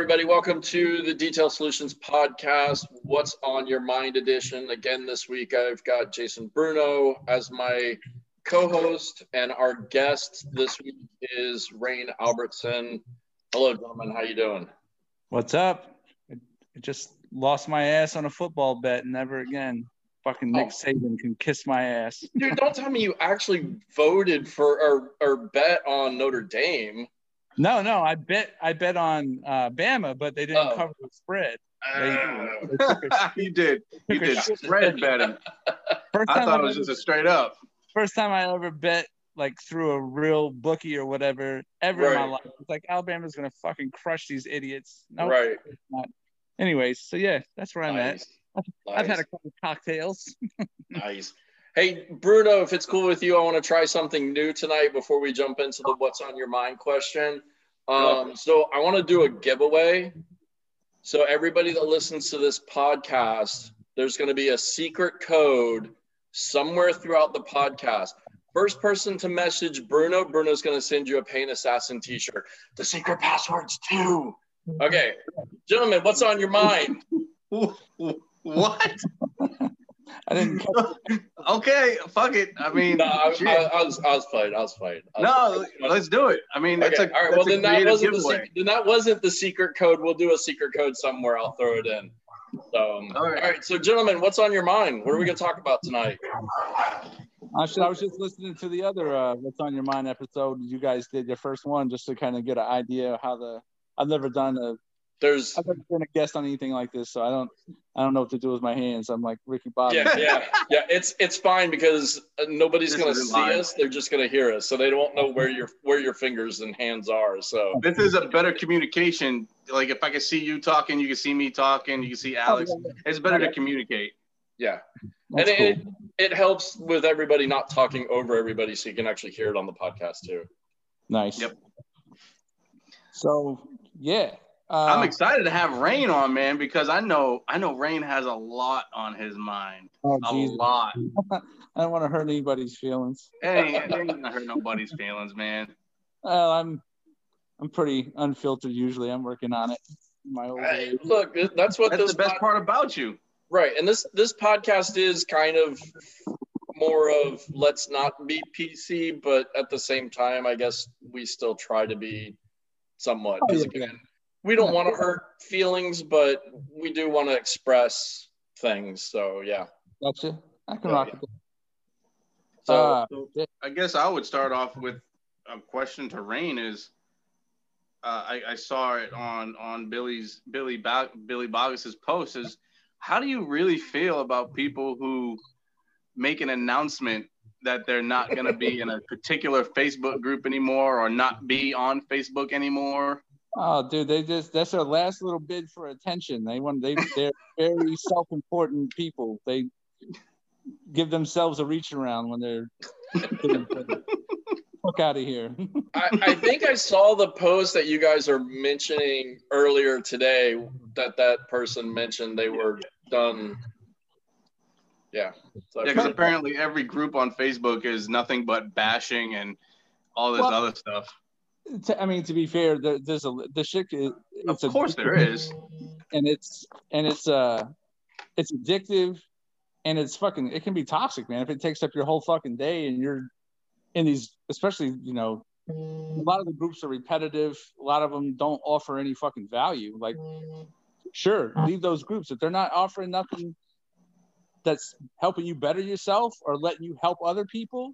everybody, welcome to the Detail Solutions podcast. What's on your mind edition? Again, this week I've got Jason Bruno as my co-host, and our guest this week is Rain Albertson. Hello, gentlemen. How you doing? What's up? I just lost my ass on a football bet. Never again. Fucking Nick Oh. Saban can kiss my ass. Dude, don't tell me you actually voted for or, or bet on Notre Dame. No, no, I bet I bet on uh, Bama, but they didn't Oh. cover the spread. They, Uh, they you did. You did spread betting. First I time thought it was ever- just a straight up. first time I ever bet like through a real bookie or whatever ever in my life. It's like Alabama's gonna fucking crush these idiots. No, Right. Anyways, so yeah, that's where I'm Nice. at. I've had a couple cocktails. Nice. Hey, Bruno, if it's cool with you, I want to try something new tonight before we jump into the what's on your mind question. Um, so I want to do a giveaway. So everybody that listens to this podcast, there's going to be a secret code somewhere throughout the podcast. First person to message Bruno, Bruno's going to send you a Paint Assassin t-shirt. The secret password's two. Okay, gentlemen, what's on your mind? What? I didn't okay, fuck it. I mean, No, I. I, I was, I was playing. I was playing. I was no, let's do it. I mean, that's Okay, a, all right. Well, then that wasn't the secret, then that wasn't the secret code. We'll do a secret code somewhere. I'll throw it in. So, um, All right. all right. So, gentlemen, what's on your mind? What are we going to talk about tonight? Actually, I was just listening to the other uh, "What's on Your Mind" episode. You guys did your first one just to kind of get an idea of how the. I've never done a. There's, I've never been a guest on anything like this, so I don't. I don't know what to do with my hands. I'm like Ricky Bobby. yeah, yeah, yeah. It's it's fine because uh, nobody's This going to see live. us. They're just going to hear us, so they don't know where your where your fingers and hands are. So, This is a better communication. Like if I can see you talking, you can see me talking, you can see Alex. It's better to communicate. yeah, That's and cool. it it helps with everybody not talking over everybody, so you can actually hear it on the podcast too. nice. Yep. So yeah, uh, I'm excited to have Rain on, man, because I know I know Rain has a lot on his mind. oh, A Jesus. lot. I don't want to hurt anybody's feelings. It ain't, it ain't gonna hurt nobody's feelings, man. Well, I'm. I'm pretty unfiltered usually. I'm working on it. My old Hey, look, that's what That's this the best pod- part about you. Right. And this this podcast is kind of more of let's not be PC, but at the same time, I guess we still try to be somewhat. Oh, 'Cause yeah. again, we don't want to hurt feelings, but we do want to express things. So yeah. Gotcha. I can Yeah, rock yeah. it. So Uh, So I guess I would start off with a question to Rain is uh, I, I saw it on on Billy's Billy ba- Billy Bogus's post is how do you really feel about people who make an announcement that they're not going to be in a particular Facebook group anymore or not be on Facebook anymore? Oh, dude, they just that's their last little bid for attention. They want they they're very self-important people. They give themselves a reach around when they're fuck out of here. I, I think I saw the post that you guys are mentioning earlier today that that person mentioned they were done. Yeah. So Yeah, because apparently every group on Facebook is nothing but bashing and all this Well, other stuff. To- I mean, to be fair, there, there's a the shit. is- Of It's a- course there is. and it's and it's uh it's addictive and it's fucking it can be toxic man if it takes up your whole fucking day and you're in these especially you know a lot of the groups are repetitive a lot of them don't offer any fucking value like sure leave those groups if they're not offering nothing that's helping you better yourself or letting you help other people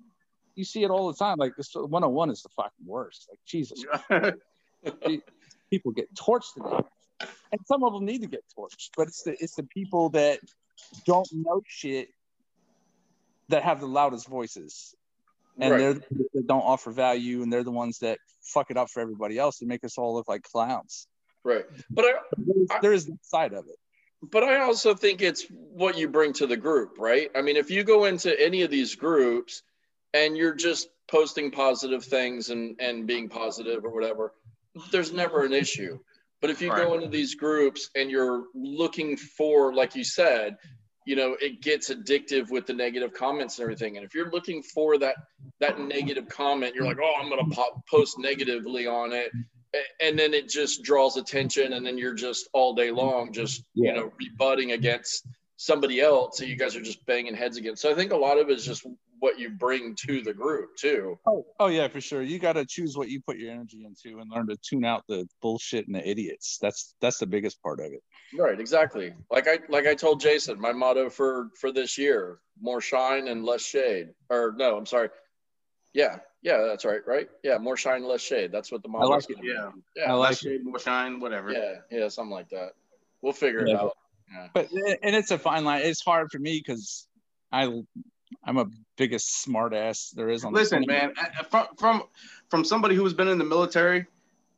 you see it all the time like this 101 is the fucking worst like jesus people get torched today. And some of them need to get torched, but it's the it's the people that don't know shit that have the loudest voices. And Right. they're the that don't offer value and they're the ones that fuck it up for everybody else and make us all look like clowns. right. But I, There's, I- there is that side of it. But I also think it's what you bring to the group, right? I mean, if you go into any of these groups and you're just posting positive things and, and being positive or whatever, there's never an issue. But if you go into these groups and you're looking for, like you said, you know, it gets addictive with the negative comments and everything. And if you're looking for that that negative comment, you're like, oh, I'm gonna pop, post negatively on it, and then it just draws attention and then you're just all day long just Yeah. you know rebutting against somebody else so you guys are just banging heads against so i think a lot of it is just what you bring to the group too Oh, oh yeah, for sure. You got to choose what you put your energy into and learn to tune out the bullshit and the idiots. That's that's the biggest part of it. right exactly like i like i told jason my motto for for this year more shine and less shade or no i'm sorry yeah yeah that's right right yeah more shine less shade that's what the motto like is it, gonna be. yeah. yeah I like Less shade, more shine, whatever. yeah yeah something like that we'll figure it out yeah But and it's a fine line. It's hard for me because I I'm a biggest smart ass there is on Listen, planet. man, from from from somebody who's been in the military,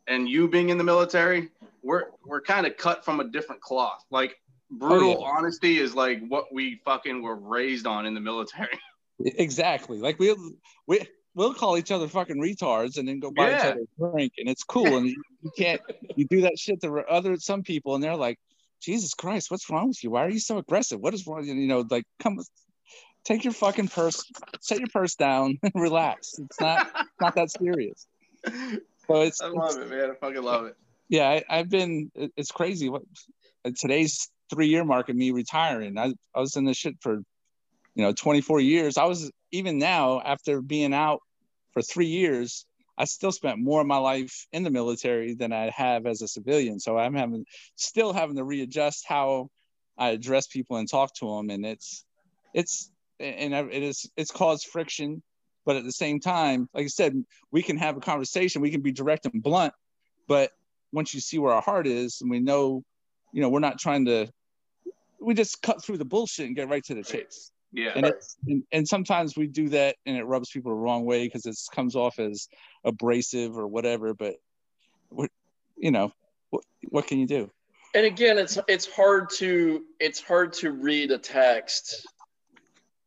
and you being in the military, we're we're kind of cut from a different cloth. Like oh, brutal Oh, yeah. honesty is like what we fucking were raised on in the military. Exactly. Like we we we'll call each other fucking retards and then go buy each other a drink and it's cool and you, you can't you do that shit to other some people and they're like Jesus Christ what's wrong with you why are you so aggressive what is wrong you know like come take your fucking purse set your purse down and relax. It's not not that serious. So it's, I love it, man. I fucking love it. yeah I, I've been it's crazy what uh, today's three year mark of me retiring. I, I was in this shit for you know 24 years. I was even now after being out for three years i still spent more of my life in the military than i have as a civilian. So i'm having still having to readjust how i address people and talk to them and it's it's and it is it's caused friction but at the same time like i said we can have a conversation we can be direct and blunt but once you see where our heart is and we know you know we're not trying to we just cut through the bullshit and get right to the chase. Yeah. and it's and, and sometimes we do that and it rubs people the wrong way because it comes off as abrasive or whatever but what you know what, what can you do? And again it's it's hard to it's hard to read a text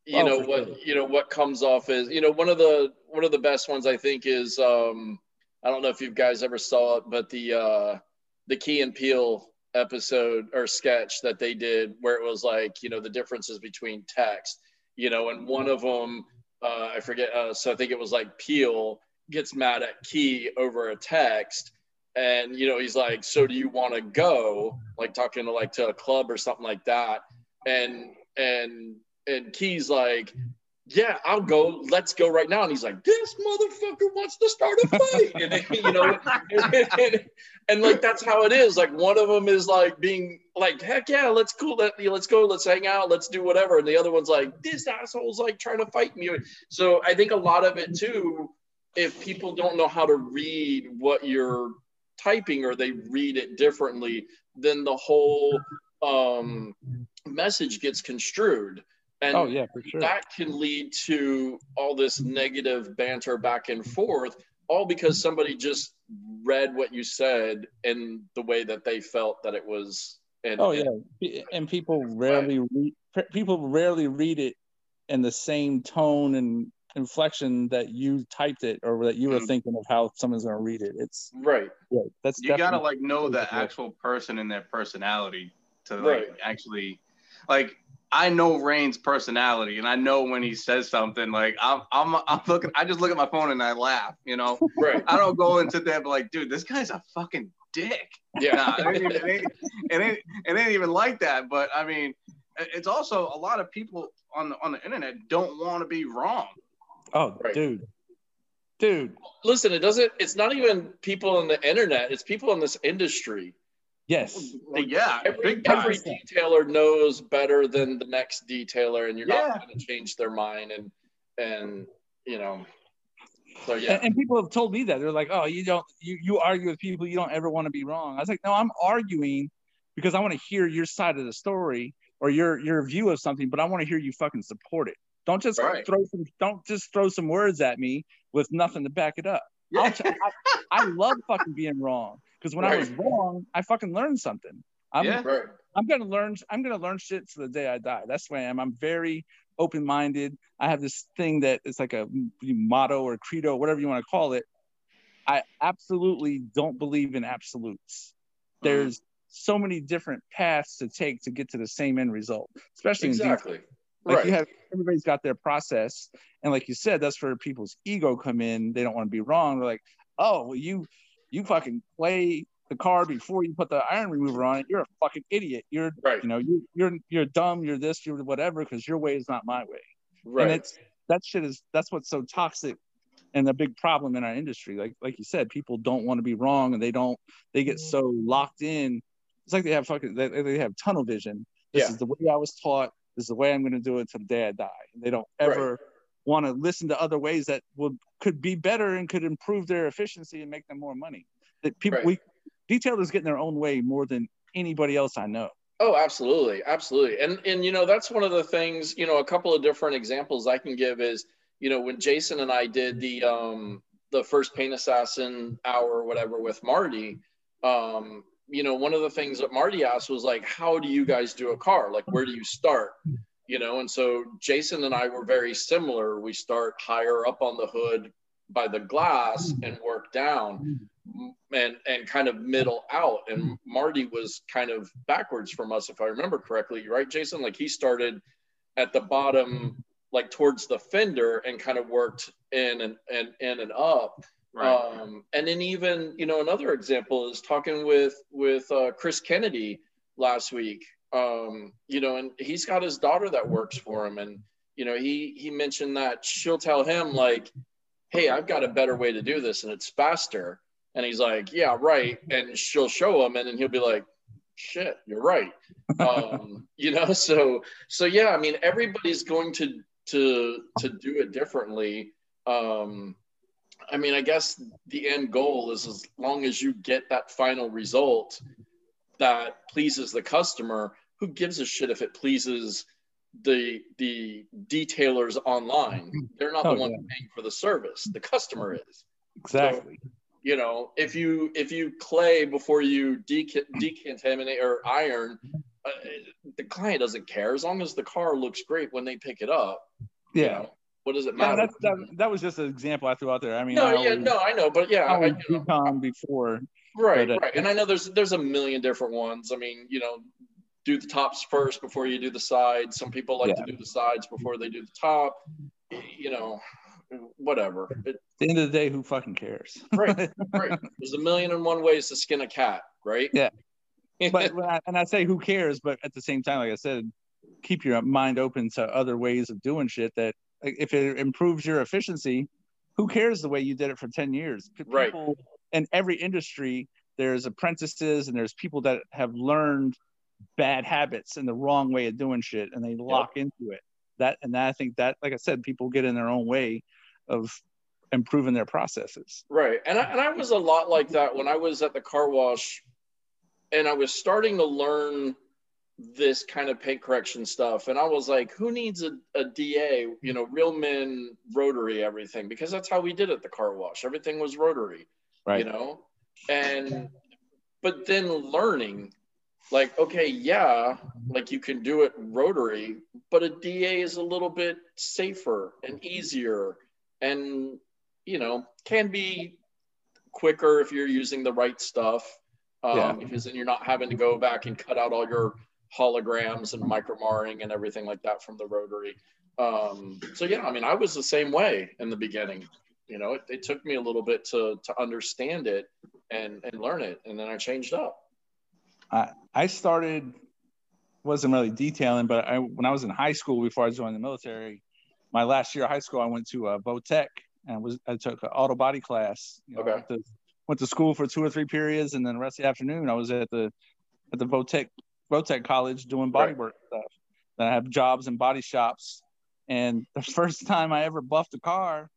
you Oh, know what sure. you know what comes off is you know one of the one of the best ones i think is um i don't know if you guys ever saw it but the uh the key and Peele episode or sketch that they did where it was like you know the differences between text you know and one of them uh i forget uh so i think it was like Peele gets mad at key over a text and you know he's like so do you want to go like talking to like to a club or something like that and and and key's like yeah i'll go. Let's go right now. And he's like this motherfucker wants to start a fight. And you know and, and, and, like that's how it is. Like one of them is like being like heck yeah let's cool let, let's go let's hang out let's do whatever. And the other one's like this asshole's like trying to fight me. So i think a lot of it too if people don't know how to read what you're typing or they read it differently, then the whole um, message gets construed. And oh yeah for sure that can lead to all this negative banter back and forth, all because somebody just read what you said in the way that they felt that it was. And, oh and- yeah and people rarely read people rarely read it in the same tone and inflection that you typed it or that you were Mhm. thinking of how someone's going to read it it's right. yeah that's you gotta like know the actual person and their personality to like Right. actually like I know Rain's personality and I know when he says something like I'm I'm I'm looking I just look at my phone and I laugh, you know. Right. I don't go and sit there and be like, dude, this guy's a fucking dick. Yeah. Nah, it ain't, it, ain't, it, ain't, it ain't even like that. But I mean, it's also a lot of people on the on the internet don't want to be wrong. oh Right. dude dude Listen, it doesn't, it's not even people on the internet, it's people in this industry. Yes Yeah, Every, big every detailer knows better than the next detailer, and you're Yeah. not going to change their mind. And and you know, so yeah, And, and people have told me that they're like, "Oh, you don't you you argue with people you don't ever want to be wrong." I was like, "No, I'm arguing because I want to hear your side of the story or your your view of something, but I want to hear you fucking support it. Don't just Right. throw some don't just throw some words at me with nothing to back it up. Yeah. I'll t- I, I love fucking being wrong because when I was wrong, I fucking learned something. I'm Yeah. right, I'm gonna learn. I'm gonna learn shit to the day I die. That's the way I am. I'm very open minded. I have this thing that it's like a motto or credo, whatever you want to call it. I absolutely don't believe in absolutes. Uh-huh. There's so many different paths to take to get to the same end result, especially in exactly, Like right, you have everybody's got their process, and like you said, that's where people's ego come in. They don't want to be wrong. They're like, oh, well, you you fucking clay the car before you put the iron remover on it, you're a fucking idiot. You're Right. you know you you're you're dumb. You're this. You're whatever because your way is not my way. Right. And it's that shit is that's what's so toxic and a big problem in our industry. Like like you said, people don't want to be wrong and they don't they get so locked in. It's like they have fucking they, they have tunnel vision. This Yeah. is the way I was taught. This is the way I'm going to do it till the day I die. And they don't ever want to listen to other ways that would could be better and could improve their efficiency and make them more money. That people Right. we detailers get in their own way more than anybody else I know. Oh, absolutely, absolutely. And and you know that's one of the things. You know, a couple of different examples I can give is you know when Jason and I did the um the first Paint Assassin hour or whatever with Marty. Um, you know, one of the things that Marty asked was like, how do you guys do a car? Like, where do you start? You know, and so Jason and I were very similar. We start higher up on the hood by the glass and work down and and kind of middle out and marty was kind of backwards from us if i remember correctly right jason like he started at the bottom like towards the fender and kind of worked in and and in and up Right. um and then even you know another example is talking with with uh, chris kennedy last week um you know and he's got his daughter that works for him. And you know he he mentioned that she'll tell him like hey i've got a better way to do this and it's faster. And he's like yeah right. And she'll show him and then he'll be like shit you're right. Um you know so so yeah i mean everybody's going to to to do it differently. Um i mean i guess the end goal is as long as you get that final result that pleases the customer who gives a shit if it pleases the the detailers online they're not Oh, the one yeah. paying for the service the customer is Exactly. you know if you if you clay before you deca- decontaminate or iron uh, the client doesn't care as long as the car looks great when they pick it up you yeah. know, what does it Yeah, matter that's, that, that was just an example I threw out there. I mean, no I yeah always, no i know but yeah I I, you know, before. right but, uh, right and i know there's there's a million different ones i mean you know do the tops first before you do the sides some people like Yeah. to do the sides before they do the top you know whatever it, At the end of the day, who fucking cares? right right there's a million and one ways to skin a cat right Yeah. but I, and I say who cares, but at the same time, like I said, keep your mind open to other ways of doing shit. That like, if it improves your efficiency, who cares the way you did it for ten years? P- Right. People in every industry, there's apprentices and there's people that have learned bad habits and the wrong way of doing shit, and they lock into it. That and that, I think that, like I said, people get in their own way of improving their processes. Right. And I, and I was a lot like that when I was at the car wash and I was starting to learn this kind of paint correction stuff. And I was like, who needs a, a DA, you know, real men rotary everything? Because that's how we did it at the car wash. Everything was rotary, Right. you know? And, but then learning, like, okay, yeah, like you can do it rotary, but a DA is a little bit safer and easier and, you know, can be quicker if you're using the right stuff. Um, Yeah. Because then you're not having to go back and cut out all your holograms and micromarring and everything like that from the rotary. Um, so yeah, I mean, I was the same way in the beginning. You know, it, it took me a little bit to to understand it and and learn it, and then I changed up. I started wasn't really detailing, but I when I was in high school before I joined the military, my last year of high school, I went to uh, Votech and was I took an auto body class. You know, Okay. went, to, went to school for two or three periods, and then the rest of the afternoon I was at the at the Votech Votech College doing body Right. work stuff. Then I have jobs in body shops, and the first time I ever buffed a car.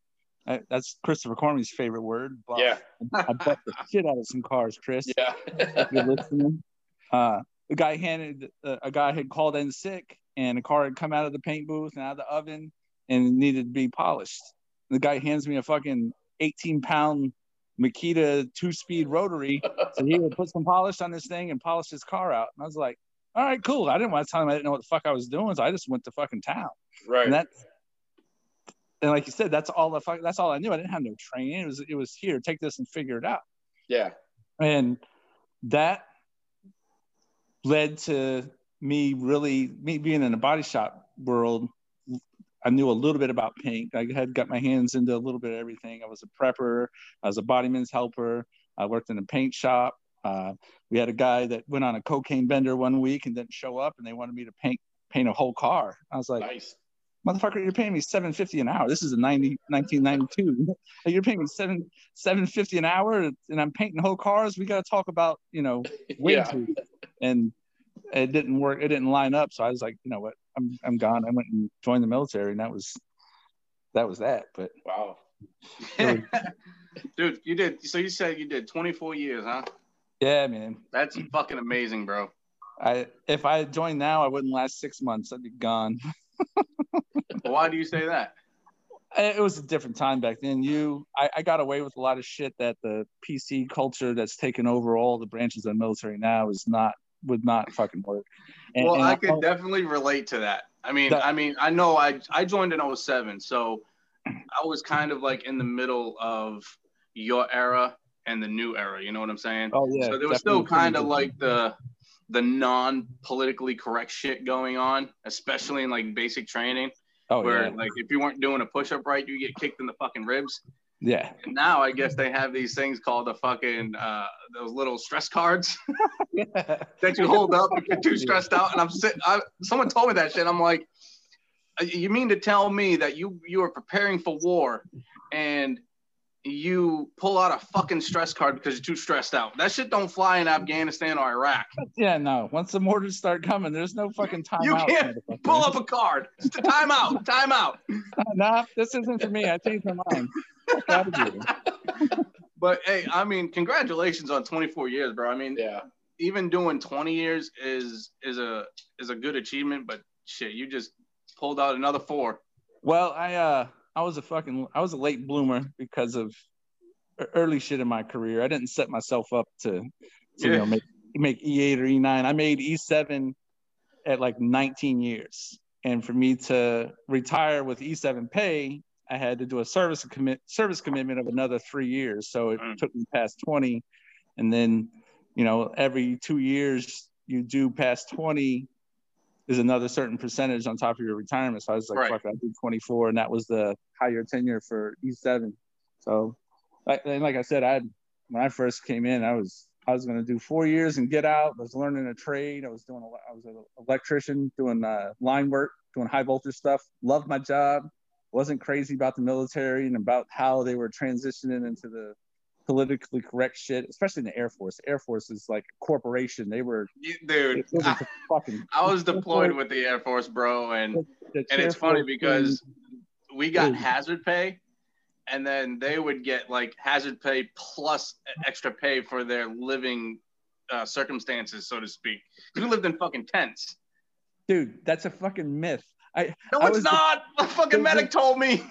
I, that's Christopher Cormy's favorite word. Buff. Yeah, I buffed the shit out of some cars, Chris yeah, you're listening. Uh, the guy handed uh, a guy had called in sick, and a car had come out of the paint booth and out of the oven and needed to be polished. The guy hands me a fucking 18 pound Makita two speed rotary. So he would put some polish on this thing and polish his car out. And I was like, all right, cool. I didn't want to tell him I didn't know what the fuck I was doing. So I just went to fucking town. right. And that, and like you said, that's all the fuck, that's all I knew. I didn't have no training. It was, it was here, take this and figure it out yeah, and that led to me really me being in the body shop world i knew a little bit about paint i had got my hands into a little bit of everything i was a prepper i was a bodyman's helper I worked in a paint shop. Uh, we had a guy that went on a cocaine bender one week and didn't show up, and they wanted me to paint paint a whole car. I was like, Nice. motherfucker, you're paying me seven fifty an hour. This is a 90, 1992. you're paying me seven seven fifty an hour, and I'm painting whole cars. We got to talk about you know Yeah. And it didn't work. It didn't line up. So I was like, you know what, I'm I'm gone. I went and joined the military, and that was that was that. But Wow. Dude, you did. So you said you did 24 years, huh? yeah, man. That's fucking amazing, bro. I if I joined now, I wouldn't last six months. I'd be gone. Why do you say that? it was a different time back then. You, I, I got away with a lot of shit that the PC culture that's taken over all the branches of the military now is not would not fucking work. And- well, and I could definitely relate to that. I mean, That- I mean, I know I I joined in 07, so I was kind of like in the middle of your era and the new era. You know what I'm saying? oh yeah. so there was still kind of like the the non politically correct shit going on, especially in like basic training, oh where yeah, like if you weren't doing a push up right, you get kicked in the fucking ribs. Yeah. And now I guess they have these things called the fucking uh, those little stress cards that you hold up if you're too stressed out. And I'm sitting. I, someone told me that shit. I'm like, "Uh, you mean to tell me that you you are preparing for war and you pull out a fucking stress card because you're too stressed out? That shit don't fly in Afghanistan or Iraq. yeah, no. Once the mortars start coming, there's no fucking time You out. can't. Pull up a card. Just a timeout. Timeout. nah, this isn't for me. I changed my mind. Fuck outta here. But hey, I mean, congratulations on 24 years, bro. I mean, Yeah. even doing 20 years is is a is a good achievement. But shit, you just pulled out another four. Well, I uh I was a fucking I was a late bloomer because of early shit in my career. I didn't set myself up to, to you know make make E8 or E9. I made E7 at like 19 years. And for me to retire with E7 pay, I had to do a service commit service commitment of another 3 years. So it Mm. took me past 20 and then, you know, every 2 years you do past 20 is another certain percentage on top of your retirement. So I was like, Right. fuck, I did 24, and that was the higher tenure for E7. So, like, and like I said, I when I first came in, I was I was going to do four years and get out. I was learning a trade. I was doing a, I was an electrician doing uh, line work, doing high voltage stuff. Loved my job. Wasn't crazy about the military and about how they were transitioning into the politically correct shit, especially in the Air Force. Air Force is like a corporation. They were Dude, was fucking I was deployed with the Air Force, bro, and the and it's funny because we got hazard pay, and then they would get like hazard pay plus extra pay for their living uh, circumstances, so to speak. We lived in fucking tents. dude, that's a fucking myth. I No, I it's the- not. The fucking medic told me.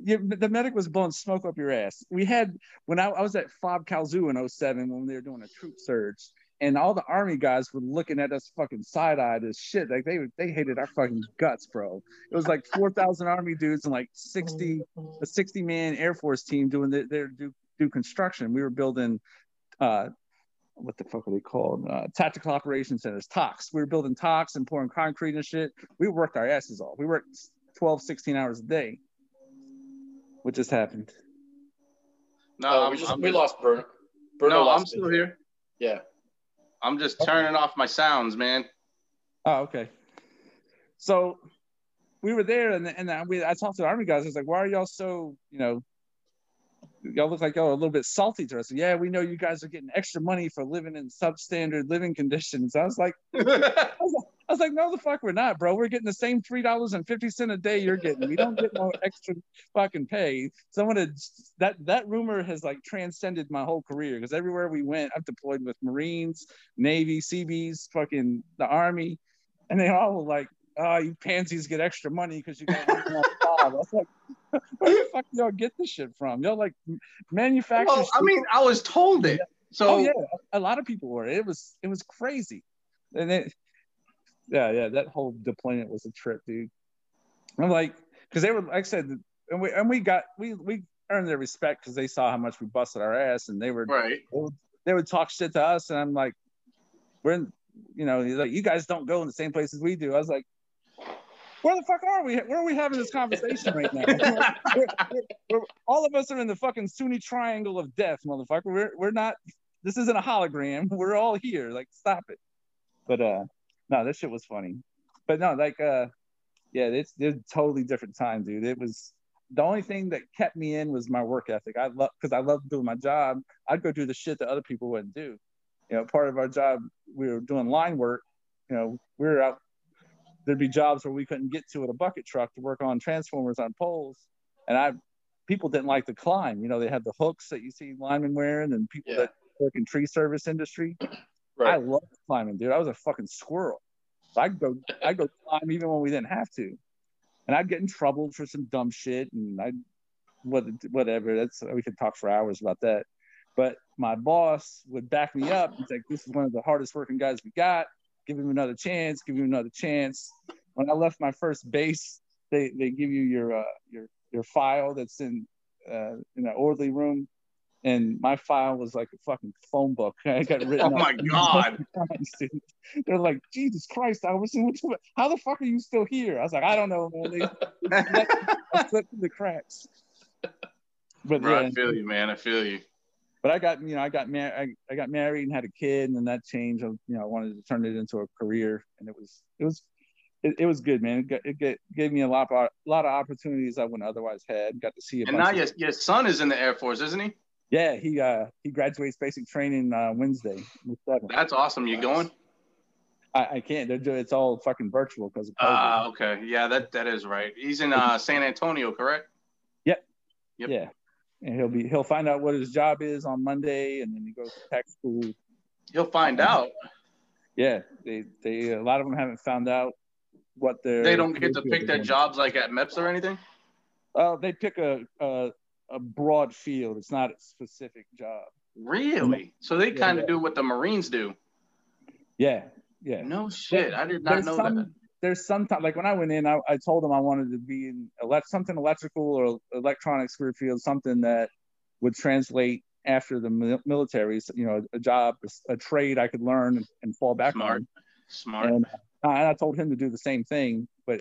You, the medic was blowing smoke up your ass. We had when I, I was at Fob Kalsu in 07 when they were doing a troop surge, and all the army guys were looking at us fucking side eyed as shit. Like they they hated our fucking guts, bro. It was like 4,000 army dudes and like 60 a 60 man Air Force team doing their, their do do construction. We were building. uh what the fuck are they called? Uh, tactical operations centers, TOCs. We were building TOCs and pouring concrete and shit. We worked our asses off. We worked 12, 16 hours a day. What just happened? No, Oh, we, just, we just- lost Bruno. Bruno no, lost I'm still it. here. Yeah. I'm just turning off my sounds, man. Oh, okay. So we were there, and and I- we I talked to the army guys. I was like, "Why are y'all so you know?" Y'all look like y'all are a little bit salty to us. Yeah, we know you guys are getting extra money for living in substandard living conditions. I was like, I was like, no, the fuck, we're not, bro. We're getting the same three dollars and fifty cent a day you're getting. We don't get no extra fucking pay. Someone had that that rumor has like transcended my whole career because everywhere we went, I've deployed with Marines, Navy, Seabees, fucking the Army, and they all were like, "Oh, you pansies get extra money because you got more job." I was like, "Where the fuck y'all get this shit from? Y'all like manufacture?" well, I mean, I was told it. Oh, so oh yeah, a lot of people were. It was it was crazy, and it, yeah, yeah, that whole deployment was a trip, dude. I'm like, because they were, like I said, and we and we got we we earned their respect because they saw how much we busted our ass, and they were right. they would, they would talk shit to us, and I'm like, we're in, you know, he's like, you guys don't go in the same places we do. I was like, where the fuck are we? Where are we having this conversation right now? we're, we're, we're, all of us are in the fucking Sunni triangle of death, motherfucker. We're we're not. This isn't a hologram. We're all here. Like, stop it. But uh, no, this shit was funny. But no, like uh, yeah, it's it's totally different time, dude. It was the only thing that kept me in was my work ethic. I love because I love doing my job. I'd go do the shit that other people wouldn't do. You know, part of our job, we were doing line work. You know, we were out. There'd be jobs where we couldn't get to with a bucket truck to work on transformers on poles, and I, people didn't like to climb. You know, they had the hooks that you see linemen wearing, and people Yeah. that work in tree service industry. I love climbing, dude. I was a fucking squirrel. I'd go, I'd go climb even when we didn't have to, and I'd get in trouble for some dumb shit, and I, what, whatever. That's we could talk for hours about that. But my boss would back me up. He's like, "This is one of the hardest working guys we got. Give him another chance. Give him another chance." When I left my first base, they they give you your uh, your your file that's in uh, in an orderly room, and my file was like a fucking phone book. I got written. Oh my God. They're like, Jesus Christ, I was how the fuck are you still here? I was like, I don't know, man. They I slipped through the cracks. But Bro, yeah, I feel you, man. I feel you. but I got you know I got married I, I got married and had a kid and then that changed. I, you know I wanted to turn it into a career and it was it was it, it was good man. It, got, it get, gave me a lot of a lot of opportunities I wouldn't otherwise had. Got to see a And now your, your son is in the Air Force, isn't he? Yeah he uh he graduates basic training uh, Wednesday. That's awesome. You going? I, I can't. They're doing it's all fucking virtual because of COVID. Ah, okay. Yeah, that that is right. He's in uh, San Antonio, correct? yep. Yeah. And he'll be he'll find out what his job is on Monday and then he goes to tech school. He'll find out. Yeah. They they a lot of them haven't found out what their They don't get to pick their jobs like at MEPS or anything. Oh, they pick a, a a broad field. It's not a specific job. Really? So they kind of do what the Marines do. Yeah. Yeah. No shit. I did not know some- that. There's sometimes like when I went in, I, I told them I wanted to be in elect something electrical or electronics career field, something that would translate after the mil- military. So, you know, a job, a trade I could learn and fall back Smart. on. Smart. And, and I told him to do the same thing, but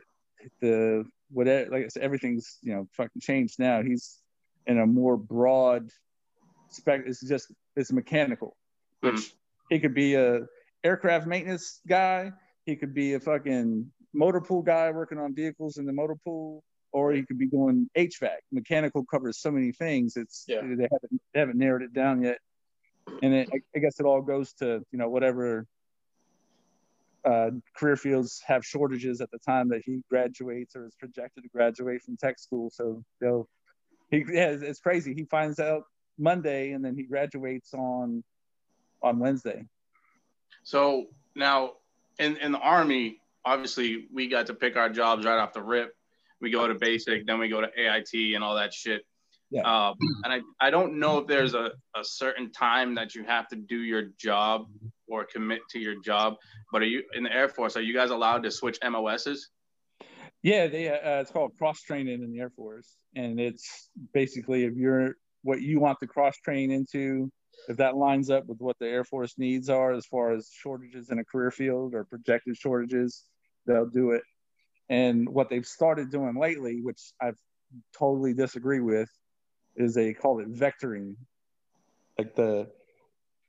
the whatever, like I said, everything's you know fucking changed now. He's in a more broad spec. It's just it's mechanical, which Mhm. he could be a aircraft maintenance guy. He could be a fucking motor pool guy working on vehicles in the motor pool, or he could be doing HVAC. Mechanical covers so many things. It's Yeah. they haven't they haven't narrowed it down yet. And it, I, I guess it all goes to you know whatever uh, career fields have shortages at the time that he graduates or is projected to graduate from tech school. So they'll, he, yeah, it's, it's crazy. He finds out Monday and then he graduates on, on Wednesday. So now in, in the Army, obviously we got to pick our jobs right off the rip. We go to basic, then we go to AIT and all that shit. Yeah. Um, and I, I don't know if there's a, a certain time that you have to do your job or commit to your job, but are you in the Air Force? Are you guys allowed to switch MOSs? Yeah, they uh, it's called cross training in the Air Force, and it's basically if you're what you want to cross train into, if that lines up with what the Air Force needs are as far as shortages in a career field or projected shortages, they'll do it. And what they've started doing lately, which I've totally disagree with, is they call it vectoring. Like the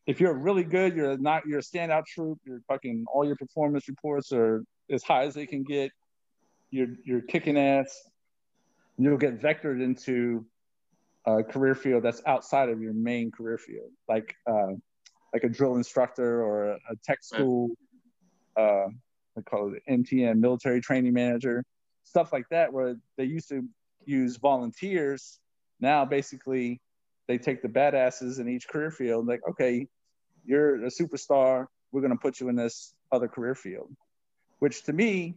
if you're really good, you're not you're a standout troop, you're fucking all your performance reports are as high as they can get you're you're kicking ass. You'll get vectored into a career field that's outside of your main career field, like uh, like a drill instructor or a, a tech school. Uh, I call it MTM, military training manager, stuff like that, where they used to use volunteers. Now, basically, they take the badasses in each career field. Like, okay, you're a superstar. We're going to put you in this other career field, which to me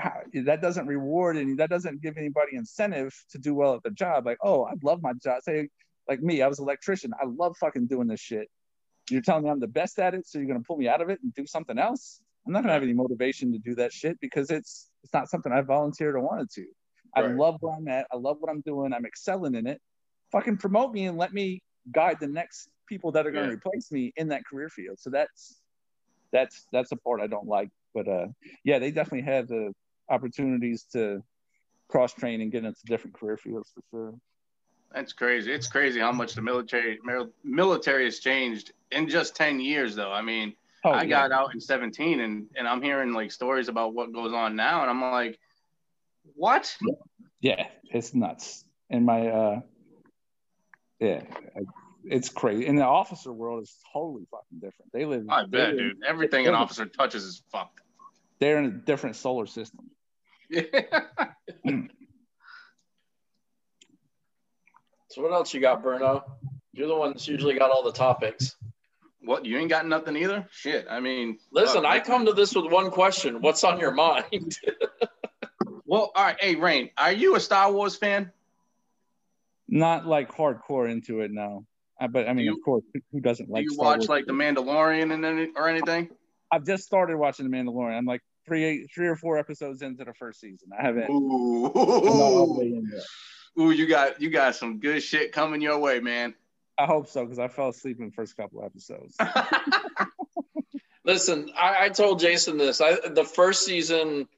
how, that doesn't reward and that doesn't give anybody incentive to do well at the job. Like, oh, I love my job. Say, like me, I was an electrician. I love fucking doing this shit. You're telling me I'm the best at it, so you're gonna pull me out of it and do something else? I'm not gonna have any motivation to do that shit because it's it's not something I volunteered or wanted to. I love where I'm at. I love what I'm doing. I'm excelling in it. Fucking promote me and let me guide the next people that are going to Yeah. replace me in that career field. So that's that's that's the part I don't like. But uh, yeah, they definitely had the opportunities to cross train and get into different career fields for sure. That's crazy. It's crazy how much the military military has changed in just 10 years though. I mean, oh, I yeah. got out in 17 and and I'm hearing like stories about what goes on now and I'm like what? Yeah, it's nuts. And my uh yeah, it's crazy. In the officer world is totally fucking different. They live I bet, dude. Everything an officer touches is fucked. They're in a different solar system. Yeah. So what else you got, Bruno? You're the one that's usually got all the topics. What you ain't got nothing either? Shit. I mean, listen, uh, I come to this with one question. What's on your mind? well, all right. Hey, Rain, are you a Star Wars fan? Not like hardcore into it, no. Uh, but I mean, you, of course, who doesn't like? Do you Star watch Wars like The Mandalorian and any or anything? I've just started watching The Mandalorian. I'm like three, three or four episodes into the first season. I haven't. Ooh. Ooh, you got you got some good shit coming your way, man. I hope so because I fell asleep in the first couple episodes. Listen, I, I, told Jason this. I the first season,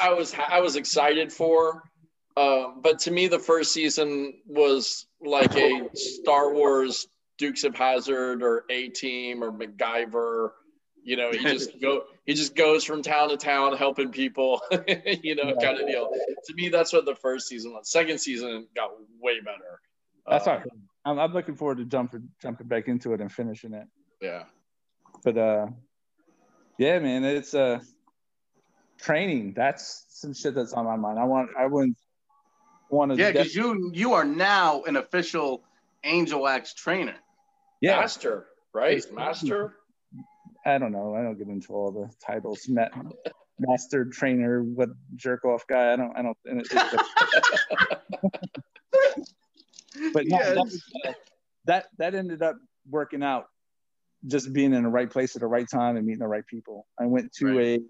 I was I was excited for, uh, but to me, the first season was like a Star Wars Dukes of Hazzard or A Team or MacGyver you know, he just go he just goes from town to town helping people, you know, kind of deal. To me, that's what the first season was. Second season got way better. That's uh, I'm, I'm looking forward to jumping jumping back into it and finishing it. Yeah. But uh, yeah, man, it's uh training. That's some shit that's on my mind. I want I wouldn't want to. Yeah, because you you are now an official Angel Wax trainer. Yeah. Master, right? Master. I don't know. I don't get into all the titles. Met, master trainer, what jerk off guy. I don't. I don't. It, but no, yes. that, that that ended up working out. Just being in the right place at the right time and meeting the right people. I went to right. a. It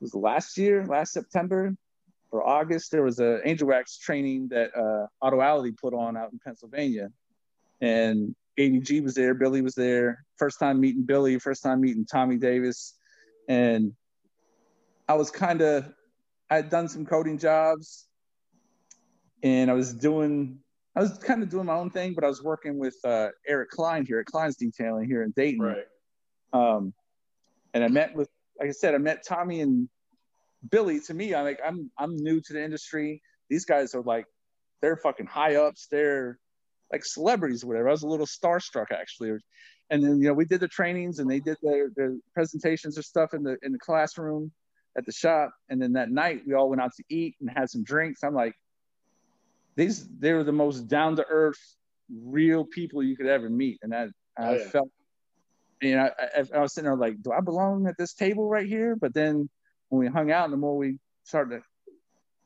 was last year, last September or August. There was a Angel Wax training that uh, put on out in Pennsylvania, and ADG was there, Billy was there. First time meeting Billy, first time meeting Tommy Davis, and I was kind of I had done some coding jobs, and I was doing I was kind of doing my own thing, but I was working with uh, Eric Klein here at Klein's Detailing here in Dayton. Right. Um, and I met with, like I said, I met Tommy and Billy. To me, I'm like, I'm I'm new to the industry. These guys are like, they're fucking high ups. They're like celebrities or whatever. I was a little starstruck actually. And then you know we did the trainings and they did their, their presentations or stuff in the in the classroom at the shop. And then that night we all went out to eat and had some drinks. I'm like, these they were the most down to earth, real people you could ever meet. And I I oh, yeah. felt you know I, I was sitting there like, do I belong at this table right here? But then when we hung out, and the more we started,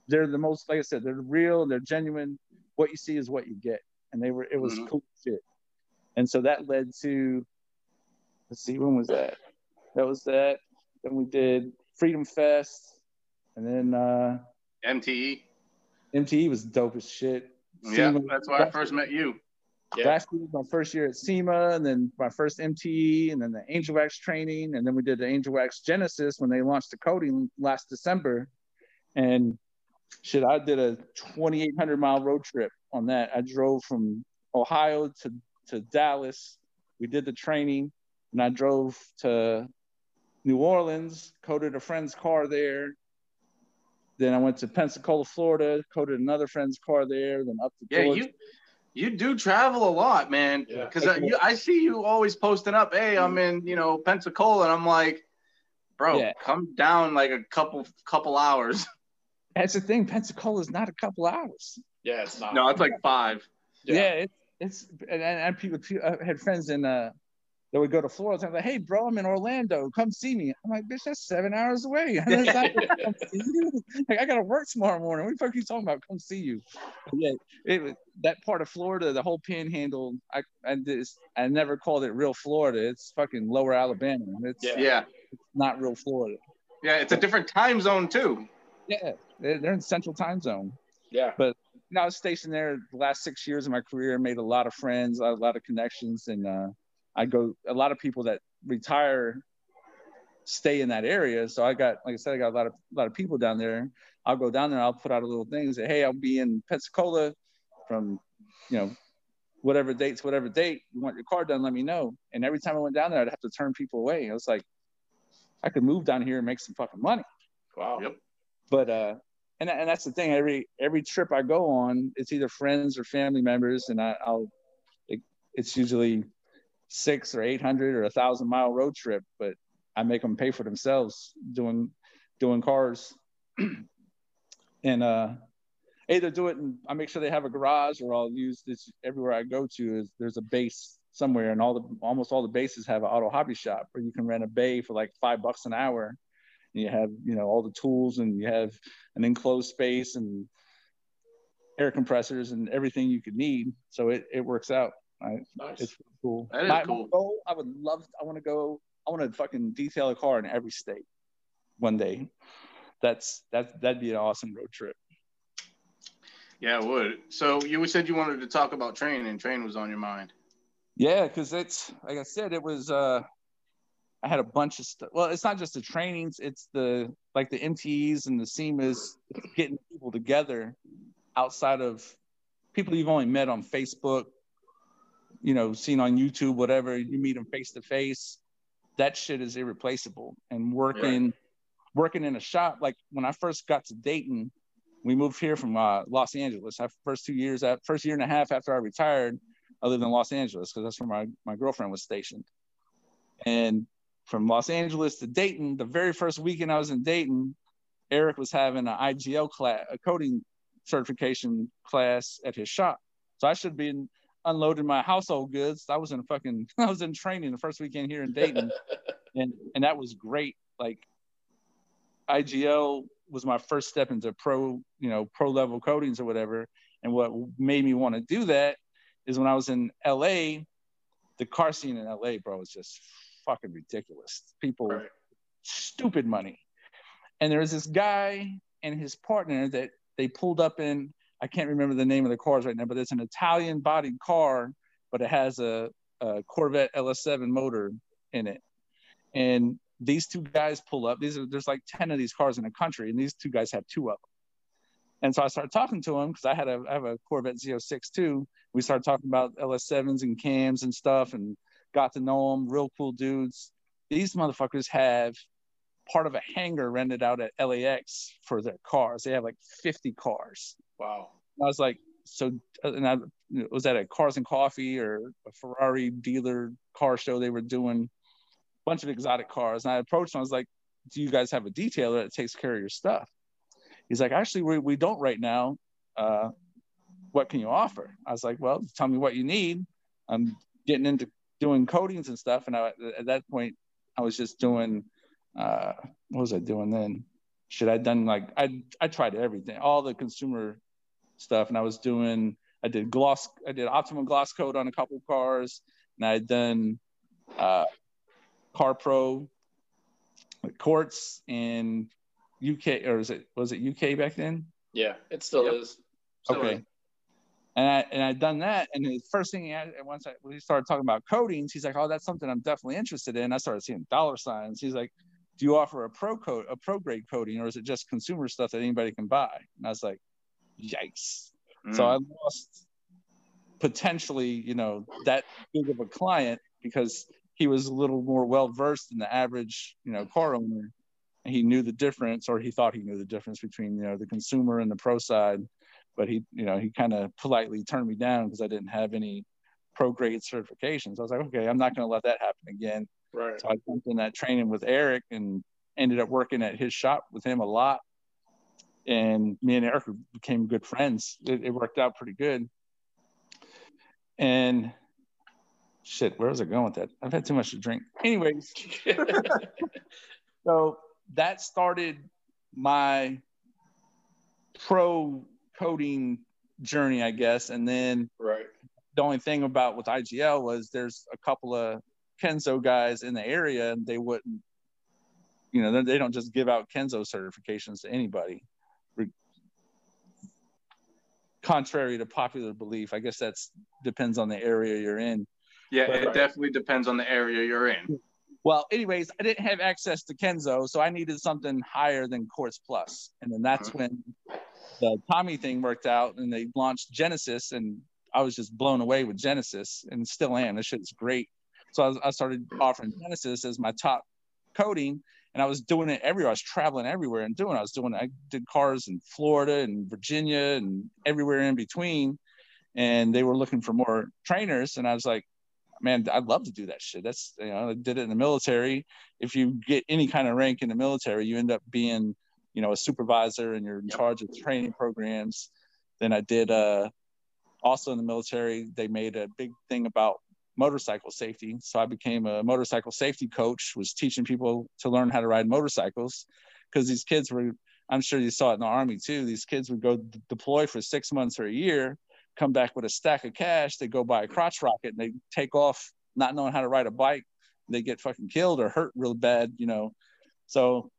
they're the most like I said, they're real, they're genuine. What you see is what you get and they were it was mm-hmm. cool shit. And so that led to let's see when was that? That was that. Then we did Freedom Fest, and then uh, MTE. MTE was dope as shit. Yeah, SEMA, that's why I first met you. Yeah. Last year was my first year at SEMA, and then my first MTE, and then the Angel Wax training, and then we did the Angel Wax Genesis when they launched the coding last December. And shit, I did a 2,800 mile road trip on that. I drove from Ohio to, to Dallas. We did the training, and I drove to New Orleans, coded a friend's car there. Then I went to Pensacola, Florida, coded another friend's car there. Then up to yeah, Georgia. you you do travel a lot, man. Because yeah. I, I, see you always posting up. Hey, I'm in you know Pensacola, and I'm like, bro, yeah. come down like a couple couple hours. That's the thing. Pensacola is not a couple hours. Yeah, it's not. No, it's like five. Yeah, yeah it's it's and, and people I had friends in uh that would go to Florida and like, hey bro, I'm in Orlando, come see me. I'm like, bitch, that's seven hours away. like, I gotta work tomorrow morning. What the fuck are you talking about? Come see you. But yeah, it that part of Florida, the whole panhandle, I I just I never called it real Florida. It's fucking lower Alabama. It's yeah, yeah. It's not real Florida. Yeah, it's a different time zone too. Yeah, they're in central time zone. Yeah. But you know, I was stationed there the last six years of my career, made a lot of friends, a lot of connections, and uh, I go a lot of people that retire stay in that area. So I got, like I said, I got a lot of a lot of people down there. I'll go down there. I'll put out a little thing. Say, hey, I'll be in Pensacola from, you know, whatever dates, whatever date you want your car done. Let me know. And every time I went down there, I'd have to turn people away. I was like, I could move down here and make some fucking money. Wow. Yep. But uh, and and that's the thing. Every every trip I go on, it's either friends or family members, and I, will it, it's usually six or eight hundred or a thousand mile road trip, but I make them pay for themselves doing doing cars, and uh, either do it and I make sure they have a garage, or I'll use this everywhere I go to. Is there's a base somewhere, and all the almost all the bases have an auto hobby shop where you can rent a bay for like five bucks an hour. And you have you know all the tools, and you have an enclosed space and air compressors and everything you could need. So it, it works out. Right? Nice. It's cool. That is My cool. goal, I would love. I want to go. I want to fucking detail a car in every state one day. That's that that'd be an awesome road trip. Yeah, it would. So you said you wanted to talk about train, and train was on your mind. Yeah, because it's like I said, it was. uh I had a bunch of stuff. Well, it's not just the trainings; it's the like the MTEs and the SEMAs getting people together outside of people you've only met on Facebook, you know, seen on YouTube, whatever. You meet them face to face. That shit is irreplaceable. And working, working in a shop. Like when I first got to Dayton, we moved here from uh, Los Angeles. Our first two years, that first year and a half after I retired, I lived in Los Angeles because that's where my, my girlfriend was stationed. And from Los Angeles to Dayton, the very first weekend I was in Dayton, Eric was having an IGL class, a coating certification class at his shop. So I should be unloading my household goods. I was in fucking, I was in training the first weekend here in Dayton, and and that was great. Like IGL was my first step into pro, you know, pro level coatings or whatever. And what made me want to do that is when I was in LA, the car scene in LA, bro, was just fucking ridiculous. People, Right. stupid money. And there was this guy and his partner that they pulled up in. I can't remember the name of the cars right now, but it's an Italian bodied car, but it has a, a Corvette LS7 motor in it. And these two guys pull up. These are there's like 10 of these cars in the country, and these two guys have two of them. And so I started talking to him because I had a I have a Corvette Z06 too. We started talking about LS7s and cams and stuff, and got to know them. Real cool dudes. These motherfuckers have part of a hangar rented out at LAX for their cars. They have like 50 cars. Wow. I was like, so, and I was at a Cars and Coffee or a Ferrari dealer car show. They were doing a bunch of exotic cars. And I approached him. I was like, do you guys have a detailer that takes care of your stuff? He's like, actually, we, we don't right now. Uh, what can you offer? I was like, well, tell me what you need. I'm getting into doing coatings and stuff. And I, at that point, I was just doing, uh, what was I doing then? Should I done like I I tried everything, all the consumer stuff, and I was doing I did gloss I did optimum gloss coat on a couple cars, and I had done uh, Car Pro, like Quartz in UK or is it was it UK back then? Yeah, it still Yep. is. So, okay. And I and I'd done that, and the first thing he had, once I he started talking about coatings, he's like, "Oh, that's something I'm definitely interested in." I started seeing dollar signs. He's like, "Do you offer a pro coat, a pro grade coating, or is it just consumer stuff that anybody can buy?" And I was like, "Yikes!" mm, So I lost potentially, you know, that big of a client because he was a little more well versed than the average, you know, car owner. And he knew the difference, or he thought he knew the difference between, you know, the consumer and the pro side. But he, you know, he kind of politely turned me down because I didn't have any pro grade certifications. I was like, okay, I'm not going to let that happen again. Right. So I jumped in that training with Eric and ended up working at his shop with him a lot. And me and Eric became good friends. It, it worked out pretty good. And shit, where was I going with that? I've had too much to drink. Anyways, so that started my pro coating journey, I guess. And then right. the only thing about with IGL was there's a couple of Kenzo guys in the area and they wouldn't, you know, they- don't just give out Kenzo certifications to anybody. Contrary to popular belief, I guess that's depends on the area you're in. yeah, Right. it definitely depends on the area you're in. Well, anyways, I didn't have access to Kenzo, so I needed something higher than Quartz Plus, and then that's Uh-huh. when the Tommy thing worked out, and they launched Genesis, and I was just blown away with Genesis, and still am. This shit's great. So I, I started offering Genesis as my top coating, and I was doing it everywhere. I was traveling everywhere and doing. I was doing. I did cars in Florida and Virginia and everywhere in between, and they were looking for more trainers, and I was like, man, I'd love to do that shit. That's you know, I did it in the military. If you get any kind of rank in the military, you end up being, you know, a supervisor and you're in charge of training programs. Then I did uh also in the military, they made a big thing about motorcycle safety. So I became a motorcycle safety coach, was teaching people to learn how to ride motorcycles because these kids were I'm sure you saw it in the army too. These kids would go d- deploy for six months or a year, come back with a stack of cash. They go buy a crotch rocket and they take off not knowing how to ride a bike. They get fucking killed or hurt real bad, you know. So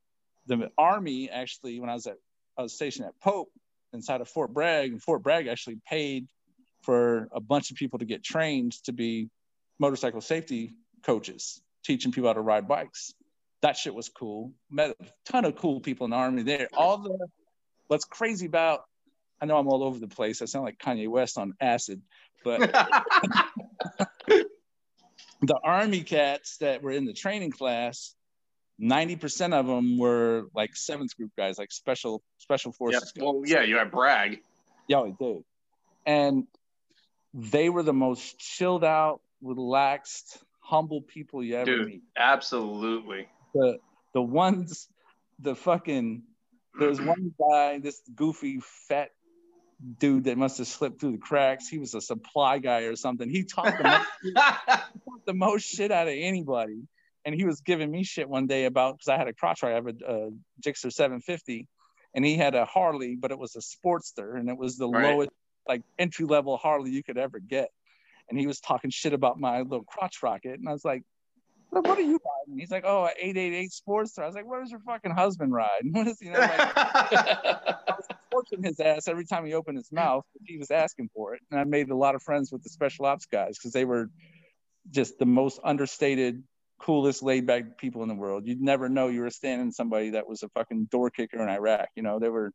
the army actually, when I was at I was stationed at Pope inside of Fort Bragg, and Fort Bragg actually paid for a bunch of people to get trained to be motorcycle safety coaches, teaching people how to ride bikes. That shit was cool. Met a ton of cool people in the army there. All the what's crazy about I know I'm all over the place. I sound like Kanye West on acid, but the army cats that were in the training class, 90% of them were like seventh group guys, like special special forces. guys. Well, yeah, you're at Bragg. Yeah, we did. And they were the most chilled out, relaxed, humble people you ever Dude. meet. Absolutely. The the ones, the fucking there was one guy, this goofy fat dude that must have slipped through the cracks. He was a supply guy or something. He talked the most, talked the most shit out of anybody. And he was giving me shit one day about because I had a crotch ride, I have a, a Gixxer 750, and he had a Harley, but it was a Sportster, and it was the Right. lowest like entry level Harley you could ever get. And he was talking shit about my little crotch rocket, and I was like, "What what are you riding?" He's like, "Oh, a 888 Sportster." I was like, "What does your fucking husband ride?" What is you know like I was torching his ass every time he opened his mouth. He was asking for it, and I made a lot of friends with the special ops guys because they were just the most understated, coolest, laid back people in the world. You'd never know you were standing somebody that was a fucking door kicker in Iraq. You know, they were.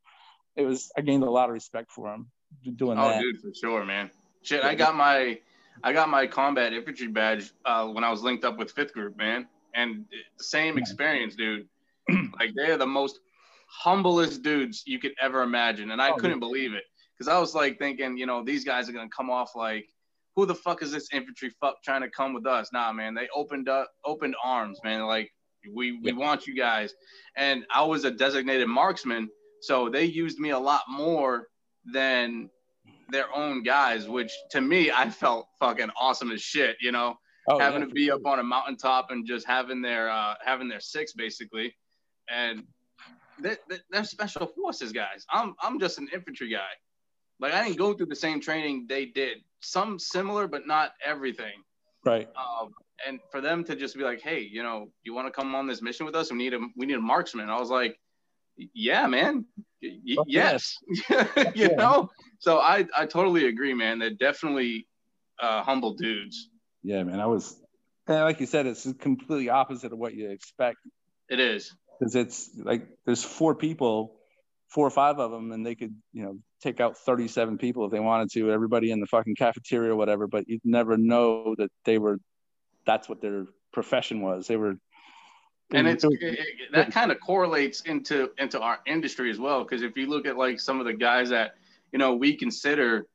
It was. I gained a lot of respect for them doing Oh, that. Oh, dude, for sure, man. Shit, I got my I got my combat infantry badge uh, when I was linked up with Fifth Group, man, and same experience, dude. like they're the most humblest dudes you could ever imagine, and I Oh, couldn't believe it because I was like thinking, you know, these guys are gonna come off like, who the fuck is this infantry fuck trying to come with us? Nah, man, they opened up opened arms, man. Like we we Yeah. want you guys, and I was a designated marksman, so they used me a lot more than their own guys, which to me I felt fucking awesome as shit, you know, Oh, having yeah, to be sure. up on a mountaintop and just having their uh having their six basically. And they, they, they're special forces guys. I'm I'm just an infantry guy. Like I didn't go through the same training they did. Some similar, but not everything. right. Um, and for them to just be like, "Hey, you know, you want to come on this mission with us? We need a we need a marksman." I was like, "Yeah, man, Y- y- Fuck yes." you yeah. know. So I I totally agree, man. They're definitely uh, humble dudes. Yeah, man. I was. And like you said, it's completely opposite of what you expect. It is. because it's like there's four people, four or five of them, and they could you know take out 37 people if they wanted to, everybody in the fucking cafeteria or whatever. But you'd never know that they were. That's what their profession was. They were. and it's it that kind of correlates into into our industry as well because if you look at like some of the guys that you know we consider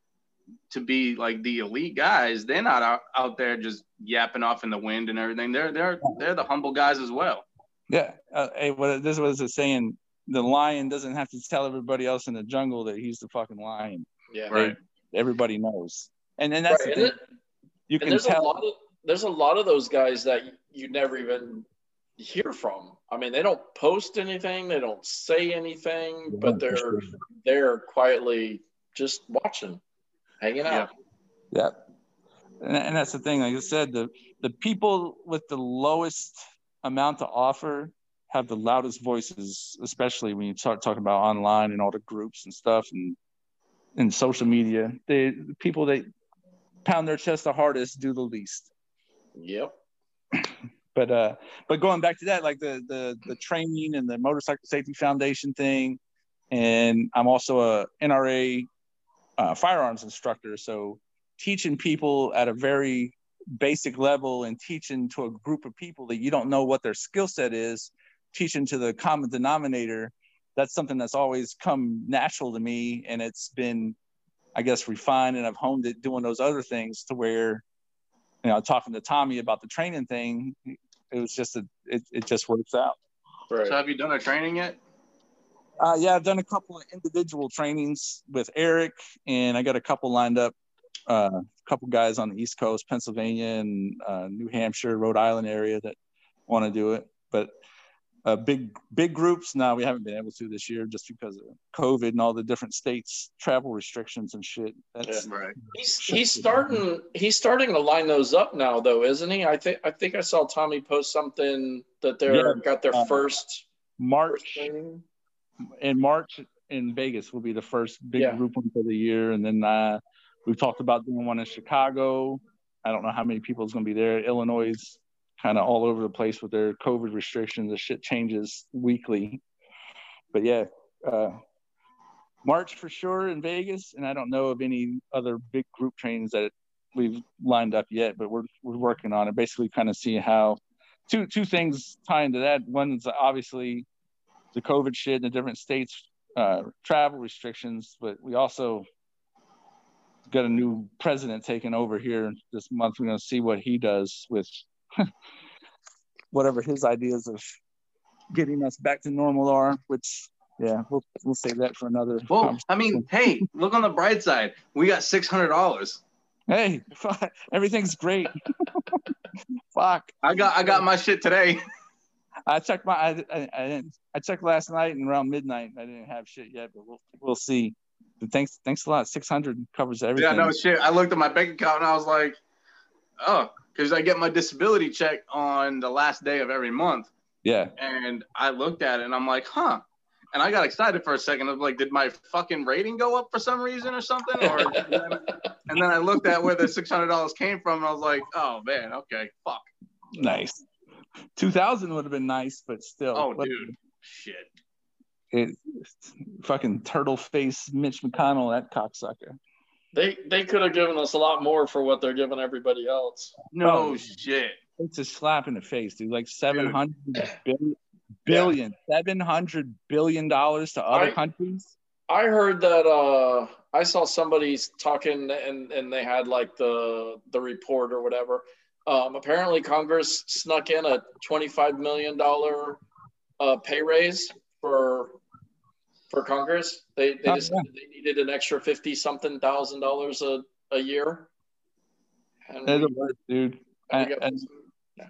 to be like the elite guys they're not out, out there just yapping off in the wind and everything they're they're they're the humble guys as well yeah. Uh, hey, what this was a saying. The lion doesn't have to tell everybody else in the jungle that he's the fucking lion. yeah. Right. Everybody knows. And then that's Right, the and thing. it- you And can there's a lot of there's a lot of those guys that you never even hear from. I mean, they don't post anything, they don't say anything, but they're sure. they're quietly just watching, hanging out. Yeah. And, and that's the thing. Like I said, the the people with the lowest amount to offer have the loudest voices, especially when you start talking about online and all the groups and stuff and and social media. They the people that pound their chest the hardest do the least. Yep. But But uh, but going back to that, like the the the training and the motorcycle safety foundation thing, and I'm also a NRA uh, firearms instructor. So teaching people at a very basic level and teaching to a group of people that you don't know what their skill set is, teaching to the common denominator. That's something that's always come natural to me, and it's been, I guess, refined, and I've honed it doing those other things to where you know, talking to Tommy about the training thing, it was just a, it, it just works out. Right. So have you done a training yet? Uh, yeah, I've done a couple of individual trainings with Eric, and I got a couple lined up. Uh, a couple guys on the East Coast, Pennsylvania and uh, New Hampshire, Rhode Island area that want to do it. But uh, big big groups. Now we haven't been able to this year just because of COVID and all the different states travel restrictions and shit. That's yeah, right. He's he's starting he's starting to line those up now though, isn't he? I think I think I saw Tommy post something that they're yeah, got their uh, first March first in March in Vegas will be the first big yeah. group one for the year, and then uh, we've talked about doing one in Chicago. I don't know how many people is going to be there. Illinois kind of all over the place with their COVID restrictions. The shit changes weekly. But yeah, uh, March for sure in Vegas, and I don't know of any other big group trains that we've lined up yet, but we're we're working on it. Basically, kind of see how two two things tie into that. One is obviously the COVID shit in the different states, uh, travel restrictions, but we also got a new president taking over here this month. We're going to see what he does with whatever his ideas of getting us back to normal are, which yeah, we'll we'll save that for another. Well, I mean, hey, look on the bright side. We got six hundred dollars. Hey, everything's great. fuck. I got I got my shit today. I checked my I, I, I, didn't I checked last night and around midnight I didn't have shit yet, but we'll we'll see. But thanks thanks a lot. Six hundred covers everything. Yeah, no shit. I looked at my bank account and I was like, oh, because I get my disability check on the last day of every month. Yeah. And I looked at it and I'm like, huh. And I got excited for a second. I was like, did my fucking rating go up for some reason or something? Or and then I looked at where the six hundred dollars came from and I was like, oh man, okay, fuck. Nice. Two thousand would have been nice, but still. Oh, dude, shit. It fucking turtle face Mitch McConnell, that cocksucker. They they could have given us a lot more for what they're giving everybody else. No oh, shit. It's a slap in the face, dude. Like seven hundred billion, billion yeah. seven hundred billion dollars to other I, countries. I heard that uh I saw somebody talking and and they had like the the report or whatever. Um, apparently, Congress snuck in a twenty-five million dollar uh, pay raise for for Congress. They they, oh, just, yeah. they needed an extra fifty something thousand dollars a a year. And we, dude. And, and yeah.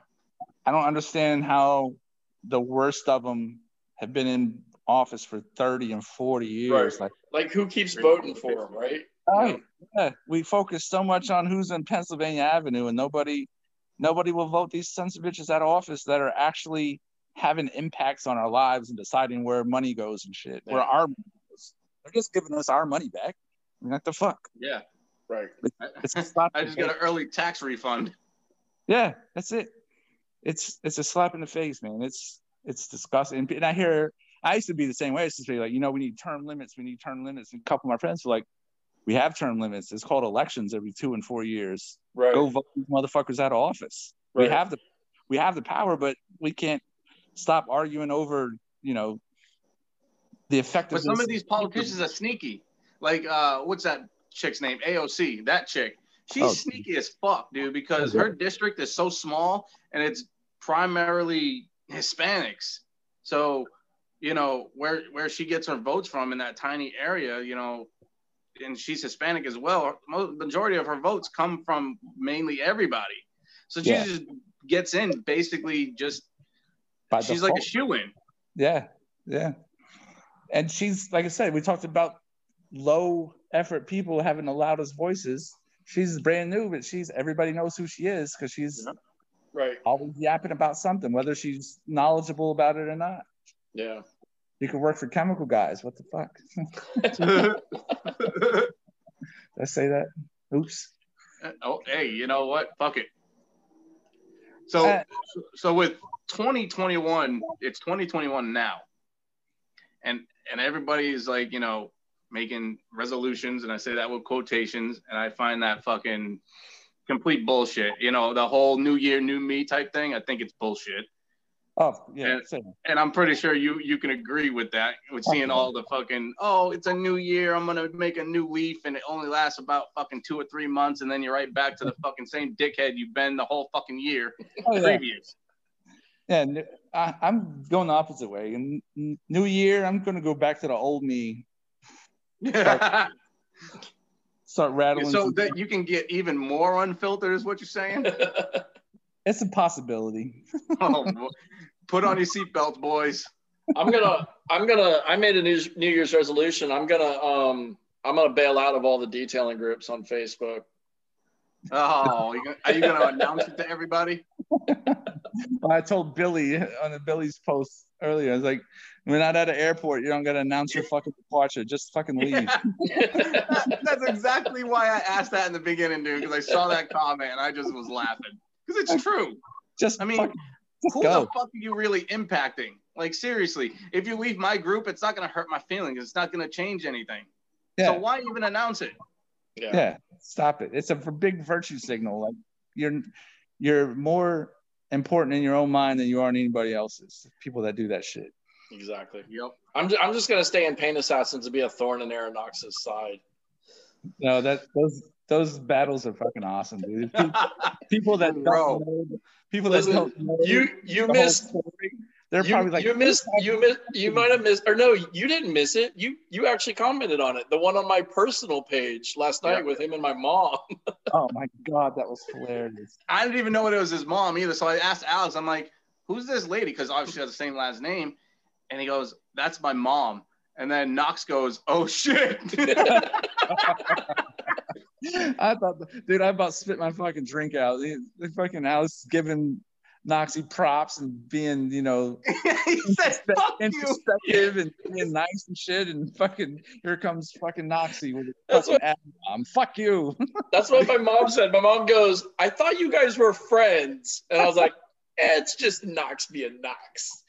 I don't understand how the worst of them have been in office for 30 and 40 years. Right. Like, like who keeps voting for them, right? Oh, right. Yeah. We focus so much on who's in Pennsylvania Avenue and nobody nobody will vote these sons of bitches out of office that are actually having impacts on our lives and deciding where money goes and shit. Yeah. Where our they're just giving us our money back. I mean, what the fuck? Yeah, right. It's, it's I just got an early tax refund. Yeah, that's it. It's it's a slap in the face, man. It's it's disgusting. And I hear I used to be the same way. I used to say like, you know, we need term limits. We need term limits. And a couple of my friends were like, we have term limits. It's called elections every two and four years. Right. Go vote these motherfuckers out of office. Right. We have the we have the power, but we can't stop arguing over, you know, the effect. But some of these politicians are sneaky. Like uh what's that chick's name? AOC, that chick. She's oh. sneaky as fuck, dude, because her district is so small and it's primarily Hispanics. So, you know, where where she gets her votes from in that tiny area, you know, and she's Hispanic as well. Most, majority of her votes come from mainly everybody. So she yeah. just gets in basically just. By she's default. like a shoe in. Yeah, yeah, and she's like I said, we talked about low effort people having the loudest voices. She's brand new, but she's everybody knows who she is because she's yeah. right always yapping about something, whether she's knowledgeable about it or not. Yeah. You could work for chemical guys. What the fuck? Did I say that? Oops. Oh, hey, you know what? Fuck it. So Uh, so with 2021, it's 2021 now, and and everybody is like you know making resolutions, and I say that with quotations, and I find that fucking complete bullshit. You know, the whole New Year, New Me type thing. I think it's bullshit. Oh yeah, And- and I'm pretty sure you you can agree with that. With oh, seeing all the fucking oh, it's a new year, I'm gonna make a new leaf, and it only lasts about fucking two or three months, and then you're right back to the fucking same dickhead you've been the whole fucking year Oh, yeah. previous. Yeah, I, am going the opposite way. And New Year, I'm going to go back to the old me. Start rattling. so that you can get even more unfiltered, is what you're saying? it's a possibility. oh, put on your seatbelts, boys. I'm gonna, I'm gonna, I made a New, New Year's resolution. I'm gonna, um, I'm gonna bail out of all the detailing groups on Facebook. Oh, are you gonna announce it to everybody? I told Billy on the Billy's post earlier. I was like, "We're not at an airport. You don't got to announce your fucking departure. Just fucking leave." That- that's exactly why I asked that in the beginning, dude, because I saw that comment and I just was laughing. Because it's true. Just I mean, fucking, just Who go. the fuck are you really impacting? Like seriously, if you leave my group, it's not gonna hurt my feelings. It's not gonna change anything. yeah, So why even announce it? yeah. yeah. Stop it. It's a big virtue signal. Like you're, you're more important in your own mind than you are in anybody else's. People that do that shit. exactly. Yep. I'm, ju- I'm just gonna stay in Paint Assassins to be a thorn in Aaron Knox's side. No, that those those battles are fucking awesome, dude. People, people that don't know, people that Listen, don't know You, you missed. story, they're you, probably like, you missed you missed you might have missed or no you didn't miss it you you actually commented on it the one on my personal page last night Yeah. with him and my mom oh my god, that was hilarious. I didn't even know it was his mom either. So I asked Alex, I'm like, who's this lady? Because obviously she has the same last name. And he goes, that's my mom. And then Knox goes, oh shit. I thought, dude, I about spit my fucking drink out. The, the fucking Alice giving Noxie props and being, you know, he said, fuck you. introspective and being nice and shit. And fucking here comes fucking Noxie with a That's fucking ad bomb. Fuck you. that's what my mom said my mom goes i thought you guys were friends and i was like eh, it's just knox being knox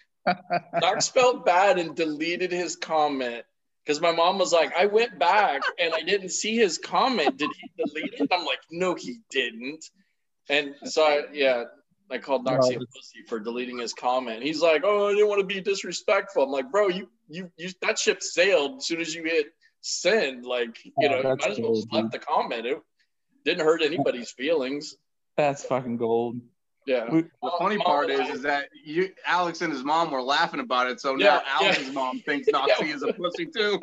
knox felt bad and deleted his comment because my mom was like i went back and i didn't see his comment did he delete it i'm like no he didn't and so I, yeah I called Noxie a pussy for deleting his comment. He's like, "Oh, I didn't want to be disrespectful." I'm like, "Bro, you you you that ship sailed as soon as you hit send. Like, you Oh, know, you might as well just left the comment. It didn't hurt anybody's feelings." That's fucking gold. Yeah. We- The funny part is, is that you, Alex and his mom were laughing about it. So now Yeah, Alex's yeah. mom thinks Noxie Yeah. is a pussy too.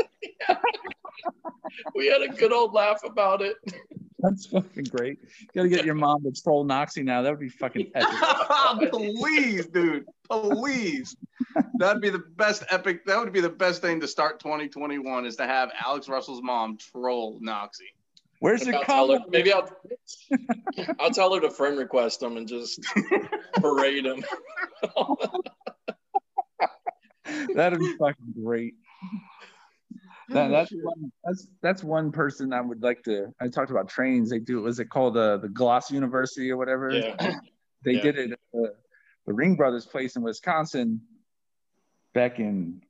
we had a good old laugh about it. That's fucking great. You gotta get your mom to troll Noxie now. That would be fucking epic. please, dude, please. That'd be the best epic. That would be the best thing to start 2021 is to have Alex Russell's mom troll Noxie. Where's Maybe your I'll, tell her, comment? maybe I'll I'll tell her to friend request him and just parade him. That'd be fucking great. That, that's one, that's that's one person I would like to. I talked about trains. They do. Was it called uh, the Gloss University or whatever? Yeah. They Yeah. did it at the, the Ring Brothers place in Wisconsin back in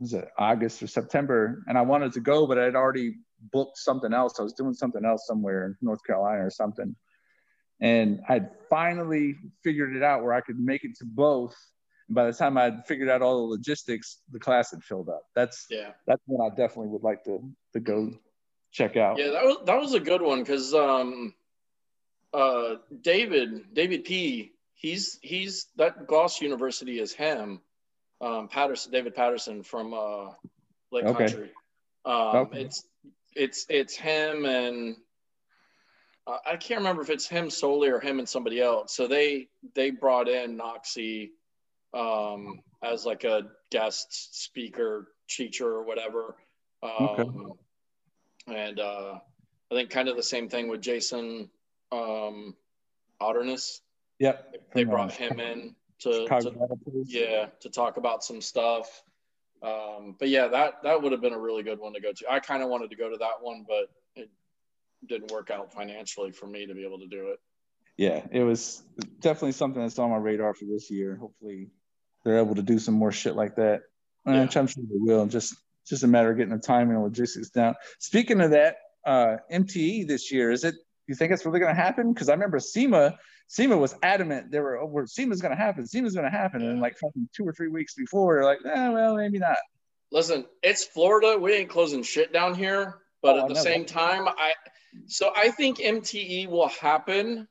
was it August or September, and I wanted to go, but I'd already booked something else. I was doing something else somewhere in North Carolina or something, and I'd finally figured it out where I could make it to both. By the time I'd figured out all the logistics, the class had filled up. That's Yeah. that's one I definitely would like to to go check out. Yeah, that was that was a good one because um uh David David P he's he's that Gloss University is him um Patterson David Patterson from uh Lake Okay. Country um Okay. it's it's it's him and uh, I can't remember if it's him solely or him and somebody else so they they brought in Noxie um as like a guest speaker teacher or whatever um Okay. and uh I think kind of the same thing with Jason um Otterness. Yep. They From, uh, brought him in to, to yeah to talk about some stuff. Um, but yeah, that that would have been a really good one to go to. I kind of wanted to go to that one, but it didn't work out financially for me to be able to do it. yeah, it was definitely something that's on my radar for this year. Hopefully, they're able to do some more shit like that. And Yeah. I'm sure they will. Just just a matter of getting the timing and logistics down. Speaking of that, uh, MTE this year is it? You think it's really going to happen? Because I remember SEMA, SEMA was adamant. They were, oh, we're, SEMA's going to happen. SEMA's going to happen. And like fucking two or three weeks before, they're like, eh, well, maybe not. Listen, it's Florida. We ain't closing shit down here. But Oh, at the same that. time, I so I think MTE will happen.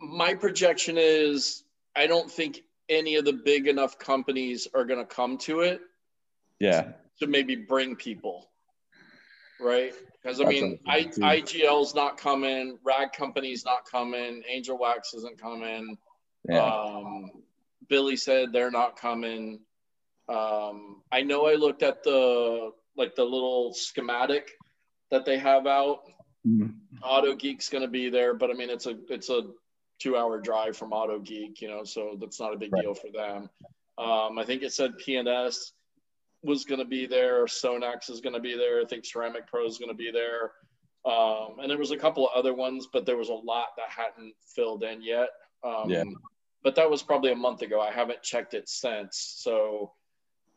My projection is I don't think any of the big enough companies are going to come to it Yeah, to maybe bring people, right? Because I mean, I I, think, too. IGL's not coming, Rag Company's not coming, Angel Wax isn't coming. yeah, Um, Billy said they're not coming. Um, I know I looked at the like the little schematic that they have out. Mhm. Auto Geek's going to be there, but I mean it's a it's a two hour drive from Auto Geek, you know, so that's not a big Right. deal for them. Um, I think it said P&S was going to be there, Sonax is going to be there. I think Ceramic Pro is going to be there. Um, and there was a couple of other ones, but there was a lot that hadn't filled in yet. Um, Yeah. But that was probably a month ago. I haven't checked it since. So,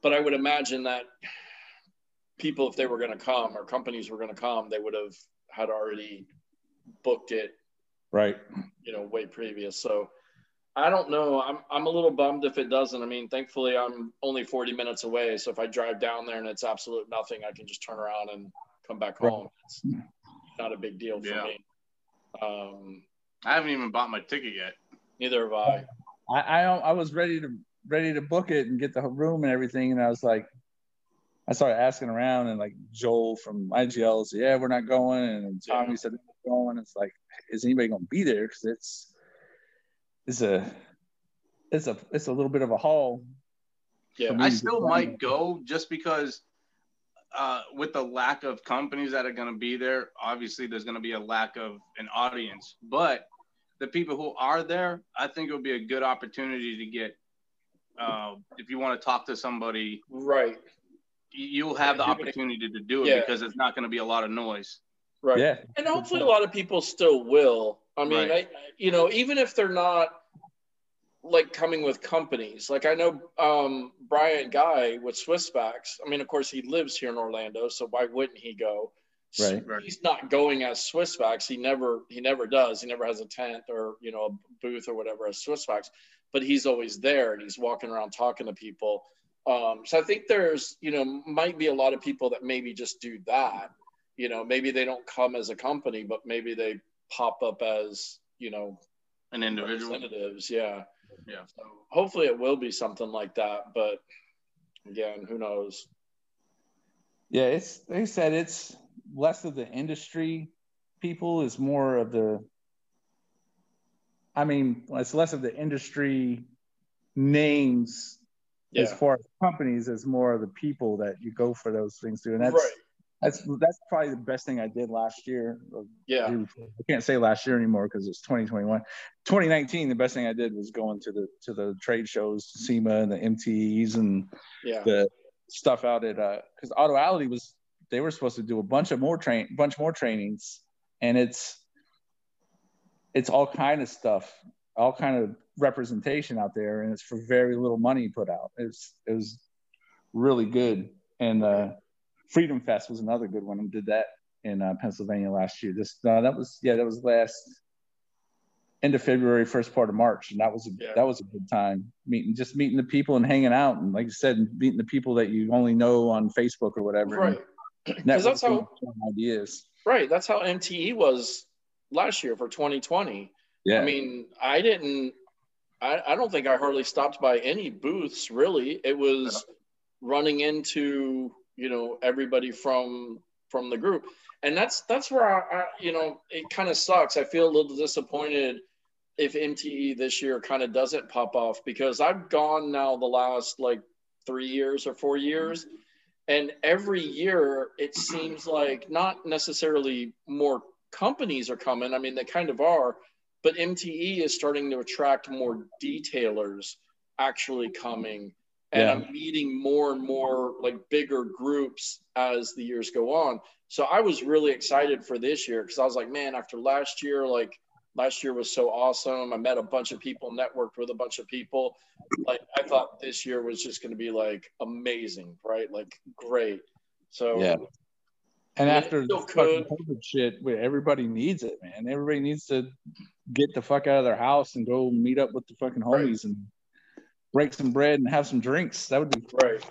but I would imagine that people, if they were going to come or companies were going to come, they would have had already booked it, right. you know, way previous. So I don't know. I'm, I'm a little bummed if it doesn't. I mean, thankfully, I'm only 40 minutes away. So if I drive down there and it's absolute nothing, I can just turn around and come back Right. home. It's not a big deal for Yeah. me. Um, I haven't even bought my ticket yet. neither have I. I, I I was ready to ready to book it and get the room and everything, and I was like, I started asking around, and like Joel from IGL said, "Yeah, we're not going," and Tommy Yeah. said, "We're going." It's like, is anybody going to be there? Because it's it's a it's a it's a little bit of a haul. Yeah. I still might go just because uh, with the lack of companies that are going to be there, obviously there's going to be a lack of an audience. But the people who are there, I think it'll be a good opportunity to get. Uh, if you want to talk to somebody, Right. you'll have the opportunity to do it Yeah. because it's not going to be a lot of noise. Right. Yeah, And hopefully a lot of people still will. I mean, Right. I, you know, even if they're not like coming with companies, like I know um, Brian Guy with Swissvax. I mean, of course, he lives here in Orlando, so why wouldn't he go? Right. Right. He's not going as Swissvax. He never, he never does. He never has a tent or you know a booth or whatever as Swissvax, but he's always there and he's walking around talking to people. Um, so I think there's, you know, might be a lot of people that maybe just do that. You know, maybe they don't come as a company, but maybe they pop up as, you know, An individual. representatives. Yeah. Yeah. So hopefully it will be something like that. But again, who knows? yeah. It's they said it's less of the industry people, is more of the. I mean, it's less of the industry names Yeah. as far as companies as more of the people that you go for those things to and that's right. That's that's probably the best thing i did last year Yeah. i can't say last year anymore because it's 2021 2019 the best thing i did was going to the to the trade shows sema and the mtes and Yeah. the stuff out at uh because autoality was they were supposed to do a bunch of more train bunch more trainings and it's it's all kind of stuff all kind of representation out there and it's for very little money put out it's it was really good and uh freedom fest was another good one we did that in uh, pennsylvania last year this uh, that was yeah that was last end of february first part of march and that was a Yeah. that was a good time meeting just meeting the people and hanging out and like you said meeting the people that you only know on facebook or whatever Right. Because that's how ideas right. That's how MTE was last year for 2020. yeah I mean, I didn't. I, I don't think I hardly stopped by any booths. Really, it was running into you know everybody from from the group, and that's that's where I, I you know it kind of sucks. I feel a little disappointed if MTE this year kind of doesn't pop off because I've gone now the last like three years or four years. And every year it seems like not necessarily more companies are coming. I mean, they kind of are, but MTE is starting to attract more detailers actually coming. And Yeah. I'm meeting more and more like bigger groups as the years go on. So I was really excited for this year because I was like, man, after last year, like last year was so awesome. I met a bunch of people, networked with a bunch of people. Like I thought this year was just going to be like amazing, right? Like great. So Yeah. And after the fucking. COVID shit, everybody needs it, man. Everybody needs to get the fuck out of their house and go meet up with the fucking Right. homies and break some bread and have some drinks. That would be right.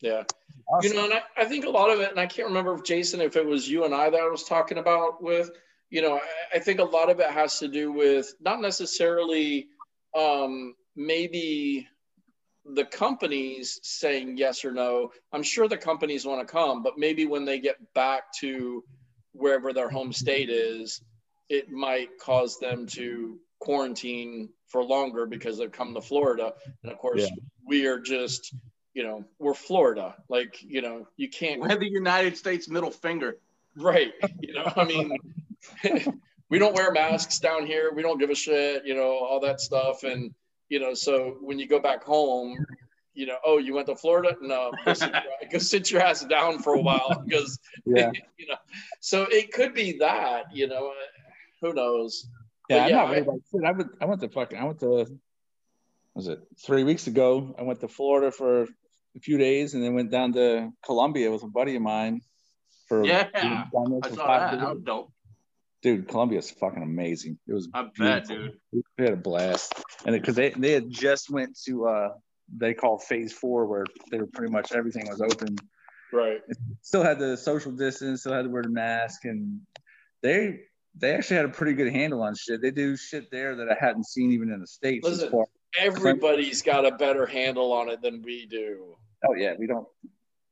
Yeah. awesome. You know, and I, I think a lot of it, and I can't remember if Jason, if it was you and I that I was talking about with, you know, I, I think a lot of it has to do with not necessarily um, maybe the companies saying yes or no. I'm sure the companies want to come, but maybe when they get back to wherever their home state is, it might cause them to quarantine for longer because they've come to Florida. And of course, Yeah. we are just, you know, we're Florida. Like, you know, you can't We're the United States middle finger. Right. You know, I mean, we don't wear masks down here. We don't give a shit, you know, all that stuff. And, you know, so when you go back home, you know, oh, you went to Florida? No, go sit, your, go sit your ass down for a while because, yeah. you know, so it could be that, you know, uh, who knows? Yeah, I'm not I- worried about shit. I went, I went to fucking, I went to, was it three weeks ago? I went to Florida for a few days and then went down to Colombia with a buddy of mine. For Yeah, I saw that. days. That was dope. Dude, Colombia's fucking amazing. It was I bet, dude. We had a blast, and because they they had just went to uh they call phase four where they were pretty much everything was open. Right. Still had the social distance, still had to wear the mask, and they they actually had a pretty good handle on shit. They do shit there that I hadn't seen even in the states. Listen, far- Everybody's got a better handle on it than we do. oh yeah, we don't,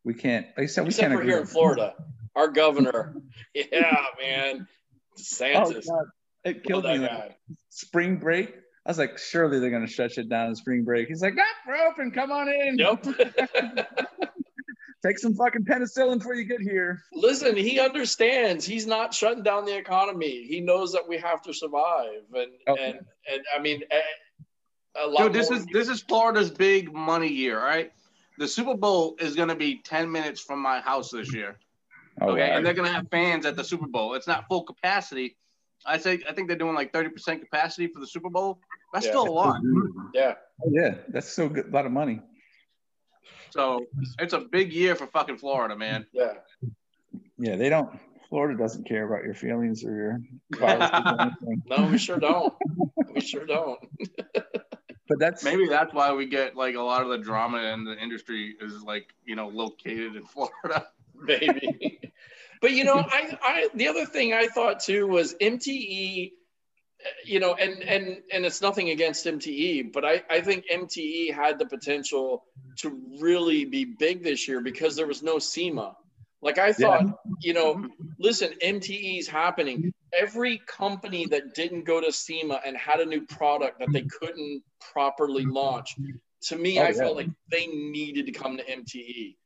we can't. Like I said, we Except can't for here in. Florida. Our governor. Yeah, man. Oh DeSantis. god, it killed me. Like, spring break. I was like, surely they're gonna shut shit down in spring break. He's like, ah, we're open. Come on in. Yep. Take some fucking penicillin before you get here. Listen, he understands. He's not shutting down the economy. He knows that we have to survive, and Okay. and and I mean, eh, a lot Dude, this more- is this is Florida's big money year, right? The Super Bowl is gonna be 10 minutes from my house this year. Oh, Okay, wow. and they're gonna have fans at the Super Bowl. It's not full capacity. I say I think they're doing like 30% capacity for the Super Bowl. That's Yeah. still a lot. yeah. Oh, yeah, that's so good. A lot of money. So it's a big year for fucking Florida, man. Yeah. Yeah, they don't. Florida doesn't care about your feelings or your policies or. No, we sure don't. we sure don't. But that's Maybe that's why we get like a lot of the drama in the industry is like, you know, located in Florida. Maybe. but you know, I, I the other thing I thought too was MTE. You know, and and and it's nothing against MTE, but I I think MTE had the potential to really be big this year because there was no SEMA. Like I thought, you know, listen, MTE is happening. Every company that didn't go to SEMA and had a new product that they couldn't properly launch, to me, Oh, I yeah. felt like they needed to come to MTE.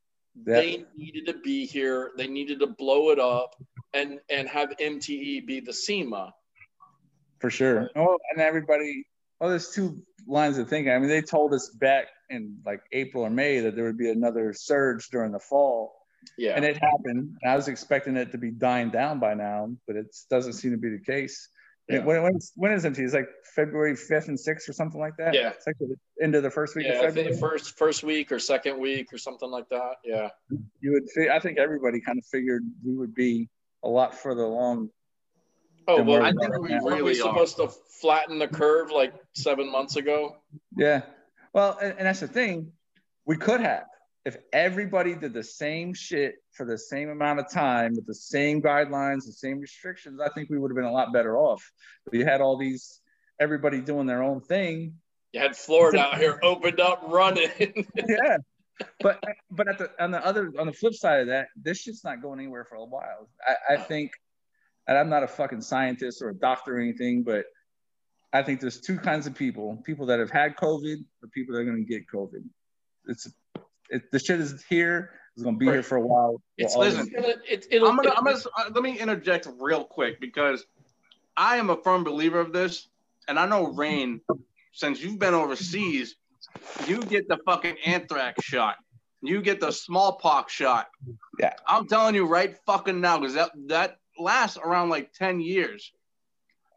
that, They needed to be here. They needed to blow it up and and have MTE be the SEMA. For sure. Oh, and everybody. Oh, there's two lines of thinking. I mean, they told us back in like April or May that there would be another surge during the fall, Yeah. and it happened. And I was expecting it to be dying down by now, but it doesn't seem to be the case. Yeah. When, when, when is MT? It's like February 5th and 6th or something like that. Yeah. It's like the end of the first week yeah, of I February. think first first week or second week or something like that. Yeah. you would. I think everybody kind of figured we would be a lot further along. Oh well, I think we weren't we really are. supposed to flatten the curve like seven months ago? Yeah. Well, and, and that's the thing. We could have if everybody did the same shit for the same amount of time with the same guidelines, the same restrictions. I think we would have been a lot better off. But you had all these everybody doing their own thing. You had Florida out here opened up running. yeah. But but at the on the other on the flip side of that, this shit's not going anywhere for a while. I, I think, and I'm not a fucking scientist or a doctor or anything, but I think there's two kinds of people: people that have had COVID, or people that are going to get COVID. It's it, the shit is here. It's going to be here for a while. it's, listen, it's it, it'll, I'm gonna, I'm gonna uh, let me interject real quick because I am a firm believer of this, and I know Rain, since you've been overseas, you get the fucking anthrax shot, you get the smallpox shot. Yeah. I'm telling you right fucking now, because that that lasts around like ten years.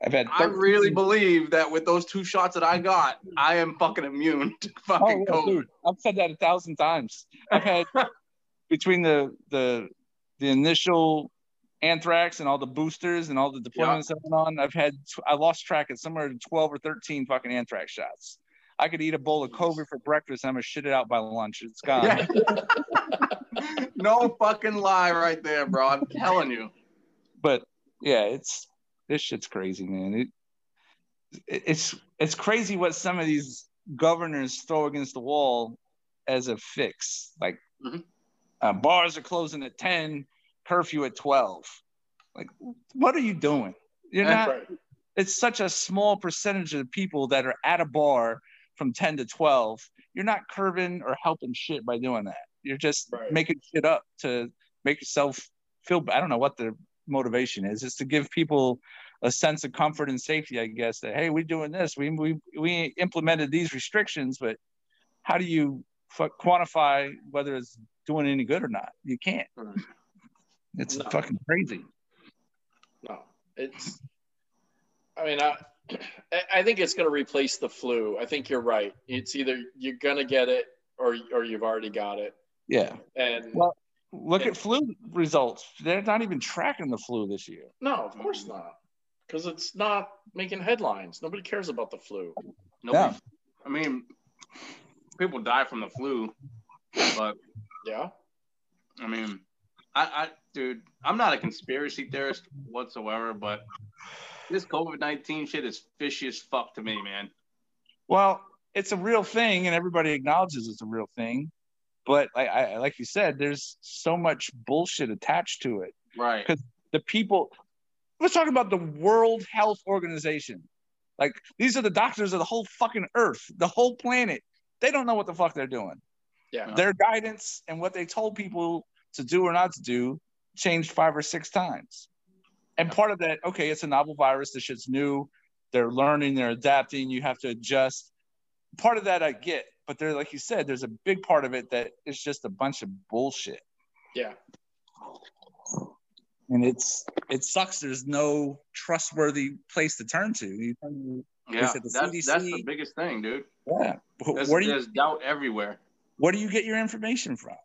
I've had. I really believe that with those two shots that I got, I am fucking immune to oh, fucking Oh, yeah, COVID. dude, I've said that a thousand times. I've had between the the the initial anthrax and all the boosters and all the deployments that went on. I've had I lost track of somewhere to twelve or thirteen fucking anthrax shots. I could eat a bowl of COVID for breakfast. and I'm gonna shit it out by lunch. It's gone. Yeah. no fucking lie right there, bro. I'm telling you. But yeah, it's this shit's crazy, man. It, it it's it's crazy what some of these governors throw against the wall as a fix. Like Mhm. uh, bars are closing at ten, curfew at twelve. Like, what are you doing? You're That's not. Right. It's such a small percentage of the people that are at a bar from ten to twelve. You're not curbing or helping shit by doing that. You're just Right. making shit up to make yourself feel. I don't know what the motivation is. It's to give people a sense of comfort and safety, I guess. That hey, we're doing this. We we we implemented these restrictions, but how do you fu- quantify whether it's doing any good or not? You can't. Mm-hmm. It's No. fucking crazy. No, it's. I mean, I, I- I think it's going to replace the flu. I think you're right. It's either you're going to get it or or you've already got it. Yeah. And Well- Look at flu results. They're not even tracking the flu this year. no, of course not, because it's not making headlines. Nobody cares about the flu. Nobody, I mean, people die from the flu, but Yeah. I mean, I, I, dude, I'm not a conspiracy theorist whatsoever, but this COVID 19 shit is fishy as fuck to me, man. Well, it's a real thing, and everybody acknowledges it's a real thing. But I, I like you said, there's so much bullshit attached to it. Right. Because the people. Let's talk about the World Health Organization. Like these are the doctors of the whole fucking earth, the whole planet. They don't know what the fuck they're doing. Yeah. Their guidance and what they told people to do or not to do changed five or six times. And part of that, okay, it's a novel virus. This shit's new. They're learning, they're adapting. You have to adjust. Part of that I get, but there, like you said, there's a big part of it that is just a bunch of bullshit. Yeah. And it's it sucks. There's no trustworthy place to turn to. You turn Yeah. it the That's, that's the biggest thing, dude. yeah. There's, Where do you there's doubt everywhere. where do you get your information from?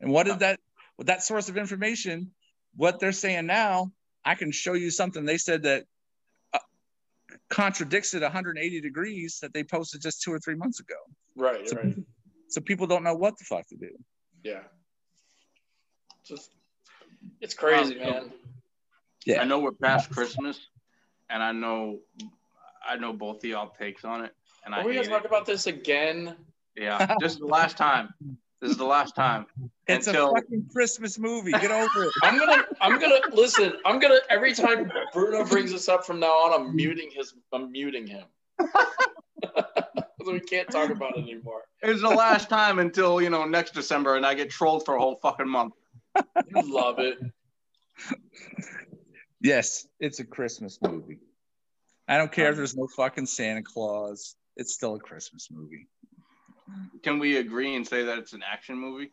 And what did that with that source of information, what they're saying now, I can show you something they said that contradicts it 180 degrees that they posted just two or three months ago. Right. So, Right. so people don't know what the fuck to do. Yeah. Just. It's crazy, Um, man. Yeah. I know we're past Christmas, and I know, I know both of y'all takes on it, and I Are we hate gonna talk it. about this again? Yeah, just the last time. This is the last time. It's Until- a fucking Christmas movie. Get over it. I'm gonna, I'm gonna listen. I'm gonna every time Bruno brings this up from now on, I'm muting his, I'm muting him. we can't talk about it anymore. It's the last time until you know next December, and I get trolled for a whole fucking month. You love it. Yes, it's a Christmas movie. I don't care if um, there's no fucking Santa Claus. It's still a Christmas movie. Can we agree and say that it's an action movie?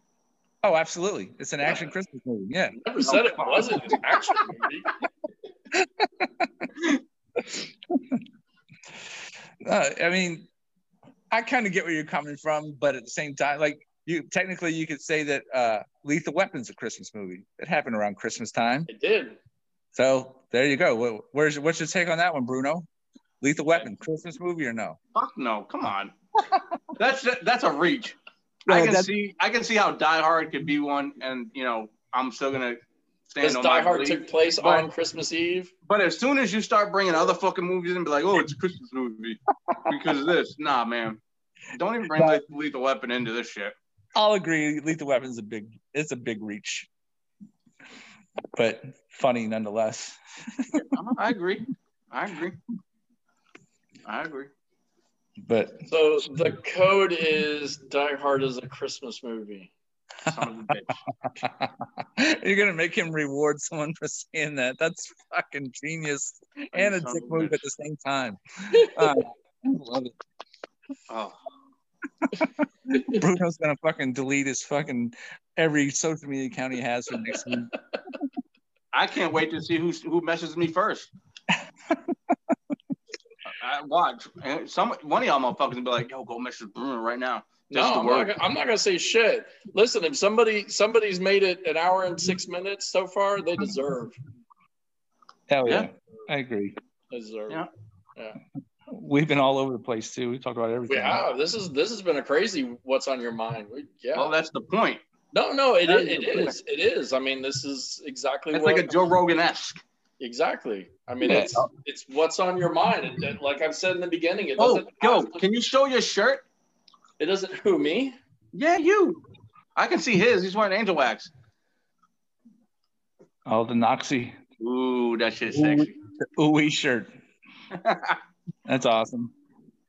Oh, absolutely. It's an action Christmas movie. Yeah. I Never said it wasn't an action movie. Uh, I mean, I kind of get where you're coming from, but at the same time, like you technically you could say that uh, Lethal Weapon's a Christmas movie. It happened around Christmas time. It did. So there you go. Where- Where's what's your take on that one, Bruno? Lethal Weapon, Christmas movie or no? Fuck no, come on. That's that's a reach. Yeah, I can that's- see I can see how Die Hard could be one, and you know I'm still gonna stand Because on Die my Hard belief. took place But- on Christmas Eve. But as soon as you start bringing other fucking movies and be like, oh, it's a Christmas movie because of this. Nah, man, don't even bring But- Lethal- Lethal Weapon into this shit. I'll agree. Lethal Weapon's a big. It's a big reach, but funny nonetheless. I agree. I agree. I agree. But So the code is Die Hard is a Christmas movie. Son of a bitch. you're gonna make him reward someone for saying that. That's fucking genius and a dick move at the same time. Uh, I love it. Oh, Bruno's gonna fucking delete his fucking every social media account he has for next week. I can't wait to see who who messes me first. I watch. Some one of y'all motherfuckers will be like, "Yo, go Mrs. Bruner right now." No, I'm not, gonna- I'm not gonna say shit. Listen, if somebody somebody's made it an hour and six minutes so far, they deserve. Hell yeah. Yeah. I agree. They deserve. Yeah. Yeah. We've been all over the place too. We talked about everything. Yeah. This is this has been a crazy. What's on your mind? We, yeah. Well, that's the point. no, no, it, that is, is it the point. is. It is. I mean, this is exactly It's what. like a Joe Rogan esque. Exactly. I mean, Yeah. it's it's what's on your mind. It- it- like I've said in the beginning, it Oh, doesn't. Oh, yo, to- can you show your shirt? it doesn't. Who me? Yeah, you. I can see his. He's wearing Angelwax. Oh, the Noxie Ooh, that shit's sexy. ooey shirt. That's awesome.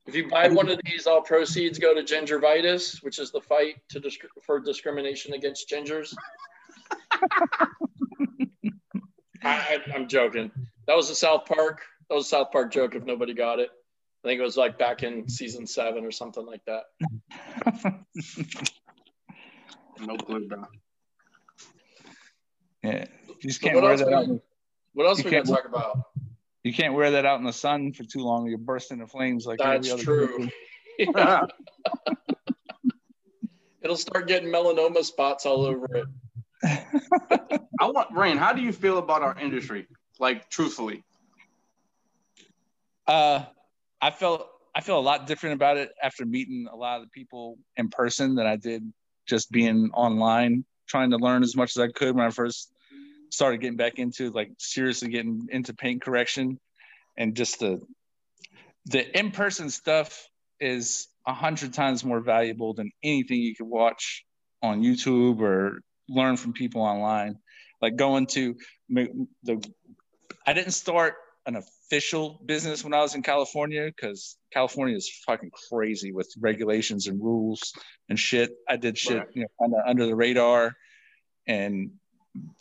If you buy one of these, all proceeds go to gingivitis, which is the fight to disc- for discrimination against gingers. I, I, I'm joking. That was a South Park. That was a South Park joke. If nobody got it, I think it was like back in season seven or something like that. no clue, bro. Yeah. You just can't what wear else that we- out. What else You we gonna can't- talk about? You can't wear that out in the sun for too long. You burst into flames like every That's other true. It'll start getting melanoma spots all over it. I want Rain. How do you feel about our industry? Like, truthfully. Uh, I felt I feel a lot different about it after meeting a lot of the people in person than I did just being online, trying to learn as much as I could when I first started getting back into like seriously getting into paint correction, and just the the in person stuff is a hundred times more valuable than anything you could watch on YouTube or learn from people online. Like going to the, I didn't start an official business when I was in California because California is fucking crazy with regulations and rules and shit. I did shit, Right. you know, kind of under the radar and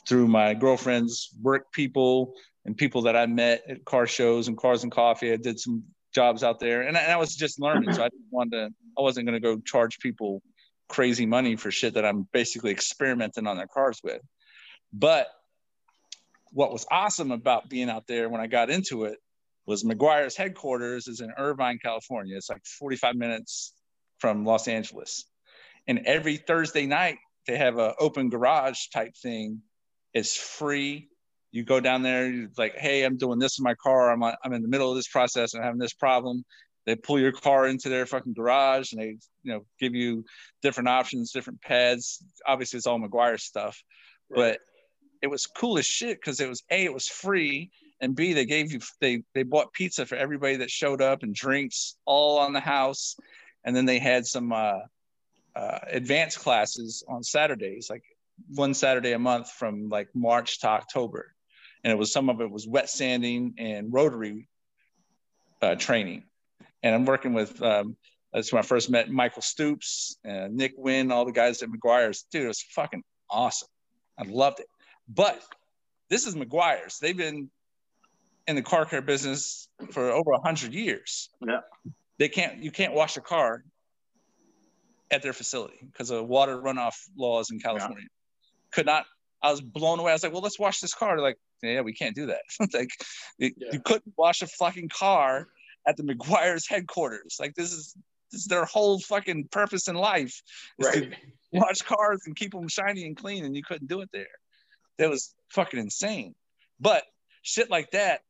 through my girlfriend's work people and people that I met at car shows and cars and coffee. I did some jobs out there and I, and I was just learning. So I didn't want to, I wasn't going to go charge people crazy money for shit that I'm basically experimenting on their cars with. But what was awesome about being out there when I got into it was Meguiar's headquarters is in Irvine, California. It's like 45 minutes from Los Angeles. And every Thursday night, they have a open garage type thing. It's free. You go down there, you're like, hey, I'm doing this in my car. I'm, I'm in the middle of this process and I'm having this problem. They pull your car into their fucking garage and they, you know, give you different options, different pads. Obviously, it's all Meguiar stuff, but it was cool as shit because it was a, it was free, and b, they gave you they they bought pizza for everybody that showed up and drinks all on the house, and then they had some uh, uh, advanced classes on Saturdays, like one Saturday a month from like March to October, and it was some of it was wet sanding and rotary uh, training, and I'm working with. Um, that's when I first met Michael Stoops, uh, Nick Wynn, all the guys at Meguiar's. Dude, it was fucking awesome. I loved it. But this is Meguiar's. They've been in the car care business for over a hundred years. Yeah. They can't you can't wash a car at their facility because of water runoff laws in California. Could not I was blown away. I was like, well, let's wash this car. They're like, yeah, we can't do that. like Yeah. you couldn't wash a fucking car at the Meguiar's headquarters. Like this is this is their whole fucking purpose in life is to Right. wash cars and keep them shiny and clean, and you couldn't do it there. That was fucking insane. But shit like that,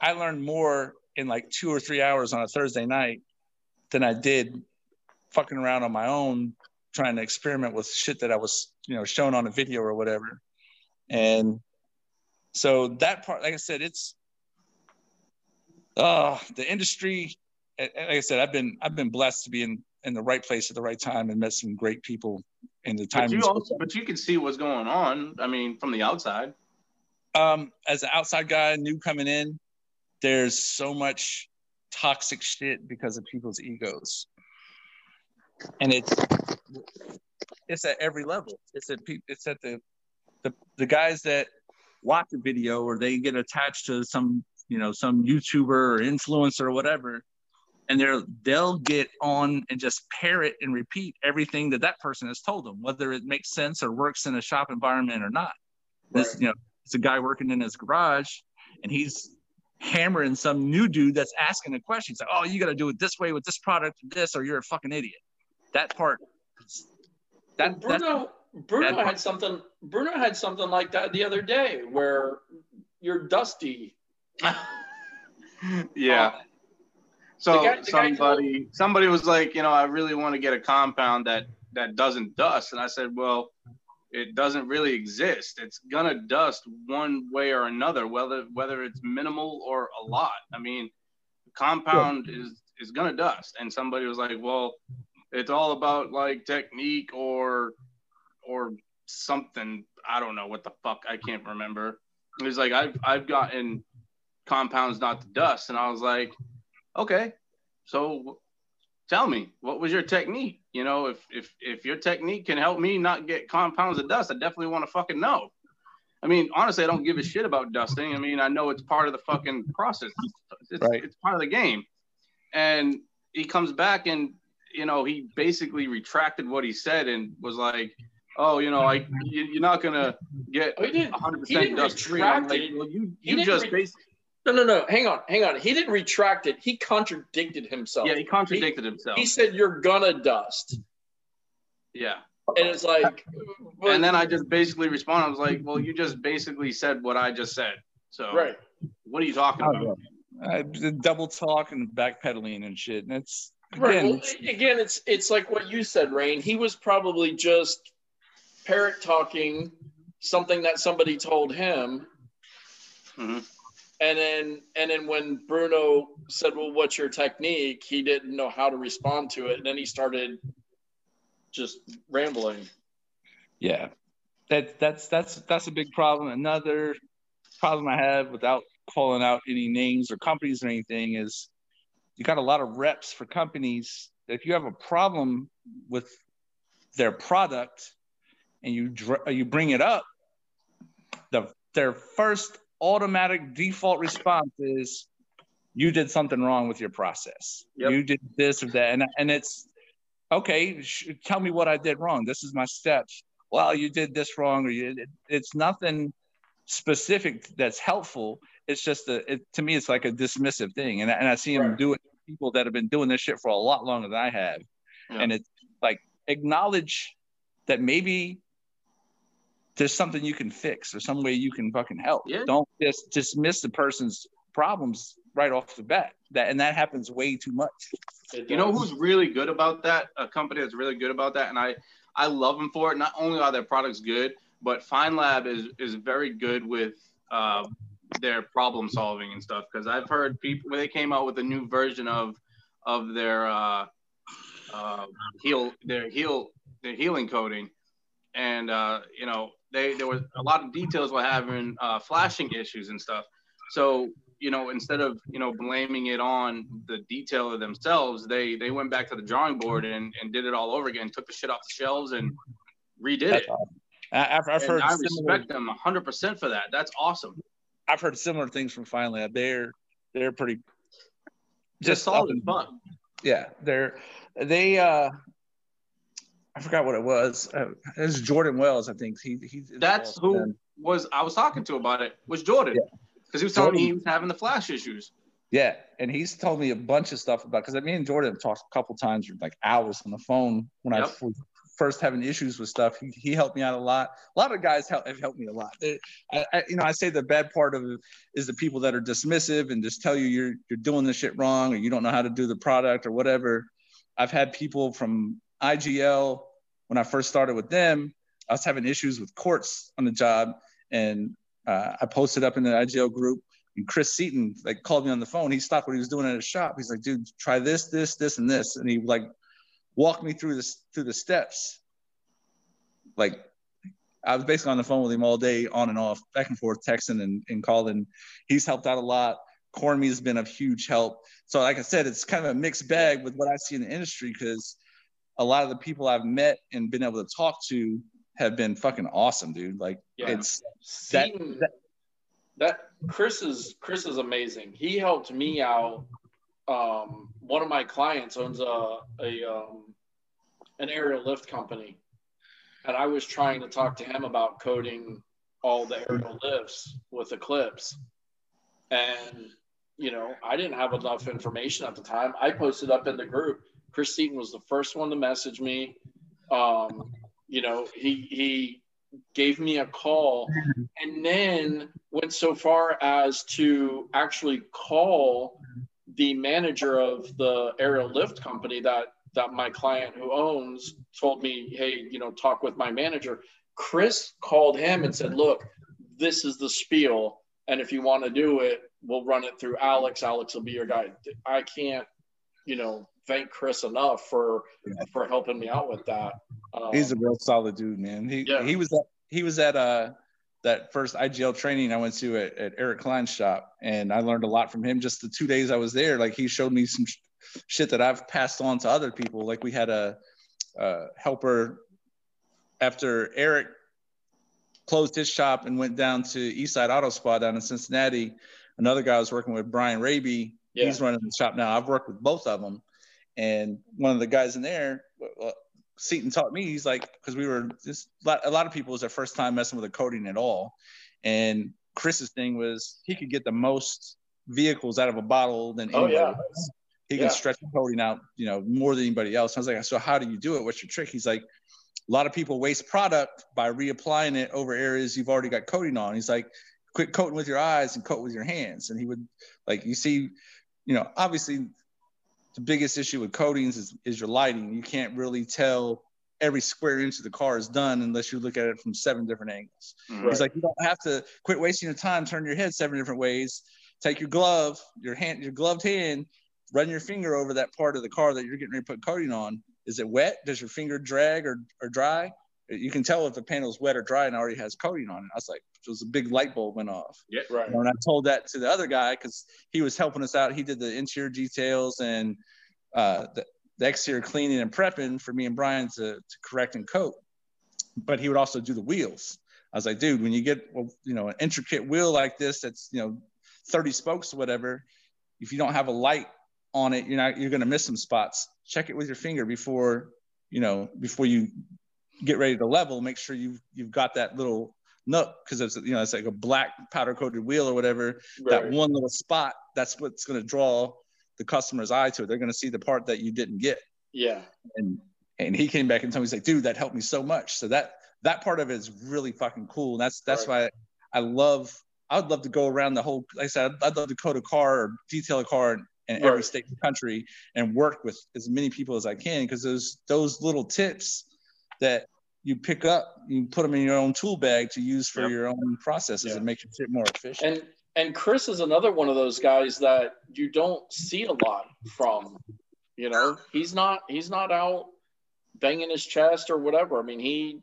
I learned more in like two or three hours on a Thursday night than I did fucking around on my own trying to experiment with shit that I was, you know, shown on a video or whatever. And so that part, like I said, it's uh the industry. and- and Like I said, I've been I've been blessed to be in in the right place at the right time and met some great people in the time. But you also, but you can see what's going on. I mean, from the outside. um, as an outside guy, new coming in, there's so much toxic shit because of people's egos, and it's it's at every level. It's at pe- it's at the the the guys that watch a video or they get attached to some you know some YouTuber or influencer or whatever, and they're they'll get on and just parrot and repeat everything that that person has told them, whether it makes sense or works in a shop environment or not. This you know it's a guy working in his garage and he's hammering some new dude that's asking a question. It's like, oh, you got to do it this way with this product, this, or you're a fucking idiot. That part. That Bruno Bruno had something. Bruno had something like that the other day where you're dusty. yeah. Um, so the guy, the somebody told- somebody was like, you know, I really want to get a compound that that doesn't dust, and I said, well, it doesn't really exist. It's gonna dust one way or another, whether whether it's minimal or a lot. I mean, compound yeah. is is gonna dust. And somebody was like, well, it's all about like technique or or something. I don't know what the fuck. I can't remember. It was like I've I've gotten compounds not the dust, and I was like, okay, so tell me what was your technique? You know if if if your technique can help me not get compounds of dust i definitely want to fucking know. I mean honestly i don't give a shit about dusting. I mean i know it's part of the fucking process. It's, right. it's part of the game. And he comes back and you know he basically retracted what he said and was like oh you know like you, are not gonna get oh, 100% dust free. Like, well, you, you just re- basically no, no, no. Hang on, hang on. He didn't retract it. He contradicted himself. Yeah, he contradicted he, himself. He said, "You're gonna dust." Yeah. And it's like, but, and then I just basically responded. I was like, "Well, you just basically said what I just said. So, right? What are you talking about?" Uh, double talk and backpedaling and shit. And it's again, right. well, again, it's it's like what you said, Rain. He was probably just parrot talking something that somebody told him. Mm-hmm and then and then when Bruno said, "Well, what's your technique?" He didn't know how to respond to it, and then he started just rambling. Yeah, that that's that's that's a big problem. Another problem I have, without calling out any names or companies or anything, is you got a lot of reps for companies. If you have a problem with their product and you you bring it up, the their first automatic default response is you did something wrong with your process. Yep. You did this or that. And, and it's okay, sh- tell me what I did wrong. This is my steps. Well, you did this wrong, or you, it, it's nothing specific that's helpful. It's just a, it, to me, it's like a dismissive thing. And, and I see them right. do it people that have been doing this shit for a lot longer than I have. And it's like acknowledge that maybe there's something you can fix or some way you can fucking help. Yeah. Don't just dismiss the person's problems right off the bat. That and that happens way too much. You know who's really good about that? A company that's really good about that, and I I love them for it. Not only are their products good, but FineLab is is very good with uh, their problem solving and stuff. Because I've heard people when they came out with a new version of of their uh, uh, heal their heal their healing coating, and uh, you know they there was a lot of details were having uh, flashing issues and stuff. So you know, instead of you know blaming it on the detailer themselves, they they went back to the drawing board and, and did it all over again. Took the shit off the shelves and redid That's it. Awesome. I've, I've heard. I respect them 100 percent for that. That's awesome. I've heard similar things from FineLab. They're they're pretty just solid and fun. Yeah, they're they uh I forgot what it was. Uh, it was Jordan Wells, I think. He he. That's who then. was I was talking to about it. Was Jordan? Because yeah. he was telling Jordan, me he was having the flash issues. Yeah, and he's told me a bunch of stuff about because me and Jordan have talked a couple times, like hours on the phone when yep. I was first having issues with stuff. He, he helped me out a lot. A lot of guys help, have helped me a lot. I, I, you know, I say the bad part of it is the people that are dismissive and just tell you you're you're doing this shit wrong or you don't know how to do the product or whatever. I've had people from IGL when I first started with them, I was having issues with quartz on the job, and uh, I posted up in the IGL group. And Chris Seaton like called me on the phone. He stopped what he was doing at his shop. He's like, "Dude, try this, this, this, and this," and he like walked me through this through the steps. Like I was basically on the phone with him all day, on and off, back and forth, texting and, and calling. He's helped out a lot. Cormy has been of huge help. So, like I said, it's kind of a mixed bag with what I see in the industry because a lot of the people I've met and been able to talk to have been fucking awesome, dude. Like yeah. it's that, that, that Chris is Chris is amazing. He helped me out. Um, one of my clients owns a a um, an aerial lift company, and I was trying to talk to him about coating all the aerial lifts with Eclipse, and you know, I didn't have enough information at the time. I posted up in the group. Chris Seaton was the first one to message me. Um, you know, he he gave me a call and then went so far as to actually call the manager of the aerial lift company that that my client who owns told me, hey, you know, talk with my manager. Chris called him and said, look, this is the spiel. And if you want to do it, we'll run it through Alex. Alex will be your guy. I can't, you know, thank Chris enough for yeah. for helping me out with that. Um, He's a real solid dude, man. He yeah. he was at he was at uh that first IGL training I went to at, at Eric Klein's shop, and I learned a lot from him. Just the two days I was there, like he showed me some sh- shit that I've passed on to other people. Like we had a, a helper after Eric closed his shop and went down to Eastside Auto Spa down in Cincinnati. Another guy I was working with, Brian Raby. Yeah. He's running the shop now. I've worked with both of them. And one of the guys in there, uh, Seaton taught me, he's like, because we were just a lot of people was their first time messing with a coating at all. And Chris's thing was he could get the most vehicles out of a bottle than anybody oh, yeah. else. He yeah. can stretch the coating out, you know, more than anybody else. I was like, so how do you do it? What's your trick? He's like, a lot of people waste product by reapplying it over areas you've already got coating on. He's like, quit coating with your eyes and coat with your hands. And he would like, you see, you know, obviously the biggest issue with coatings is, is your lighting. You can't really tell every square inch of the car is done unless you look at it from seven different angles. Mm-hmm. Right. He's like, you don't have to quit wasting your time, turn your head seven different ways. Take your glove, your hand, your gloved hand, run your finger over that part of the car that you're getting ready to put coating on. Is it wet? Does your finger drag or, or dry? You can tell if the panel's wet or dry and already has coating on it. I was like, it was a big light bulb went off. Yeah, right. And I told that to the other guy, because he was helping us out, he did the interior details and uh, the, the exterior cleaning and prepping for me and Brian to, to correct and coat. But he would also do the wheels. I was like, dude, when you get you know an intricate wheel like this, that's you know 30 spokes or whatever, if you don't have a light on it, you're not you're gonna miss some spots. Check it with your finger before you know before you get ready to level. Make sure you've you've got that little nook because it's you know it's like a black powder coated wheel or whatever. Right. That one little spot that's what's gonna draw the customer's eye to it. They're gonna see the part that you didn't get. Yeah. And and he came back and told me he's like, dude, that helped me so much. So that that part of it is really fucking cool. And that's that's right. why I love I would love to go around the whole like I said, I'd, I'd love to code a car or detail a car in right. every state in the country and work with as many people as I can because those those little tips that you pick up, you put them in your own tool bag to use for yep. your own processes yeah. and make your shit more efficient. And and Chris is another one of those guys that you don't see a lot from. You know, he's not he's not out banging his chest or whatever. I mean, he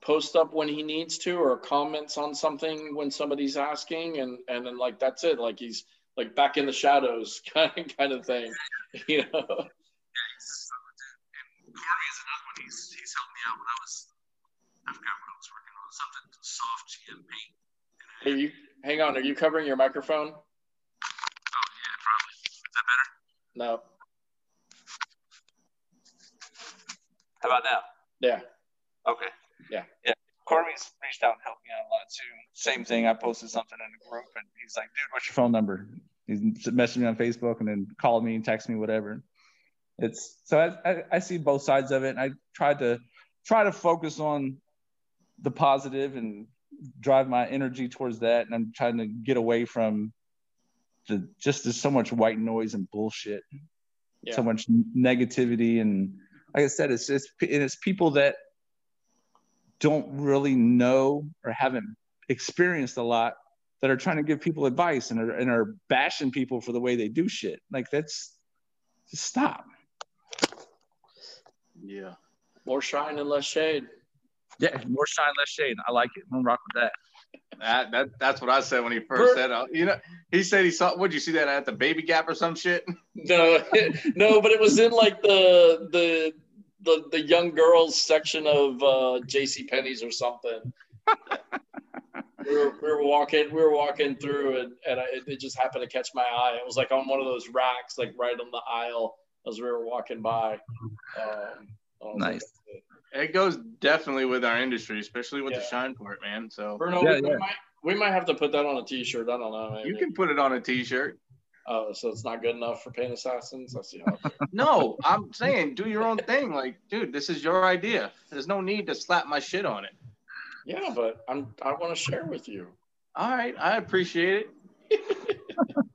posts up when he needs to or comments on something when somebody's asking and and then like that's it. Like he's like back in the shadows kind of, kind of thing, you know. He's And Corby is another one. He's helped me out when I was I forgot what I was working on something soft GM paint. Hey, you hang on. Are you covering your microphone? Oh yeah, probably. Is that better? No. How about now? Yeah. Okay. Yeah. Yeah. Corby's reached out and helped me out a lot too. Same thing. I posted something in the group and he's like, dude, what's your phone number? He's messaging me on Facebook and then called me and texted me, whatever. It's so I, I, I see both sides of it. And I try to try to focus on the positive and drive my energy towards that. And I'm trying to get away from the just there's so much white noise and bullshit, yeah. so much negativity. And like I said, it's just, it's people that don't really know or haven't experienced a lot that are trying to give people advice and are, and are bashing people for the way they do shit. Like that's just stop. Yeah. More shine and less shade. Yeah, more shine, less shade. I like it. I'm rock with that. That, that that's what I said when he first said uh, you know he said he saw would you see that at the baby gap or some shit no no but it was in like the the the the young girls section of uh, J.C. Penney's or something. we, were, we were walking we were walking through and, and I, it just happened to catch my eye. It was like on one of those racks, like right on the aisle as we were walking by. Um, nice. It goes definitely with our industry, especially with yeah. the shine part, man. So Bruno, yeah, we, yeah. might We might have to put that on a T-shirt. I don't know. Maybe. You can put it on a T-shirt. Oh, so it's not good enough for Paint Assassins? I see. How No, I'm saying do your own thing. Like, dude, this is your idea. There's no need to slap my shit on it. yeah, but I'm. I want to share with you. All right, I appreciate it.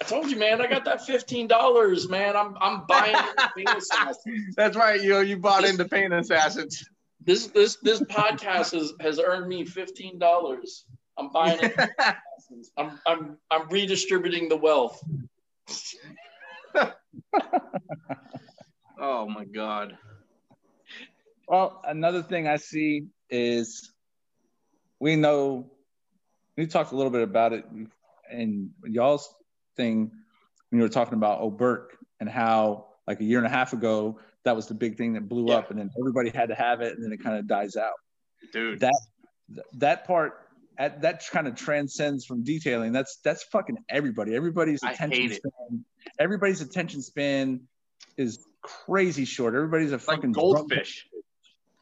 I told you, man. I got that fifteen dollars, man. I'm. I'm buying Paint Assassins. That's right, yo. You bought into Paint Assassins. This this this podcast has has earned me fifteen dollars. I'm buying it. I'm I'm I'm redistributing the wealth. oh my god. Well, another thing I see is we know we talked a little bit about it and y'all's thing when you were talking about Oberk and how like a year and a half ago that was the big thing that blew Yeah. up and then everybody had to have it and then it kind of dies out. Dude. That that part at, that kind of transcends from detailing. That's that's fucking everybody. Everybody's attention span. Everybody's attention span is crazy short. Everybody's a like fucking drunk- goldfish.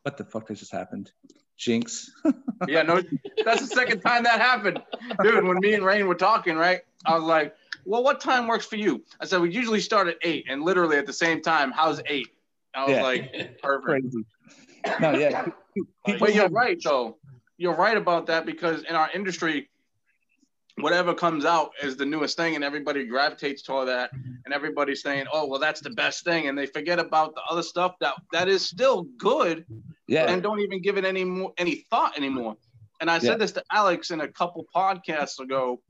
What the fuck just happened? Jinx. Yeah, no, that's the second time that happened. Dude, when me and Rain were talking, right? I was like, well, what time works for you? I said, we usually start at eight, and literally at the same time, how's eight? I was Yeah. like, perfect. Crazy. No, yeah. But you're right, though. You're right about that because in our industry, whatever comes out is the newest thing, and everybody gravitates toward that, and everybody's saying, "Oh, well, that's the best thing," and they forget about the other stuff that that is still good, Yeah. and don't even give it any more any thought anymore. And I said Yeah. this to Alex in a couple podcasts ago,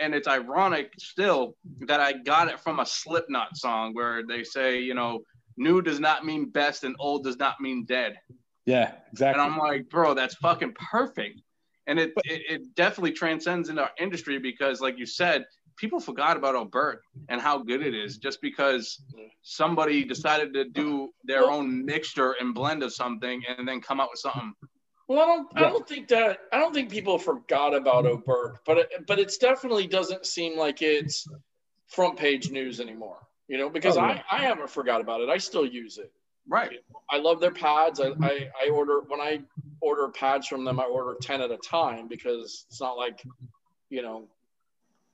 and it's ironic still that I got it from a Slipknot song where they say, you know, new does not mean best and old does not mean dead. Yeah, exactly. And. I'm like, bro, that's fucking perfect. And it, it, it definitely transcends in our industry because, like you said, people forgot about Oberk and how good it is just because somebody decided to do their own mixture and blend of something and then come out with something. Well, I don't. I don't think that. I don't think people forgot about Oberk, but it, but it's definitely doesn't seem like it's front page news anymore. You know, because Oh, yeah. I I haven't forgot about it. I still use it. Right. I love their pads. I, I, I order when I order pads from them, I order 10 at a time because it's not like, you know,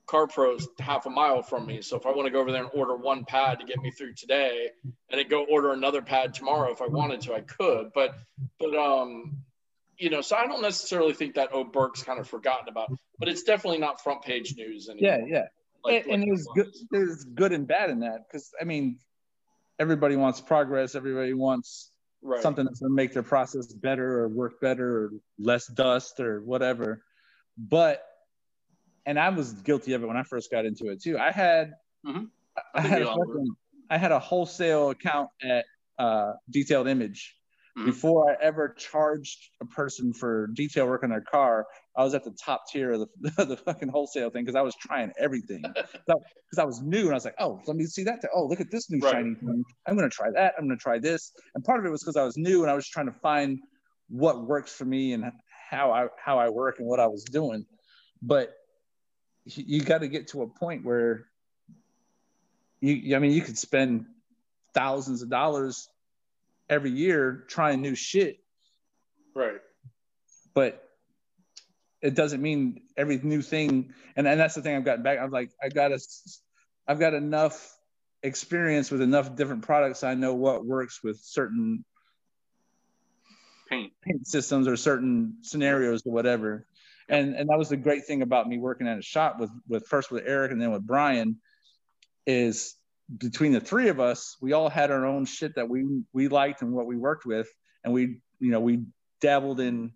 CarPro's half a mile from me. So if I want to go over there and order one pad to get me through today and then go order another pad tomorrow, if I wanted to, I could. But, but, um, you know, so I don't necessarily think that Oberk's kind of forgotten about, but it's definitely not front page news anymore. yeah, yeah. Like- and, and there's good there's good and bad in that because I mean everybody wants progress, everybody wants Right. something that's gonna make their process better or work better or less dust or whatever. But and I was guilty of it when I first got into it too. I had Mhm. I I had we a fucking, I had a wholesale account at uh, Detailed Image. Mhm. Before I ever charged a person for detail work on their car, I was at the top tier of the, the fucking wholesale thing because I was trying everything. Because I was new and I was like, oh, let me see that. Oh, look at this new Right. shiny thing. I'm going to try that. I'm going to try this. And part of it was because I was new and I was trying to find what works for me and how I how I work and what I was doing. But you got to get to a point where you I mean you could spend thousands of dollars every year trying new shit, right. but it doesn't mean every new thing. And, and that's the thing I've gotten back. I'm like, I got a, I've got enough experience with enough different products. I know what works with certain Paint. paint systems or certain scenarios or whatever. And and that was the great thing about me working at a shop with with first with Eric and then with Brian is between the three of us, we all had our own shit that we we liked and what we worked with, and we you know we dabbled in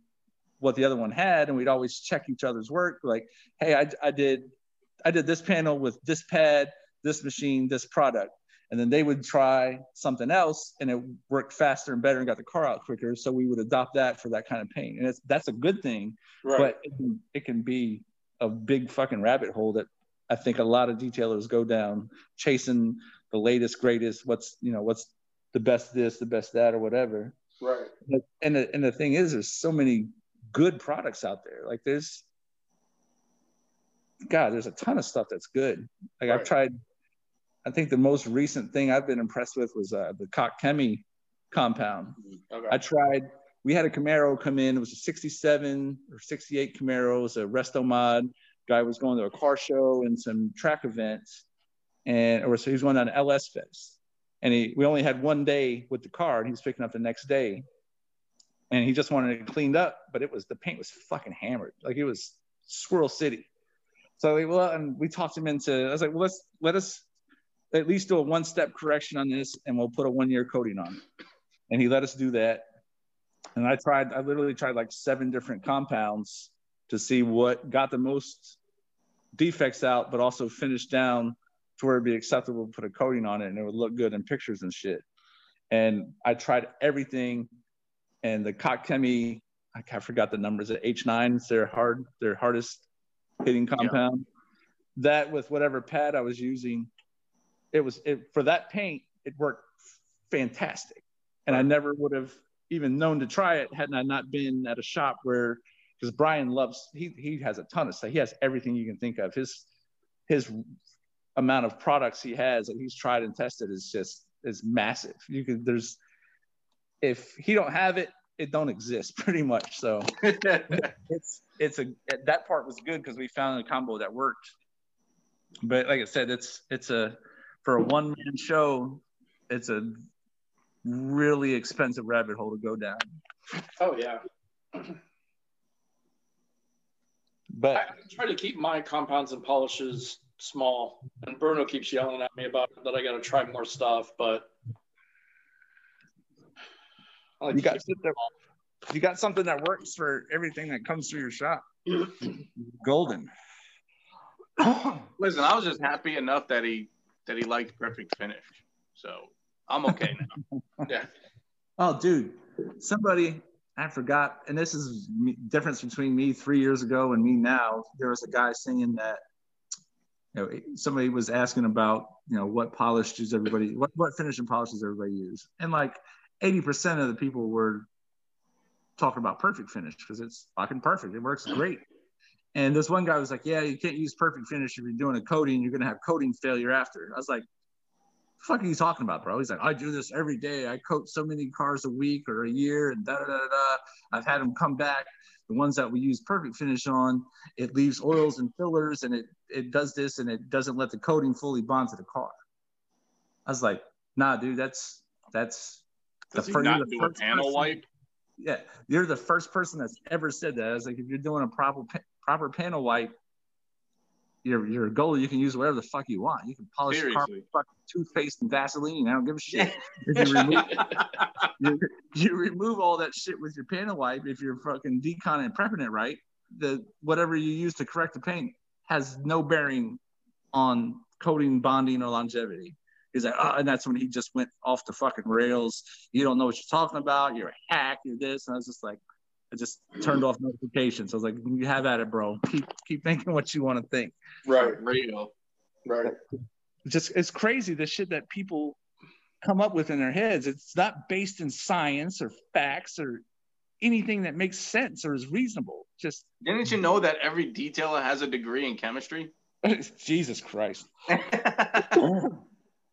what the other one had, and we'd always check each other's work. Like, hey, I, I did I did this panel with this pad, this machine, this product, and then they would try something else, and it worked faster and better and got the car out quicker. So we would adopt that for that kind of paint, and it's that's a good thing Right. but it can, it can be a big fucking rabbit hole that I think a lot of detailers go down chasing the latest, greatest, what's you know what's the best this, the best that, or whatever. right. But, and the, and the thing is, there's so many good products out there. Like there's, God, there's a ton of stuff that's good. Like I've tried. I think the most recent thing I've been impressed with was uh, the Koch Chemie compound. Okay. I tried we had a Camaro come in. It was a 67 or 68 Camaro. It was a resto mod. Guy was going to a car show and some track events. And or so he was going on an LS Fest. And he we only had one day with the car and he was picking up the next day. And he just wanted it cleaned up, but it was the paint was fucking hammered. Like it was Swirl City. So we, well, and we talked him into. I was like, well, let's let us at least do a one step correction on this, and we'll put a one year coating on. And he let us do that. And I tried. I literally tried like seven different compounds to see what got the most defects out, but also finished down to where it'd be acceptable to put a coating on it and it would look good in pictures and shit. And I tried everything, and the Koch Chemie, I forgot the numbers. At H9, it's their hard, their hardest hitting compound. Yeah. That with whatever pad I was using, it was it for that paint. It worked fantastic, and I never would have even known to try it hadn't I not been at a shop where because Brian loves he he has a ton of stuff. He has everything you can think of. His his amount of products he has that he's tried and tested is just is massive. You can there's if he don't have it, it don't exist pretty much. So it's it's a that part was good because we found a combo that worked. But like I said, it's it's a for a one man show, it's a really expensive rabbit hole to go down. Oh yeah. But I try to keep my compounds and polishes small, and Bruno keeps yelling at me about that. I got to try more stuff, but like you got you got something that works for everything that comes through your shop. Golden. Listen, I was just happy enough that he that he liked perfect finish, so I'm okay now. yeah. Oh, dude, somebody I forgot, and this is difference between me three years ago and me now. There was a guy saying that you know somebody was asking about you know what polish does everybody what what finishing polish does everybody use, and like 80% of the people were talking about perfect finish because it's fucking perfect. It works great. And this one guy was like, "Yeah, you can't use perfect finish if you're doing a coating. You're gonna have coating failure after." I was like, fuck are you talking about, bro? He's like, I do this every day. I coat so many cars a week or a year and da da da da. I've had them come back. The ones that we use perfect finish on, it leaves oils and fillers and it it does this and it doesn't let the coating fully bond to the car. I was like, nah, dude, that's that's Does the, he not the do a panel person, wipe? Yeah, you're the first person that's ever said that. I was like, if you're doing a proper proper panel wipe, you're you're a goalie. You can use whatever the fuck you want. You can polish your car toothpaste and Vaseline. I don't give a shit. you remove, you, you, remove all that shit with your panel wipe. If you're fucking decon and prepping it right, the whatever you use to correct the paint has no bearing on coating, bonding, or longevity. He's like, oh, and that's when he just went off the fucking rails. You don't know what you're talking about. You're a hack. You're this. And I was just like, I just turned off notifications. I was like, you have at it, bro. Keep keep thinking what you want to think. Right. Real. Right. Just it's crazy the shit that people come up with in their heads. It's not based in science or facts or anything that makes sense or is reasonable. Just didn't you know that every detailer has a degree in chemistry? Jesus Christ.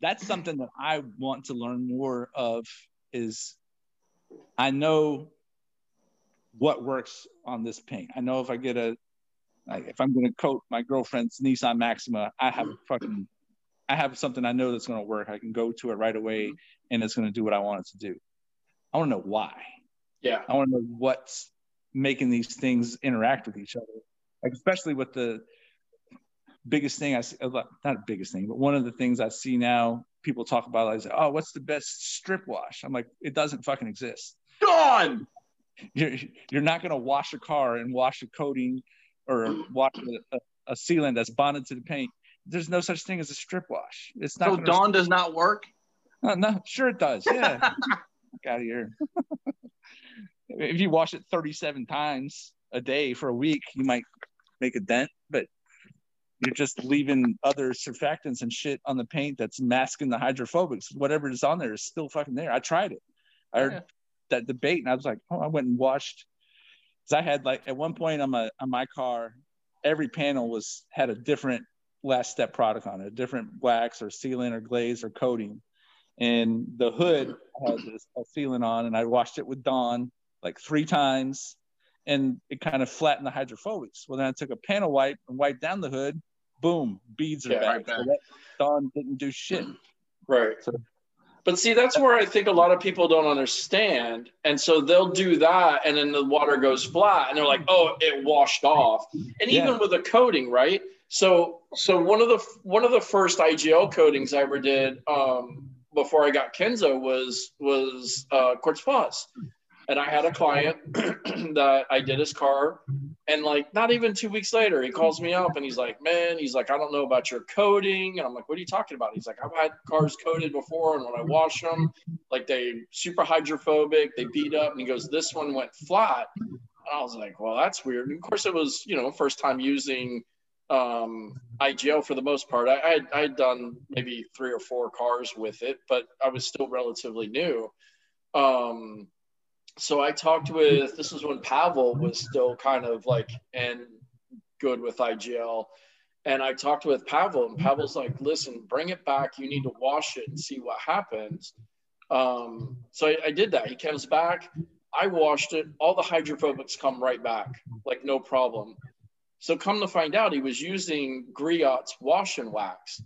That's something that I want to learn more of is I know what works on this paint. I know if I get a like if I'm gonna coat my girlfriend's Nissan Maxima, I have fucking I have something I know that's gonna work. I can go to it right away mm-hmm. and it's gonna do what I want it to do. I wanna know why. Yeah. I wanna know what's making these things interact with each other. Like especially with the biggest thing I see, uh, not the biggest thing, but one of the things I see now people talk about is, oh, what's the best strip wash? I'm like, it doesn't fucking exist. Gone you're you're not going to wash a car and wash a coating or wash a, a, sealant that's bonded to the paint. There's no such thing as a strip wash. It's not. So Dawn does not work. No, no, sure it does. Yeah, out of here. if you wash it 37 times a day for a week, you might make a dent, but you're just leaving other surfactants and shit on the paint that's masking the hydrophobics. Whatever is on there is still fucking there. I tried it. I yeah that debate, and I was like, oh, I went and watched because I had like at one point on my on my car, every panel was had a different last step product on it, a different wax or sealant or glaze or coating, and the hood had this, a sealant on, and I washed it with Dawn like three times, and it kind of flattened the hydrophobics. Well, then I took a panel wipe and wiped down the hood. Boom, beads are Yeah, back. right back. So Dawn didn't do shit. Right. So- But see, that's where I think a lot of people don't understand. And so they'll do that, and then the water goes flat, and they're like, oh, it washed off. And Yeah. even with a coating, right? So, so one of the one of the first IGL coatings I ever did um, before I got Kenzo was was uh, Quartz Plus, and I had a client that I did his car, and like not even two weeks later, he calls me up and he's like, "Man, he's like, I don't know about your coating," and I'm like, "What are you talking about?" He's like, "I've had cars coated before, and when I wash them, like they super hydrophobic, they beat up." And he goes, "This one went flat," and I was like, "Well, that's weird." And of course, it was you know first time using um, IGL for the most part. I I had, I had done maybe three or four cars with it, but I was still relatively new. Um, so I talked with this was when Pavel was still kind of like and good with IGL. And I talked with Pavel, and Pavel's like, listen, bring it back. You need to wash it and see what happens. Um, so I, I did that. He comes back. I washed it. All the hydrophobics come right back, like no problem. So come to find out, he was using Griot's wash and wax.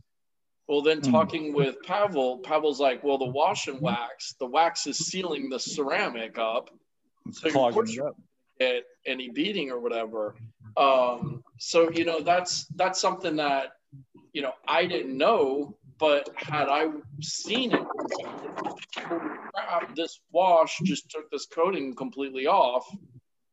Well, then Hmm. talking with Pavel, Pavel's like, well, the wash and wax, the wax is sealing the ceramic up So you're clogging fortunate- it up. any beating or whatever. Um, so you know that's that's something that you know I didn't know, but had I seen it, crap, this wash just took this coating completely off.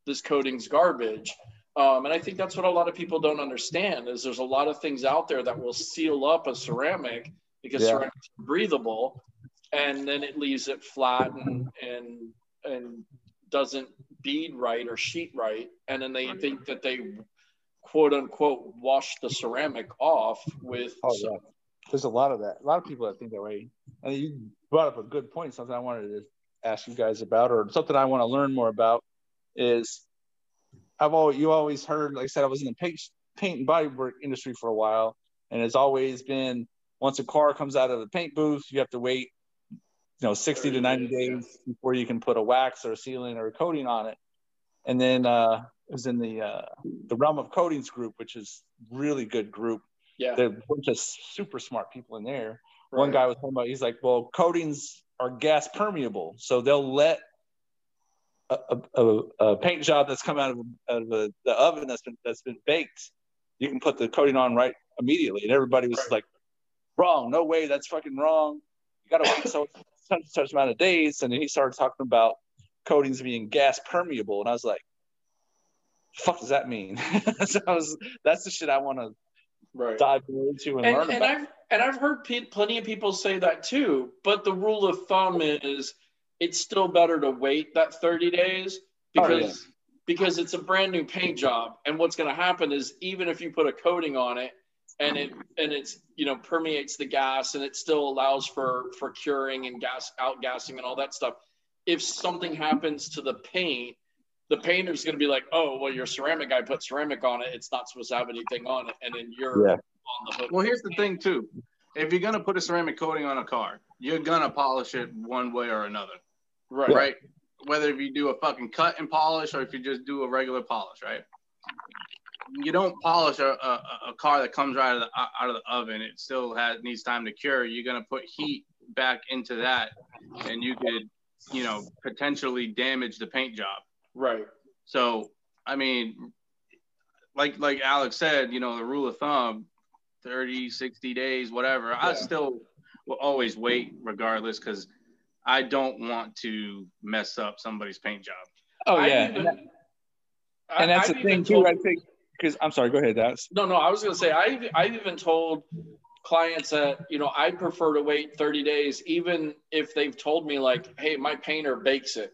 This coating's garbage. Um, and I think that's what a lot of people don't understand is there's a lot of things out there that will seal up a ceramic because Yeah. ceramic's breathable and then it leaves it flat and and and doesn't bead right or sheet right and then they think that they quote unquote wash the ceramic off with Oh yeah, there's a lot of that. A lot of people that think that way. And you brought up a good point. Something I wanted to ask you guys about, or something I want to learn more about, is I've always you always heard. Like I said, I was in the paint paint and body work industry for a while, and it's always been once a car comes out of the paint booth, you have to wait, you know, 60 to 90 days before you can put a wax or a sealant or a coating on it. And then uh, it was in the uh, the realm of coatings group, which is really good group yeah there are a bunch of super smart people in there. One guy was talking about, he's like, well, coatings are gas permeable, so they'll let a, a, a, a paint job that's come out of, out of the, the oven that's been that's been baked, you can put the coating on right immediately, and everybody was Right. like, wrong, no way, that's fucking wrong. You got to wait so such such amount of days, and then he started talking about coatings being gas permeable, and I was like. Fuck does that mean? so I was, that's the shit I want to right dive into and, and, learn and about. I've and I've heard pe- plenty of people say that too. But the rule of thumb is it's still better to wait that 30 days Oh, because yeah. because it's a brand new paint job. And what's going to happen is even if you put a coating on it and it and it's you know permeates the gas and it still allows for for curing and gas outgassing and all that stuff. If something happens to the paint, the painter's going to be like, "Oh, well, your ceramic guy put ceramic on it. It's not supposed to have anything on it," and then you're Yeah. on the hook. Well, here's the thing too. If you're gonna put a ceramic coating on a car, you're gonna polish it one way or another, right, right? Whether if you do a fucking cut and polish or if you just do a regular polish, right? You don't polish a, a, a car that comes right out of the out of the oven. It still has needs time to cure. You're gonna put heat back into that, and you could, you know, potentially damage the paint job. right. So, I mean, like like Alex said, you know, the rule of thumb, 30, 60 days, whatever. I still will always wait regardless because I don't want to mess up somebody's paint job. Oh yeah, even- and, that- I- and that's I've the even thing too. told- I think because I'm sorry. Go ahead, Dallas. No, no, I was gonna say I I've even told clients that you know I prefer to wait 30 days, even if they've told me like, hey, my painter bakes it.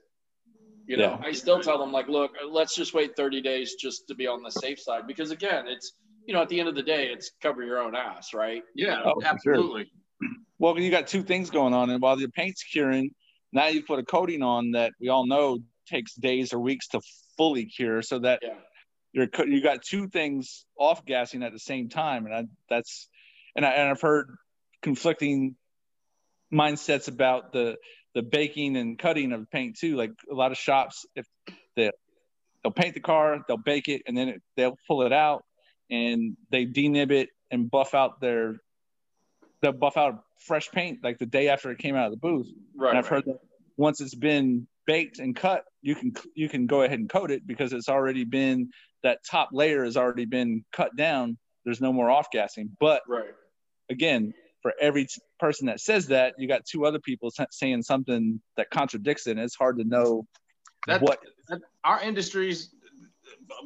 You know, Yeah. I still tell them like, look, let's just wait 30 days just to be on the safe side because again, it's you know at the end of the day, it's cover your own ass, right? Yeah, Oh, for sure. Well, you got two things going on, and while the paint's curing, now you put a coating on that we all know takes days or weeks to fully cure. So that Yeah. you're you got two things off gassing at the same time, and I, that's and I and I've heard conflicting mindsets about the the baking and cutting of paint too. Like a lot of shops, if they they'll paint the car, they'll bake it, and then it, they'll pull it out and they denib it and buff out their they'll buff out fresh paint like the day after it came out of the booth. Right. and I've right. heard that once it's been baked and cut, you can you can go ahead and coat it because it's already been that top layer has already been cut down. There's no more off gassing. But Right. again, for every t- person that says that, you got two other people sa- saying something that contradicts it. And it's hard to know That, what. that our industries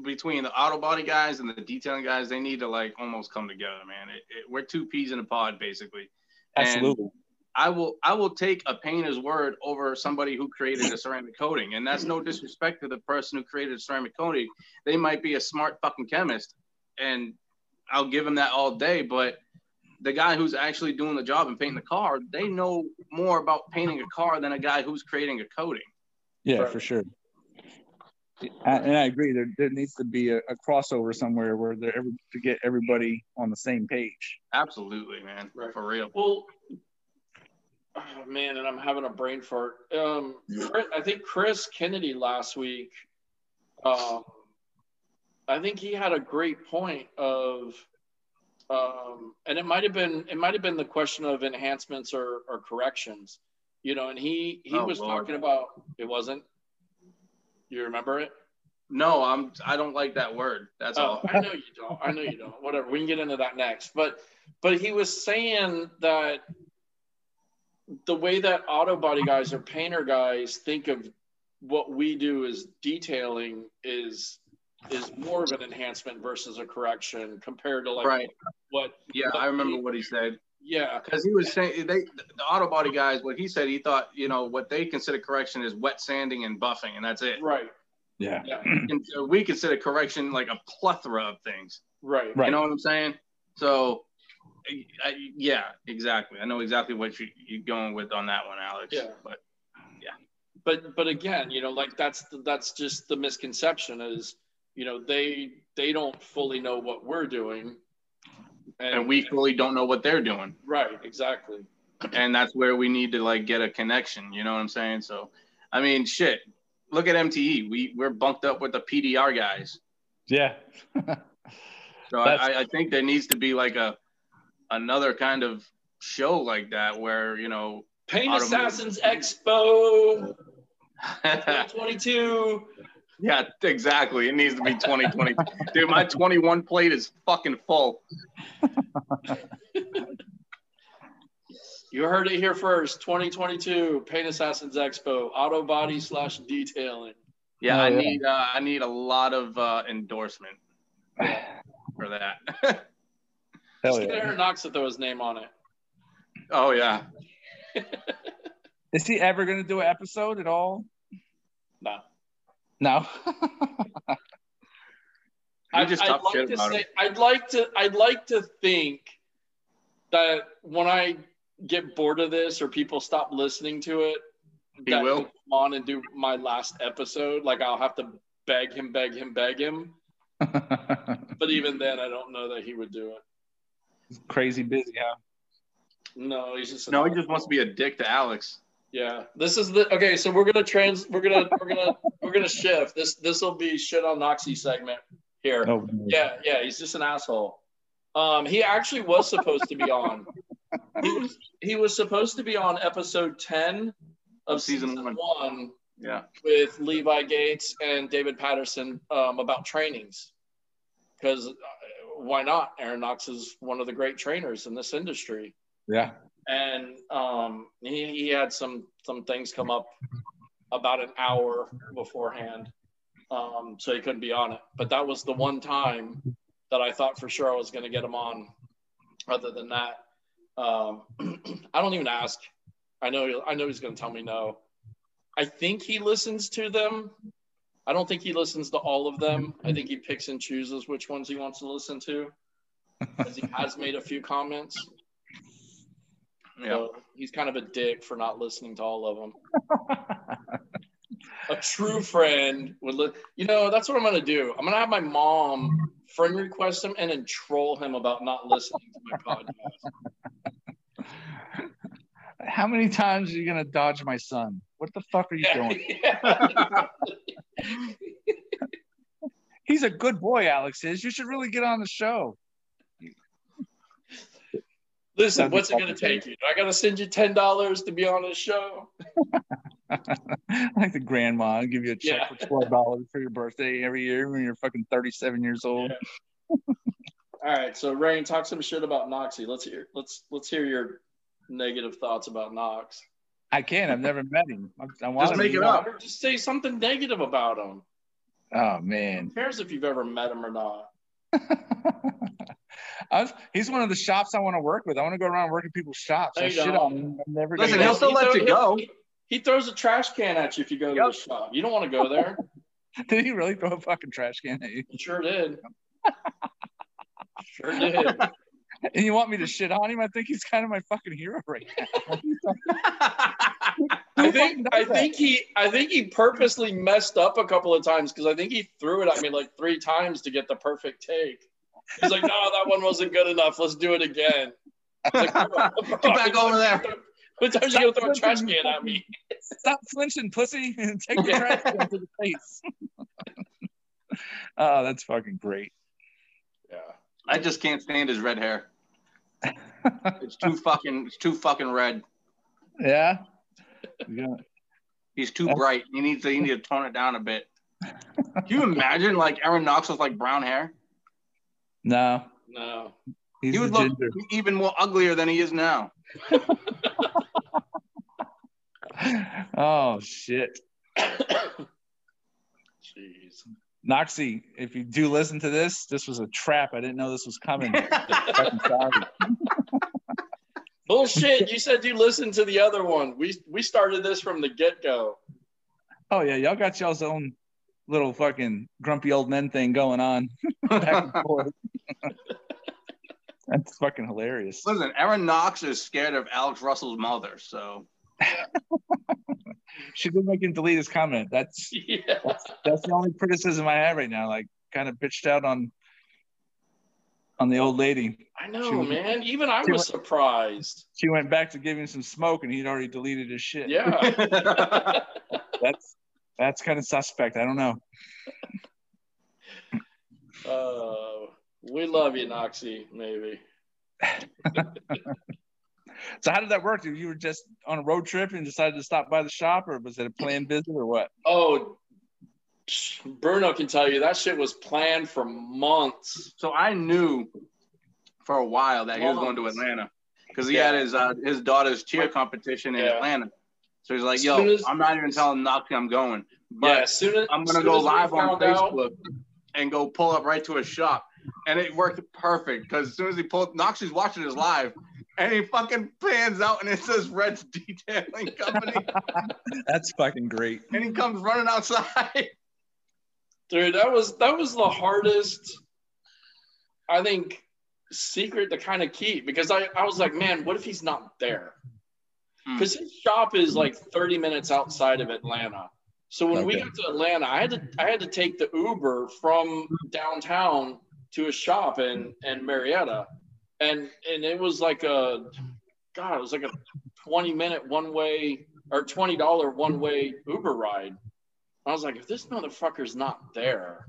between the auto body guys and the detailing guys, they need to like almost come together, man. It, it, we're two peas in a pod, basically. And Absolutely. I will I will take a painter's word over somebody who created a ceramic coating, and that's no disrespect to the person who created a ceramic coating. They might be a smart fucking chemist, and I'll give them that all day. But the guy who's actually doing the job and painting the car, they know more about painting a car than a guy who's creating a coating. Yeah, Right. for sure. I, and I agree. There, there needs to be a, a crossover somewhere where they're able to get everybody on the same page. Absolutely, man, Right. for real. Well, oh, man, and I'm having a brain fart. Um, Chris- I think Chris Kennedy last week. Um, I think he had a great point of, um, and it might have been it might have been the question of enhancements or, or corrections, you know. And he he Oh, was Lord. talking about it wasn't. You remember it? No, I'm I don't like that word. That's Oh, all. I know you don't. I know you don't. Whatever. We can get into that next. But but he was saying that the way that auto body guys or painter guys think of what we do as detailing is is more of an enhancement versus a correction compared to like Right. what Yeah, I remember what he said. Yeah Because he was saying they the auto body guys, what he said, he thought, you know, what they consider correction is wet sanding and buffing, and that's it. right Yeah. yeah And so we consider correction like a plethora of things. right Right. You know what I'm saying? So, I, I- yeah, exactly. I know exactly what you, you're going with on that one, Alex. Yeah. But yeah. but but again you know like that's that's just the misconception is you know they they don't fully know what we're doing and we fully don't know what they're doing, right exactly and that's where we need to like get a connection. You know what I'm saying? So, I mean, shit. Look at MTE. We we're bunked up with the PDR guys. Yeah. So I, I think there needs to be like a another kind of show like that where you know Paint Automotive. Assassins Expo 2022. Yeah exactly it needs to be 2020 dude my 21 plate is fucking full You heard it here first. 2022 Paint Assassins Expo, auto body slash detailing. yeah Oh, i yeah. need uh, i need a lot of uh, endorsement for that Hell Just get yeah. Aaron Knox to throw his name on it. oh yeah Is he ever going to do an episode at all? No. No. We just I'd like to say. I'd like to I'd like to think that when I get bored of this or people stop listening to it, He that will. he'll come on and do my last episode. Like I'll have to beg him, beg him, beg him. But even then, I don't know that he would do it. Crazy busy, huh? No, he's just no he just wants to be a dick to alex Yeah, this is the okay. So we're gonna trans. We're gonna we're gonna we're gonna shift. This this will be shit on Noxie segment here. Oh, Yeah, yeah. He's just an asshole. Um, he actually was supposed to be on. He was he was supposed to be on episode ten of Season season, one. one. yeah with Levi Gates and David Patterson um, about trainings. Because uh, why not? Aaron Knox is one of the great trainers in this industry, Yeah. And um, he, he had some some things come up about an hour beforehand, um, so he couldn't be on it. But that was the one time that I thought for sure I was going to get him on. Other than that, um, I don't even ask. I know I know he's going to tell me no. I think he listens to them. I don't think he listens to all of them. I think he picks and chooses which ones he wants to listen to. Because he has made a few comments. Yeah So he's kind of a dick for not listening to all of them. A true friend would li- you know, that's what I'm gonna do. I'm gonna have my mom friend request him and then troll him about not listening to my podcast. How many times are you gonna dodge my son? What the fuck are you doing? Yeah. He's a good boy, Alex is. You should really get on the show. Listen, what's it gonna take you? Do I gotta send you ten dollars to be on the show. like the grandma, I'll give you a check Yeah. for twelve dollars for your birthday every year when you're fucking thirty-seven years old. All right, so Rain, talk some shit about Noxie. Let's hear let's let's hear your negative thoughts about Knox. I can't. I've never met him. I, I want Just to make it up. Or just say something negative about him. Oh man. Who man, cares if you've ever met him or not? I was, he's one of the shops I want to work with. I want to go around working people's shops. No, I shit on him. I'm never Listen, gonna he'll still let you go. He, he throws a trash can at you if you go to Yep. the shop. You don't want to go there. Did he really throw a fucking trash can at you? He sure did. Sure did. And you want me to shit on him? I think he's kind of my fucking hero right now. I think I does that? think he I think he purposely messed up a couple of times because I think he threw it at me like three times to get the perfect take. He's like, no, that one wasn't good enough. Let's do it again. I was like, "Come on, Get back over there. How many times you gonna throw a trash can at me? Stop flinching, pussy, and take the trash can to the face. oh, that's fucking great. Yeah. I just can't stand his red hair. It's too fucking. It's too fucking red. Yeah. Yeah. He's too bright. He needs to. He needs to tone it down a bit. Can you imagine like Aaron Knox with like brown hair? No, No. he's he would look ginger. even more uglier than he is now. oh shit, Jeez. Noxie, if you do listen to this, this was a trap. I didn't know this was coming. Bullshit. You said you listened to the other one. We we started this from the get go. Oh yeah, y'all got y'all's own little fucking grumpy old men thing going on back and forth. That's fucking hilarious. Listen, Aaron Knox is scared of Alex Russell's mother, so She did make him delete his comment. That's Yeah. that's the only criticism I have right now. Like, kind of bitched out on on the old lady. I know, was- man. Even I was was- surprised. She went back to giving some smoke, and he'd already deleted his shit. Yeah. that's that's kind of suspect. I don't know. Uh, we love you, Noxie. Maybe. So how did that work? You were just on a road trip and decided to stop by the shop, or was it a planned visit, or what? Oh, Bruno can tell you that shit was planned for months. so I knew for a while that he was going to Atlanta because he had his uh, his daughter's cheer competition in Yeah. Atlanta. So he's like, "Yo, as- I'm not even telling Knox I'm going, but yeah, as soon as I'm gonna soon go as live on found out- Facebook and go pull up right to his shop." And it worked perfect because as soon as he pulled, Knox is watching his live, and he fucking pans out and it says Red's Detailing Company, That's fucking great. and he comes running outside. dude that was that was the hardest i think secret to kind of keep because i i was like man what if he's not there. Hmm. because his shop is like 30 minutes outside of atlanta. So when we got to atlanta i had to i had to take the uber from downtown to a shop in in marietta. And and it was like a god it was like a 20 minute one way or $20 one way uber ride. I was like, if this motherfucker's not there,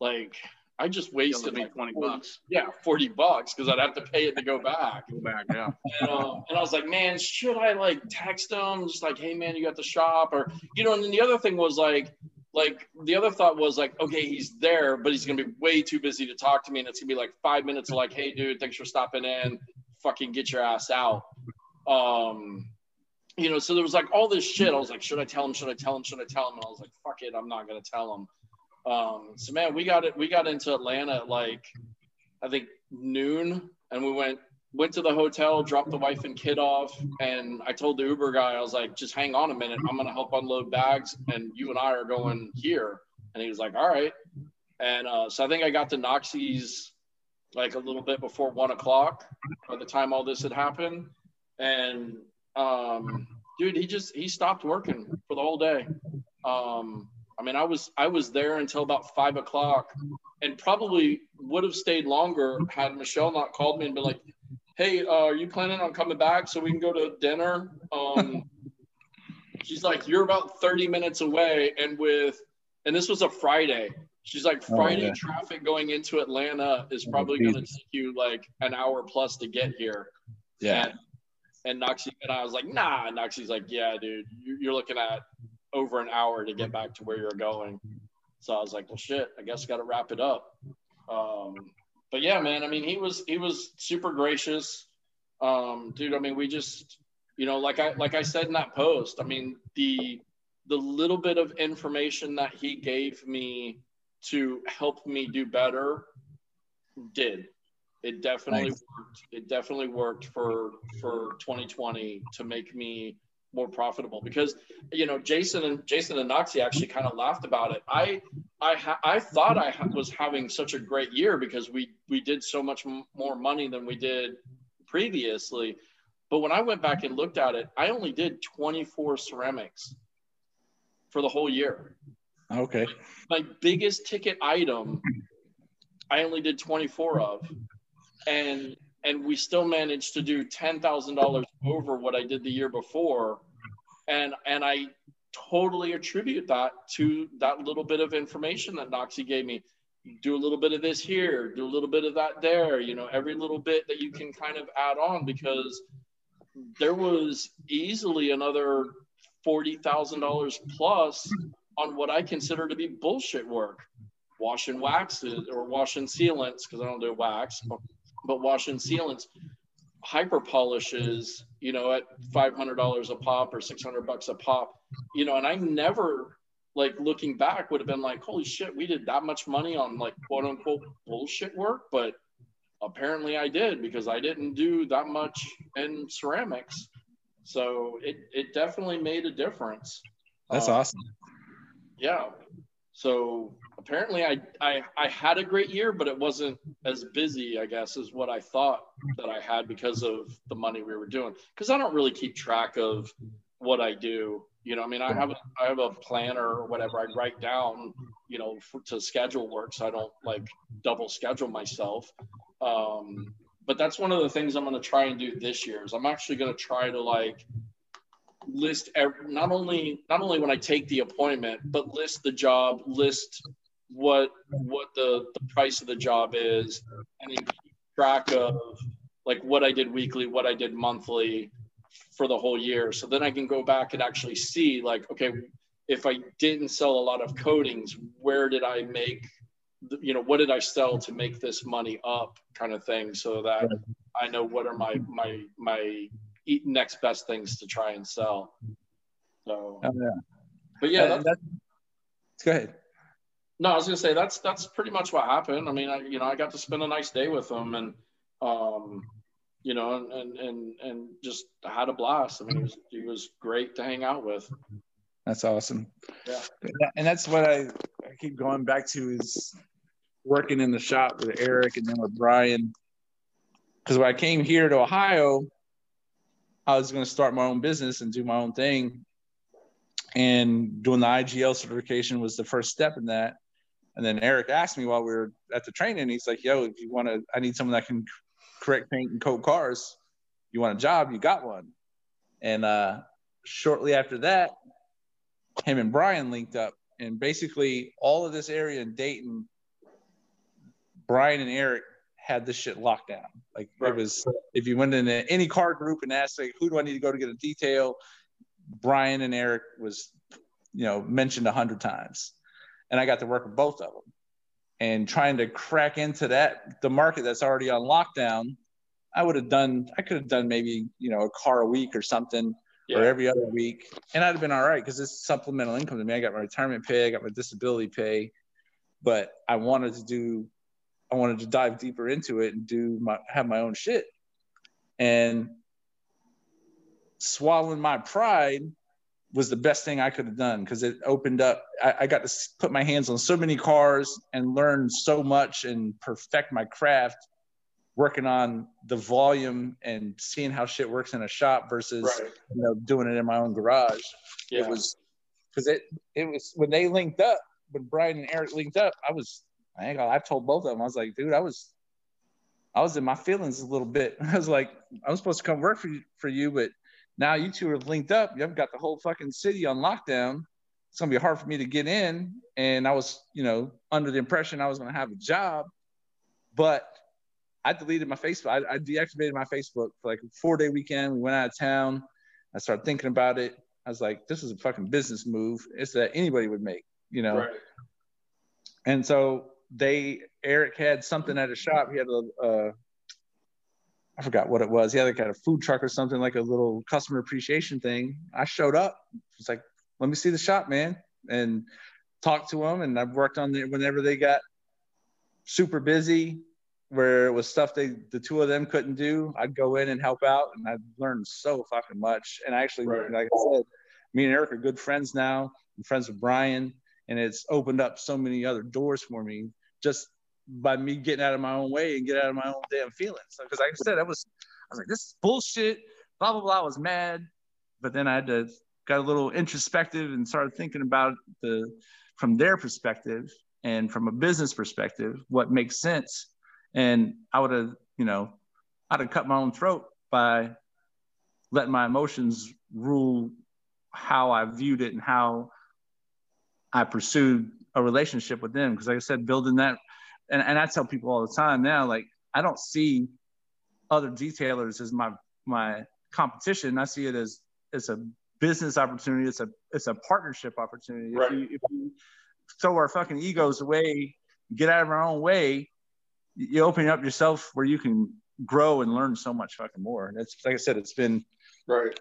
like I just wasted like 20 40 bucks. Yeah, 40 bucks because I'd have to pay it to go back. Go back, yeah. And, um, and I was like, man, should I like text him? Just like, hey man, you got the shop or you know, and then the other thing was like like the other thought was like, okay, he's there, but he's gonna be way too busy to talk to me, and it's gonna be like five minutes of like, hey dude, thanks for stopping in. Fucking get your ass out. Um you know, so there was like all this shit. I was like, should I tell him? Should I tell him? Should I tell him? And I was like, fuck it, I'm not gonna tell him. Um, so man, we got it. We got into Atlanta at like I think noon, and we went went to the hotel, dropped the wife and kid off, and I told the Uber guy, I was like, just hang on a minute, I'm gonna help unload bags, and you and I are going here. And he was like, all right. And uh, so I think I got to Noxie's like a little bit before one o'clock by the time all this had happened. And um, dude, he just he stopped working for the whole day. Um, I mean, I was I was there until about five o'clock, and probably would have stayed longer had Michelle not called me and been like, "Hey, uh, are you planning on coming back so we can go to dinner?" Um, she's like, "You're about 30 minutes away, and with and this was a Friday. She's like, Oh, Friday yeah. traffic going into Atlanta is Oh, probably going to take you like an hour plus to get here." And, and Noxie and I was like, nah. And Noxie's like, yeah, dude, you're looking at over an hour to get back to where you're going. So I was like, well, shit, I guess got to wrap it up. Um, but yeah, man, I mean, he was he was super gracious, um, dude. I mean, we just, you know, like I like I said in that post, I mean, the the little bit of information that he gave me to help me do better did it definitely Nice. worked it definitely worked for for 2020 to make me more profitable because you know jason and jason and noxie actually kind of laughed about it. I i ha- i thought i ha- was having such a great year because we we did so much m- more money than we did previously. But when i went back and looked at it i only did 24 ceramics for the whole year. Okay. my biggest ticket item I only did 24 of. And and we still managed to do $10,000 over what I did the year before. And and I totally attribute that to that little bit of information that Noxie gave me. Do a little bit of this here do a little bit of that there you know every little bit that you can kind of add on because there was easily another $40,000 plus on what I consider to be bullshit work. Washing waxes or washing sealants, because I don't do wax, but, but washing sealants, hyper polishes, you know, at $500 a pop or 600 bucks a pop, you know, and I never, like, looking back, would have been like, holy shit, we did that much money on, like, quote unquote bullshit work. But apparently I did because I didn't do that much in ceramics. So it, it definitely made a difference. That's Um, awesome. yeah. So apparently I, I I had a great year, but it wasn't as busy, I guess, as what I thought that I had because of the money we were doing. Because I don't really keep track of what I do. You know, I mean, I have a, I have a planner or whatever. I write down, you know, for, to schedule work, so I don't like double schedule myself. Um, but that's one of the things I'm going to try and do this year. Is I'm actually going to try to like list every, not only not only when I take the appointment, but list the job, list what what the the price of the job is, and then keep track of like what I did weekly, what I did monthly for the whole year. So then I can go back and actually see like, okay, if I didn't sell a lot of coatings, where did I make the- you know what did I sell to make this money up kind of thing so that I know what are my my my e- next best things to try and sell. So, Oh, yeah. but yeah, Uh, that's, that's- go ahead. no, I was gonna say that's that's pretty much what happened. I mean, I you know I got to spend a nice day with them and um you know and and and, and just had a blast. I mean, he was he was great to hang out with. That's awesome. Yeah. And that's what I, I keep going back to is working in the shop with Eric and then with Brian. Because when I came here to Ohio, I was going to start my own business and do my own thing. And doing the IGL certification was the first step in that. And then Eric asked me while we were at the training, he's like, yo, if you want to, I need someone that can correct paint and coat cars. You want a job? You got one. And uh, shortly after that, him and Brian linked up, and basically all of this area in Dayton, Brian and Eric had this shit locked down. Like Right. it was, if you went into any car group and asked, like, who do I need to go to get a detail? Brian and Eric was, you know, mentioned a hundred times, and I got to work with both of them, and trying to crack into that the market that's already on lockdown. I would have done, I could have done maybe, you know, a car a week or something or every other week, and I'd have been all right because it's supplemental income to me. I got my retirement pay, I got my disability pay, but I wanted to do, I wanted to dive deeper into it and do my have my own shit, and swallowing my pride was the best thing I could have done because it opened up. I, I got to put my hands on so many cars and learn so much and perfect my craft working on the volume and seeing how shit works in a shop versus right. you know doing it in my own garage Yeah, it was because it it was when they linked up when brian and eric linked up i was i ain't gonna, i told both of them i was like dude i was I was in my feelings a little bit. I was like, I was supposed to come work for you, for you, but now you two are linked up. You haven't got the whole fucking city on lockdown. It's gonna be hard for me to get in. And I was, you know, under the impression I was gonna have a job, but I deleted my Facebook. I, I deactivated my Facebook for like a four day weekend. We went out of town. I started thinking about it. I was like, this is a fucking business move. It's that anybody would make, you know. Right. And so they Eric had something at a shop. He had a uh, I forgot what it was. He had like a food truck or something, like a little customer appreciation thing. I showed up. It's like, let me see the shop, man, and talked to him. And I've worked on it whenever they got super busy, where it was stuff they the two of them couldn't do. I'd go in and help out, and I've learned so fucking much. And actually, right. like I said, me and Eric are good friends now. I'm friends with Brian, and it's opened up so many other doors for me just by me getting out of my own way and get out of my own damn feelings. Because like I said, I was I was like, this is bullshit. Blah blah blah. I was mad, but then I had to got a little introspective and started thinking about the from their perspective and from a business perspective what makes sense. And I would have, you know, I'd have cut my own throat by letting my emotions rule how I viewed it and how I pursued a relationship with them. Because like I said, building that, and, and I tell people all the time now, like I don't see other detailers as my my competition. I see it as as a business opportunity. It's a it's a partnership opportunity. Right. If, you, if you throw our fucking egos away, get out of our own way, you open up yourself where you can grow and learn so much fucking more. And it's like I said, it's been right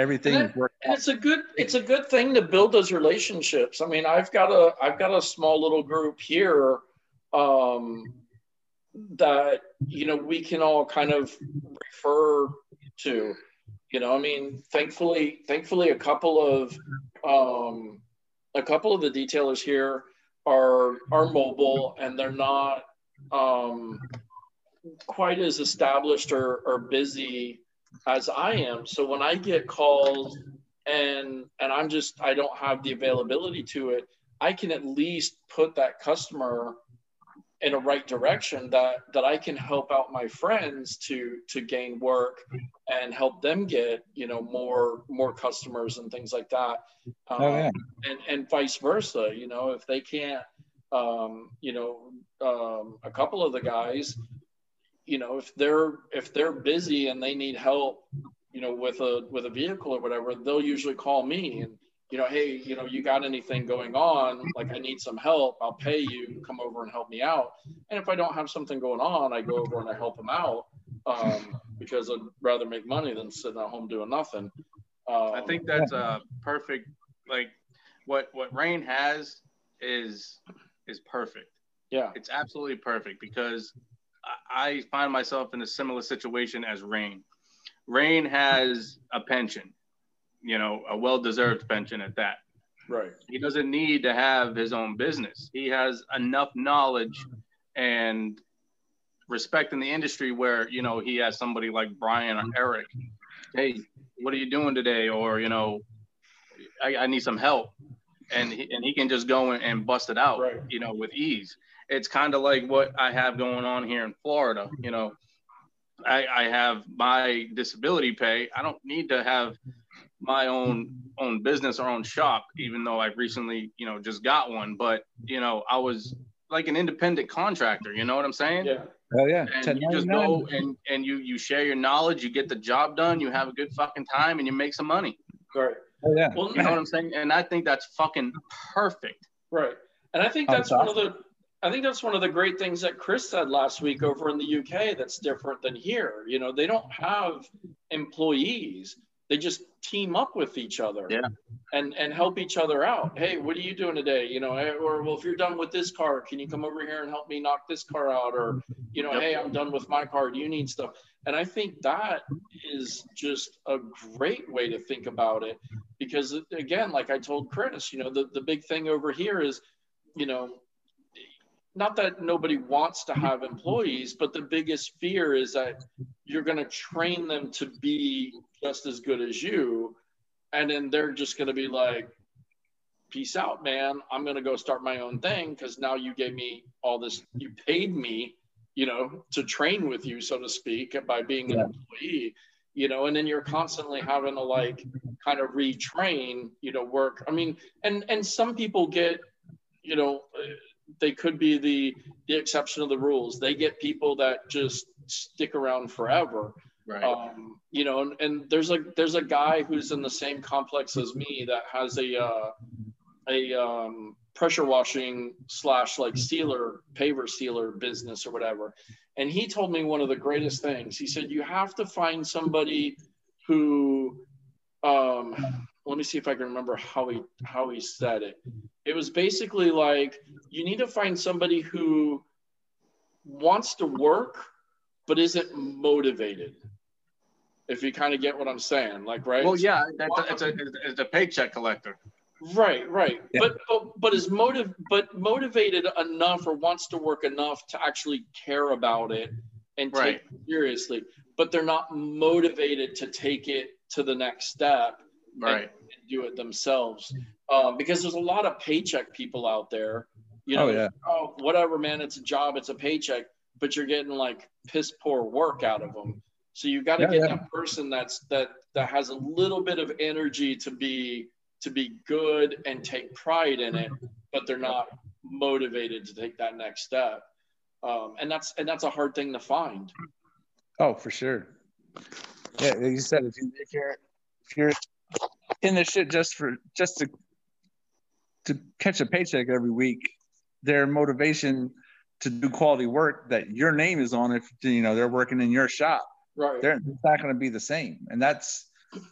everything and, and it's a good it's a good thing to build those relationships. I mean i've got a i've got a small little group here um that you know we can all kind of refer to you know i mean thankfully thankfully a couple of um a couple of the detailers here are are mobile and they're not um quite as established or, or busy as I am. So when I get called and and I'm just I don't have the availability to it, I can at least put that customer in a right direction that that I can help out my friends to to gain work and help them get you know more more customers and things like that um, oh, yeah. And and vice versa you know if they can't um, you know um, a couple of the guys you know if they're if they're busy and they need help you know with a with a vehicle or whatever they'll usually call me and you know hey you know you got anything going on? Like i need some help. I'll pay you. Come over and help me out. And if i don't have something going on i go over and i help them out um, because i'd rather make money than sitting at home doing nothing. Um, i think that's a perfect like what what rain has is is perfect. Yeah. It's absolutely perfect because I find myself in a similar situation as Rain. Rain has a pension, you know, a well-deserved pension at that. Right. He doesn't need to have his own business. He has enough knowledge and respect in the industry where, you know, he has somebody like Brian or Eric. Hey, what are you doing today? Or, you know, I, I need some help. And he, and he can just go and bust it out, right. you know, with ease it's kind of like what I have going on here in Florida. You know, I, I have my disability pay. I don't need to have my own own business or own shop, even though I've recently, you know, just got one. But you know, I was like an independent contractor. You know what I'm saying? Yeah. Oh yeah. And you just go and and you you share your knowledge. You get the job done. You have a good fucking time, and you make some money. Right. Oh yeah. Well, you know what I'm saying? And I think that's fucking perfect. Right. And I think that's one of the I think that's one of the great things that Chris said last week over in the UK that's different than here. You know, they don't have employees. They just team up with each other yeah. and and help each other out. Hey, what are you doing today? You know, or well, if you're done with this car, can you come over here and help me knock this car out? Or, you know, yep. hey, I'm done with my car. Do you need stuff? And I think that is just a great way to think about it because again, like I told Chris, you know, the, the big thing over here is, you know, not that nobody wants to have employees, but the biggest fear is that you're going to train them to be just as good as you. And then they're just going to be like, peace out, man. I'm going to go start my own thing because now you gave me all this, you paid me, you know, to train with you, so to speak, by being an employee, you know, and then you're constantly having to like kind of retrain, you know, work. I mean, and and some people get, you know, they could be the the exception of the rules. They get people that just stick around forever. Right. Um, you know, and, and there's a there's a guy who's in the same complex as me that has a uh, a um, pressure washing slash like sealer paver sealer business or whatever, and he told me one of the greatest things. He said you have to find somebody who um, let me see if I can remember how he how he said it. It was basically like you need to find somebody who wants to work but isn't motivated. If you kind of get what I'm saying, like right? Well, yeah, that's a, it's a it's a paycheck collector. Right, right. Yeah. But, but but is motive but motivated enough or wants to work enough to actually care about it and take right. it seriously. But they're not motivated to take it to the next step right. and, and do it themselves. Um, because there's a lot of paycheck people out there. You know, oh, yeah. oh, whatever, man, it's a job, it's a paycheck, but you're getting like piss poor work out of them. So you got to yeah, get yeah. that person that's that that has a little bit of energy to be to be good and take pride in it, but they're not motivated to take that next step. Um, and that's and that's a hard thing to find. Oh, for sure. Yeah, like you said, if you if you're if you're in this shit just for just to to catch a paycheck every week, their motivation to do quality work that your name is on if you know they're working in your shop. Right. They're not going to be the same. And that's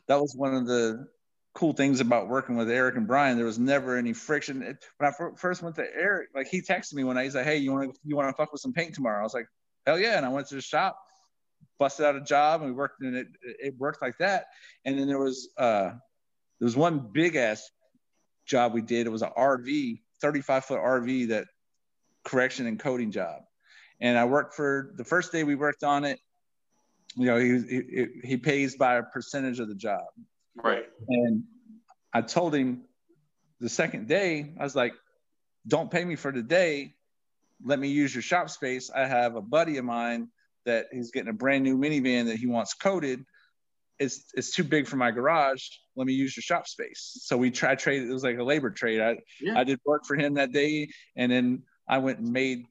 that was one of the cool things about working with Eric and Brian. There was never any friction. It, when I first went to Eric, like he texted me one night. He's like, "Hey, you want to you want to fuck with some paint tomorrow?" I was like, "Hell yeah!" And I went to the shop, busted out a job, and we worked. And it it worked like that. And then there was uh there was one big ass job we did. It was an RV, 35 foot RV that correction and coating job. And I worked for the first day we worked on it. You know, he, he, he pays by a percentage of the job. Right. And I told him the second day, I was like, don't pay me for the day. Let me use your shop space. I have a buddy of mine that he's getting a brand new minivan that he wants coated. It's it's too big for my garage. Let me use your shop space. So we tried trade. It was like a labor trade. I yeah. I did work for him that day, and then I went and made,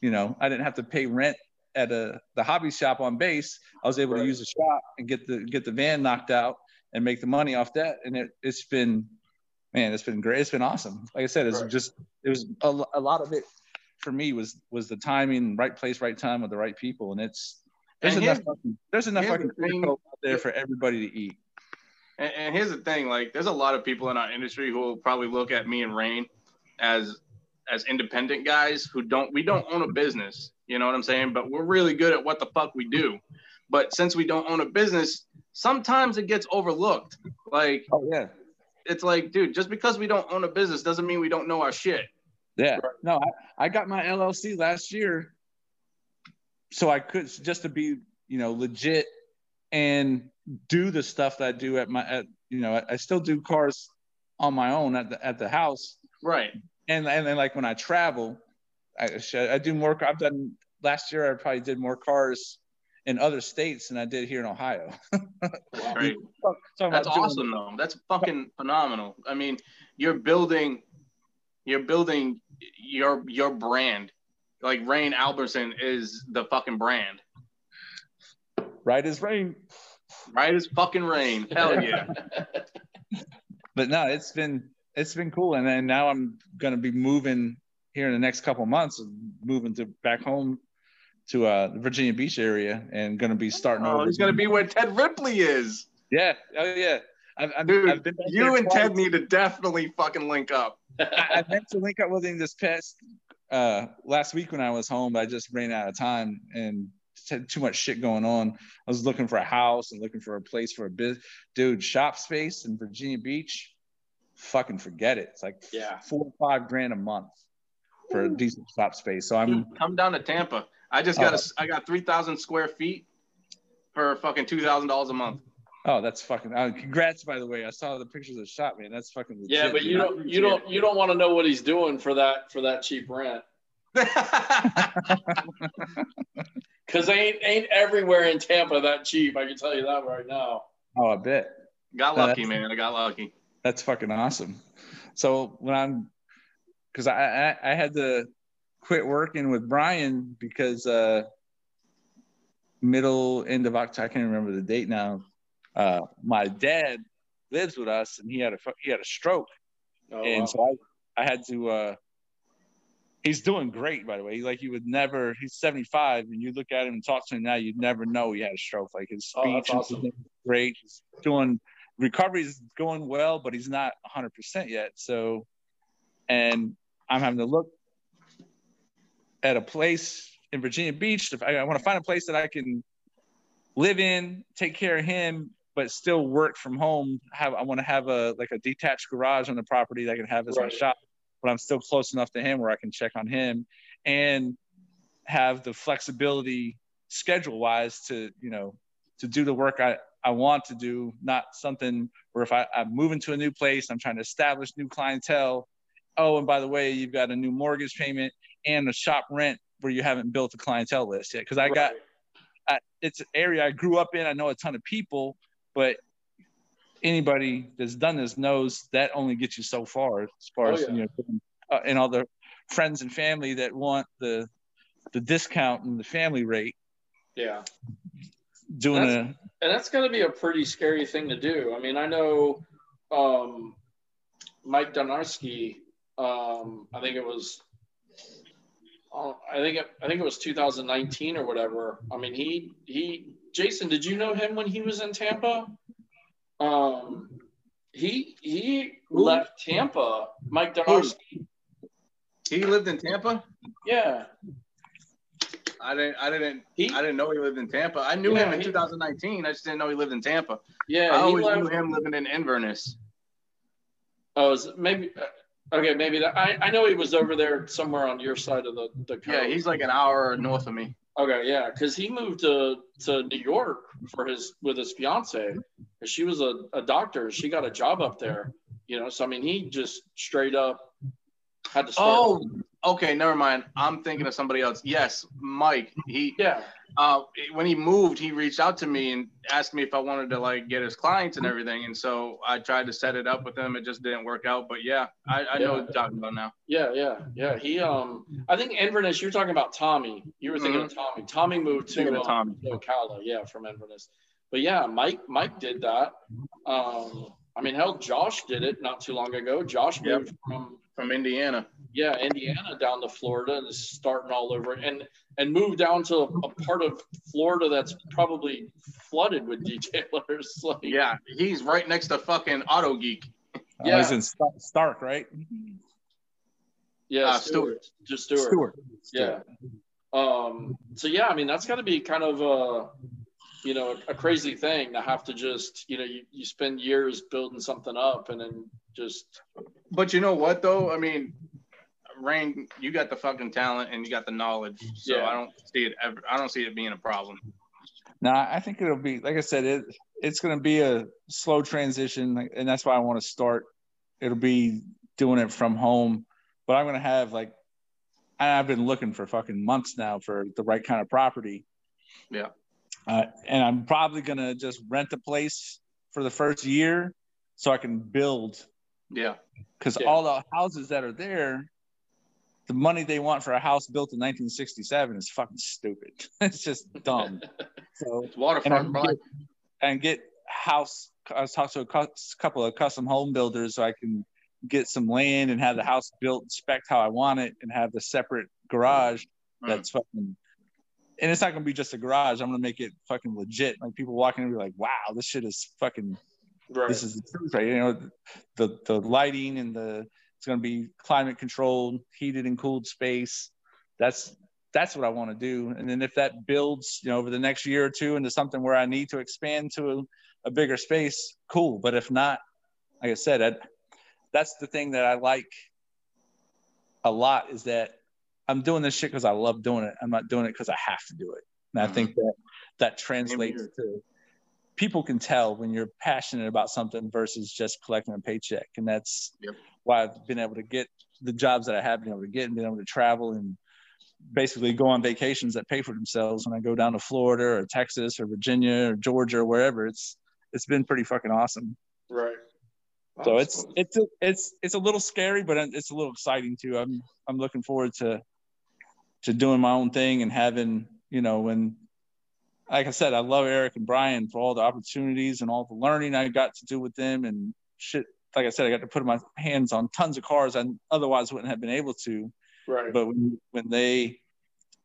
you know, I didn't have to pay rent at a the hobby shop on base. I was able right. to use the shop and get the get the van knocked out and make the money off that. And it it's been, man, it's been great. It's been awesome. Like I said, it's right. just it was a, a lot of it for me was was the timing, right place, right time with the right people, and it's there's and enough fucking, there's enough fucking the out there for everybody to eat. And, and, here's the thing, like there's a lot of people in our industry who will probably look at me and Rain as as independent guys who don't we don't own a business, you know what I'm saying? But we're really good at what the fuck we do. But since we don't own a business, sometimes it gets overlooked. Like oh yeah. It's like, dude, just because we don't own a business doesn't mean we don't know our shit. Yeah. No, I, I got my LLC last year. So I could just to be, you know, legit and do the stuff that I do at my at you know, I still do cars on my own at the at the house. Right and and then like when I travel, I I do more. I've done last year. I probably did more cars in other states than I did here in Ohio. Great. That's awesome though. That's fucking phenomenal. I mean, you're building, you're building your your brand. Like Rain Albertson is the fucking brand. Right as rain. Right as fucking rain. Hell yeah. but no, it's been it's been cool. And then now I'm going to be moving here in the next couple months, moving to back home to uh, the Virginia Beach area and going to be starting. Oh, he's going to be where Ted Ripley is. Yeah. Oh, yeah. I've, I've, Dude, I've you and twice. Ted need to definitely fucking link up. I, I meant to link up with him this past uh, last week when I was home, but I just ran out of time and had too much shit going on. I was looking for a house and looking for a place for a biz. Dude, shop space in Virginia Beach fucking forget it. It's like yeah. four or five grand a month for a decent shop space. So I'm come down to Tampa. I just got a oh. I got three thousand square feet for fucking two thousand dollars a month. Oh, that's fucking. Uh, congrats, by the way. I saw the pictures of the shop, man. That's fucking. Legit, yeah, but you don't you don't you don't want to know what he's doing for that for that cheap rent. Cause ain't ain't everywhere in Tampa that cheap. I can tell you that right now. Oh, I bet. Got lucky, that's- man. I got lucky. That's fucking awesome. So when I'm, because I, I I had to quit working with Brian because uh middle end of October. I can't remember the date now. Uh, my dad lives with us, and he had a he had a stroke, Oh, and wow. so I I had to. uh He's doing great, by the way. Like you would never. He's 75, and you look at him and talk to him now, you'd never know he had a stroke. Like his Oh, speech is awesome. great. He's doing recovery is going well, but he's not 100 percent yet. So, and I'm having to look at a place in Virginia Beach. If I, I want to find a place that I can live in, take care of him, but still work from home. Have I want to have a like a detached garage on the property that I can have as my shop, but I'm still close enough to him where I can check on him and have the flexibility schedule wise to you know to do the work I, I want to do, not something where if I, I'm moving to a new place, I'm trying to establish new clientele. Oh, and by the way, you've got a new mortgage payment and a shop rent where you haven't built a clientele list yet. Because I got I, it's an area I grew up in. I know a ton of people, but anybody that's done this knows that only gets you so far as far Oh, as yeah. you know, uh, and all the friends and family that want the the discount and the family rate yeah. doing a and that's going to be a pretty scary thing to do. I mean, I know um, Mike Donarski. Um, I think it was. uh, I think it, I think it was 2019 or whatever. I mean, he he. Jason, did you know him when he was in Tampa? Um, he he Who? left Tampa. Mike Donarski. He lived in Tampa. Yeah, I didn't. I didn't. he I didn't know he lived in Tampa. I knew Yeah, him in he- 2019. I just didn't know he lived in Tampa. yeah I always knew him living in Inverness. Oh, is maybe. uh, Okay, maybe that. I, I know he was over there somewhere on your side of the the coast. Yeah, he's like an hour north of me. Okay, yeah, because he moved to to New York for his with his fiance. She was a, a doctor. She got a job up there. You know, so I mean, he just straight up had to start. Oh, okay. Never mind. I'm thinking of somebody else. Yes, Mike. He yeah, uh, when he moved, he reached out to me and asked me if I wanted to like get his clients and everything. And so I tried to set it up with him. It just didn't work out. But yeah, I, I know what you're talking about now. yeah, yeah, yeah. He um, I think Inverness. You're talking about Tommy. You were thinking of Tommy. Tommy moved to um, Tommy. to Ocala, yeah, from Inverness. But yeah, Mike Mike did that. Um, I mean, hell, Josh did it not too long ago. Josh Yep. from From Indiana. yeah, Indiana down to Florida and is starting all over and and move down to a, a part of Florida that's probably flooded with detailers. Like, Yeah, he's right next to fucking Autogeek. yeah. Yeah. he's in Sta- Stark, right? yeah, Uh, Stuart, just Stuart. Stuart. Yeah. Um. So yeah, I mean that's got to be kind of a, you know, a crazy thing to have to just you know you, you spend years building something up and then just But you know what though? I mean, Rain, you got the fucking talent and you got the knowledge. So Yeah. I don't see it ever. I don't see it being a problem. No, I think it'll be like I said. It it's going to be a slow transition, and that's why I want to start. It'll be doing it from home, but I'm going to have like I've been looking for fucking months now for the right kind of property. Yeah. Uh, and I'm probably going to just rent a place for the first year so I can build Yeah. because Yeah. all the houses that are there, the money they want for a house built in 1967 is fucking stupid. it's just dumb. so It's and waterfront, bro. get, and get house. I was talking to a cou- couple of custom home builders so I can get some land and have the house built spec how I want it and have the separate garage Mm. that's fucking. And it's not gonna be just a garage. I'm gonna make it fucking legit. Like people walking in and be like, "Wow, this shit is fucking right. this is the truth, right? You know, the the lighting and the it's going to be climate controlled, heated and cooled space. That's that's what I want to do. And then if that builds, you know, over the next year or two into something where I need to expand to a, a bigger space, cool. But if not, like I said, I, that's the thing that I like a lot is that I'm doing this shit because I love doing it. I'm not doing it because I have to do it. And I Mhm. think that that translates to people can tell when you're passionate about something versus just collecting a paycheck. And that's Yep. why I've been able to get the jobs that I have been able to get and been able to travel and basically go on vacations that pay for themselves when I go down to Florida or Texas or Virginia or Georgia or wherever. It's it's been pretty fucking awesome. Right. So it's it's a, it's it's a little scary, but it's a little exciting too. I'm I'm looking forward to to doing my own thing and having you know when like I said, I love Eric and Brian for all the opportunities and all the learning I got to do with them and shit. Like I said, I got to put my hands on tons of cars I otherwise wouldn't have been able to. Right. But when, when they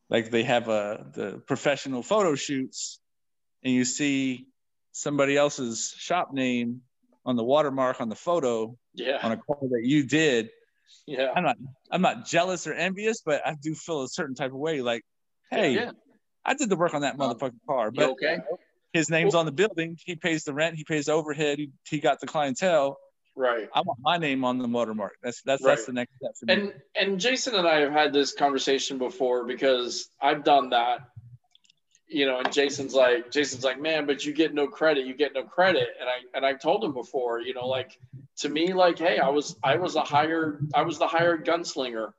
like they have a uh, the professional photo shoots and you see somebody else's shop name on the watermark on the photo yeah. on a car that you did. Yeah. I'm not I'm not jealous or envious, but I do feel a certain type of way like, hey, yeah. I did the work on that oh. motherfucking car. But okay. his name's on the building. He pays the rent. He pays overhead. He, he got the clientele. Right. I want my name on the watermark. That's that's right. that's the next step for me. And and Jason and I have had this conversation before because I've done that. You know, and Jason's like, Jason's like, man, but you get no credit. You get no credit. And I and I told him before, you know, like to me, like, hey, I was I was a hired I was the hired gunslinger.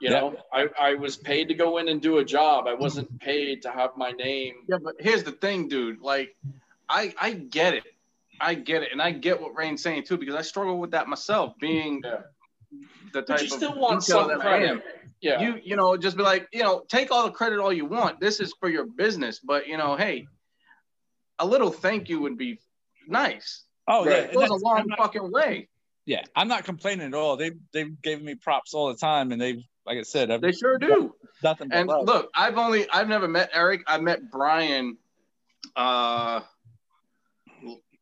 You know, I, I was paid to go in and do a job. I wasn't paid to have my name. Yeah, but here's the thing, dude. Like, I I get it. I get it, and I get what Rain's saying too because I struggle with that myself, being yeah. the type but you still want some credit. Yeah. You you know just be like you know take all the credit all you want. This is for your business, but you know hey, a little thank you would be nice. Oh right. yeah, it goes a long not, fucking way. Yeah, I'm not complaining at all. They they've given me props all the time, and they've like I said, I've, they sure do. Nothing. and love. look, I've only I've never met Eric. I met Brian. Uh,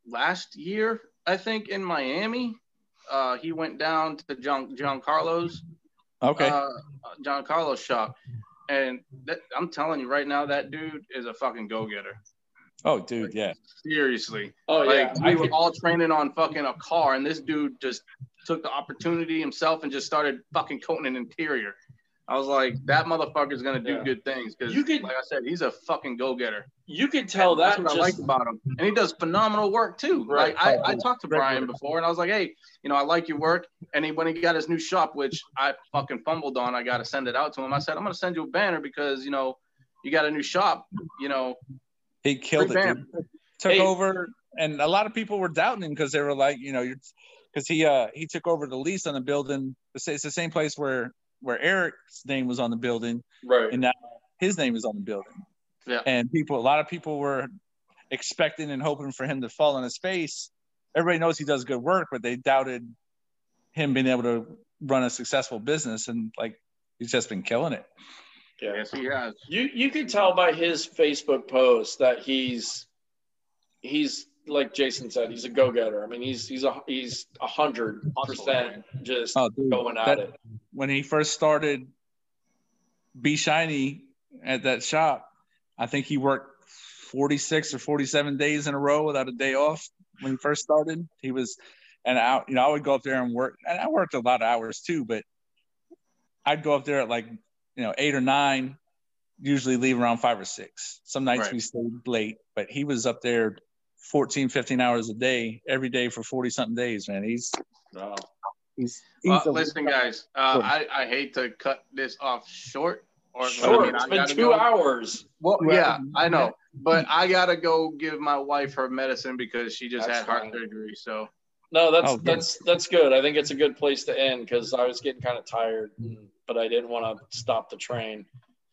last year, I think, in Miami. Uh, he went down to John John Carlos. Okay. Uh, John Carlos shop, and that, I'm telling you right now, that dude is a fucking go getter. Oh, dude, like, yeah. Seriously. Oh, like, yeah. We I were could... all training on fucking a car, and this dude just took the opportunity himself and just started fucking coating an interior. I was like, that motherfucker's gonna do yeah. good things because, like I said, he's a fucking go getter. You could tell and that. That's what just, I like about him, and he does phenomenal work too. Right. Like I, I talked to Brian before, and I was like, hey, you know, I like your work. And he, when he got his new shop, which I fucking fumbled on, I got to send it out to him. I said, I'm gonna send you a banner because you know, you got a new shop. You know, he killed it. Took hey. over, and a lot of people were doubting him because they were like, you know, you're because he uh he took over the lease on the building. It's the same place where where Eric's name was on the building, right? And now his name is on the building. Yeah. And people, a lot of people were expecting and hoping for him to fall on his face. Everybody knows he does good work, but they doubted him being able to run a successful business, and like he's just been killing it. Yeah. Yes, he has. You you can tell by his Facebook post that he's he's like Jason said, he's a go getter. I mean, he's he's a he's a hundred percent just oh, dude, going at that, it. When he first started, be shiny at that shop. I think he worked forty six or forty seven days in a row without a day off when he first started. He was, and I you know I would go up there and work, and I worked a lot of hours too, but I'd go up there at like you know eight or nine. Usually leave around five or six. Some nights right. we stayed late, but he was up there 14, 15 hours a day every day for 40 something days, man. He's, wow. he's, he's well, listen, guys, uh, I, I hate to cut this off short. Or, short. I mean, it's been two go. hours. Well, yeah, I know, but I gotta go give my wife her medicine because she just that's had heart fine. surgery. So no, that's oh, that's that's good. I think it's a good place to end because I was getting kind of tired, but I didn't want to stop the train.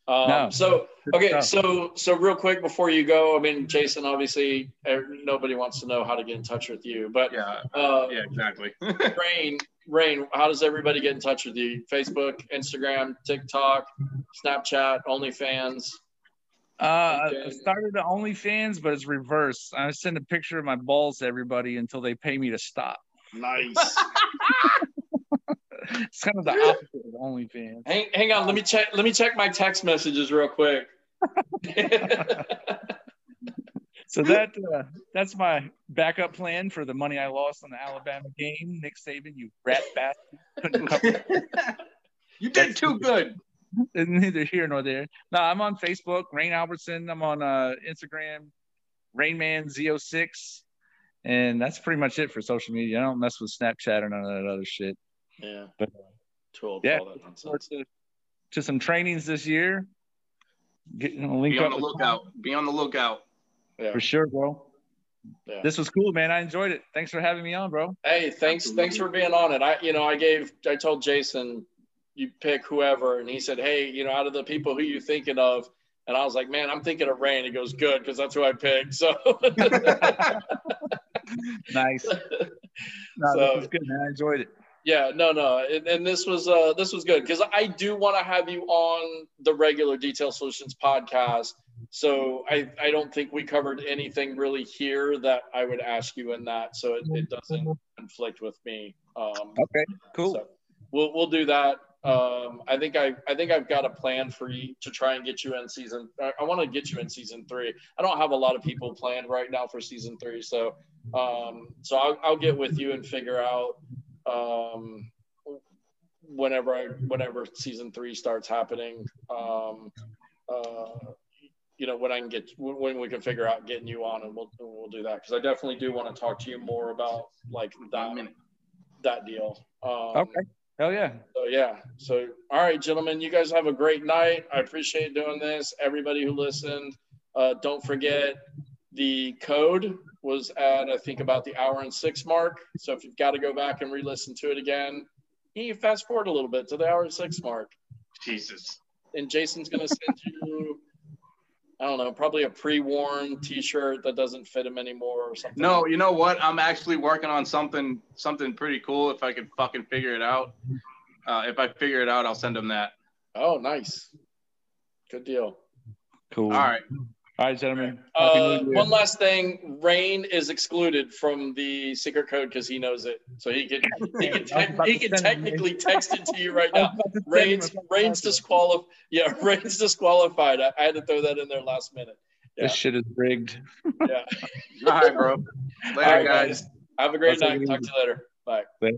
Um, no. So okay, so so real quick before you go, I mean, Jason, obviously er, nobody wants to know how to get in touch with you, but yeah, uh, yeah, exactly. Rain, Rain, how does everybody get in touch with you? Facebook, Instagram, TikTok, Snapchat, OnlyFans. Uh, I started the OnlyFans, but it's reverse. I send a picture of my balls to everybody until they pay me to stop. Nice. it's kind of the opposite of OnlyFans. Hang, hang on, let me check. Let me check my text messages real quick. so that uh, that's my backup plan for the money I lost on the Alabama game. Nick Saban, you rat bastard! you did too good. Neither here nor there. No, I'm on Facebook, Rain Albertson. I'm on uh, Instagram, Rainman Z06, and that's pretty much it for social media. I don't mess with Snapchat or none of that other shit. Yeah. But too old yeah, all that nonsense. To, to some trainings this year. Get, you know, link Be on up the with lookout. Be on the lookout. Yeah. for sure, bro. Yeah. This was cool, man. I enjoyed it. Thanks for having me on, bro. Hey, thanks thanks for being on it. I you know, I gave I told Jason you pick whoever and he said, "Hey, you know, out of the people who you thinking of?" And I was like, "Man, I'm thinking of Rain." He goes, "Good, because that's who I picked." So Nice. No, So- this was good, man. I enjoyed it. Yeah, no, no, and, and this was uh this was good because I do want to have you on the regular Detail Solutions podcast. So I I don't think we covered anything really here that I would ask you in that, so it, it doesn't conflict with me. Um, Okay, cool. So we'll we'll do that. Um, I think I I think I've got a plan for you to try and get you in season. I, I want to get you in season three. I don't have a lot of people planned right now for season three, so um, so I'll, I'll get with you and figure out um, whenever I whenever season three starts happening. Um, uh, you know when I can get when we can figure out getting you on, and we'll we'll do that because I definitely do want to talk to you more about like that that deal. Um, Okay. Hell yeah. so yeah. So all right, gentlemen, you guys have a great night. I appreciate doing this. Everybody who listened, uh, don't forget the code was at I think about the hour and six mark. So if you've got to go back and re-listen to it again, you can fast forward a little bit to the hour and six mark. Jesus. And Jason's gonna send you, I don't know, probably a pre-worn T-shirt that doesn't fit him anymore or something. No, you know what? I'm actually working on something something pretty cool. If I could fucking figure it out, uh, if I figure it out, I'll send them that. Oh, nice. Good deal. Cool. All right. All right, gentlemen. Uh, one last thing, Rain is excluded from the secret code because he knows it. So he can he can, te- he can technically text it to you right now. about to send him Rain's Rain's disqualified. Yeah, Rain's disqualified. I, I had to throw that in there last minute. This shit is rigged. Yeah. All right, bro. Later, All right, guys. guys. Have a great That's night. Talk to you later. Bye. Later.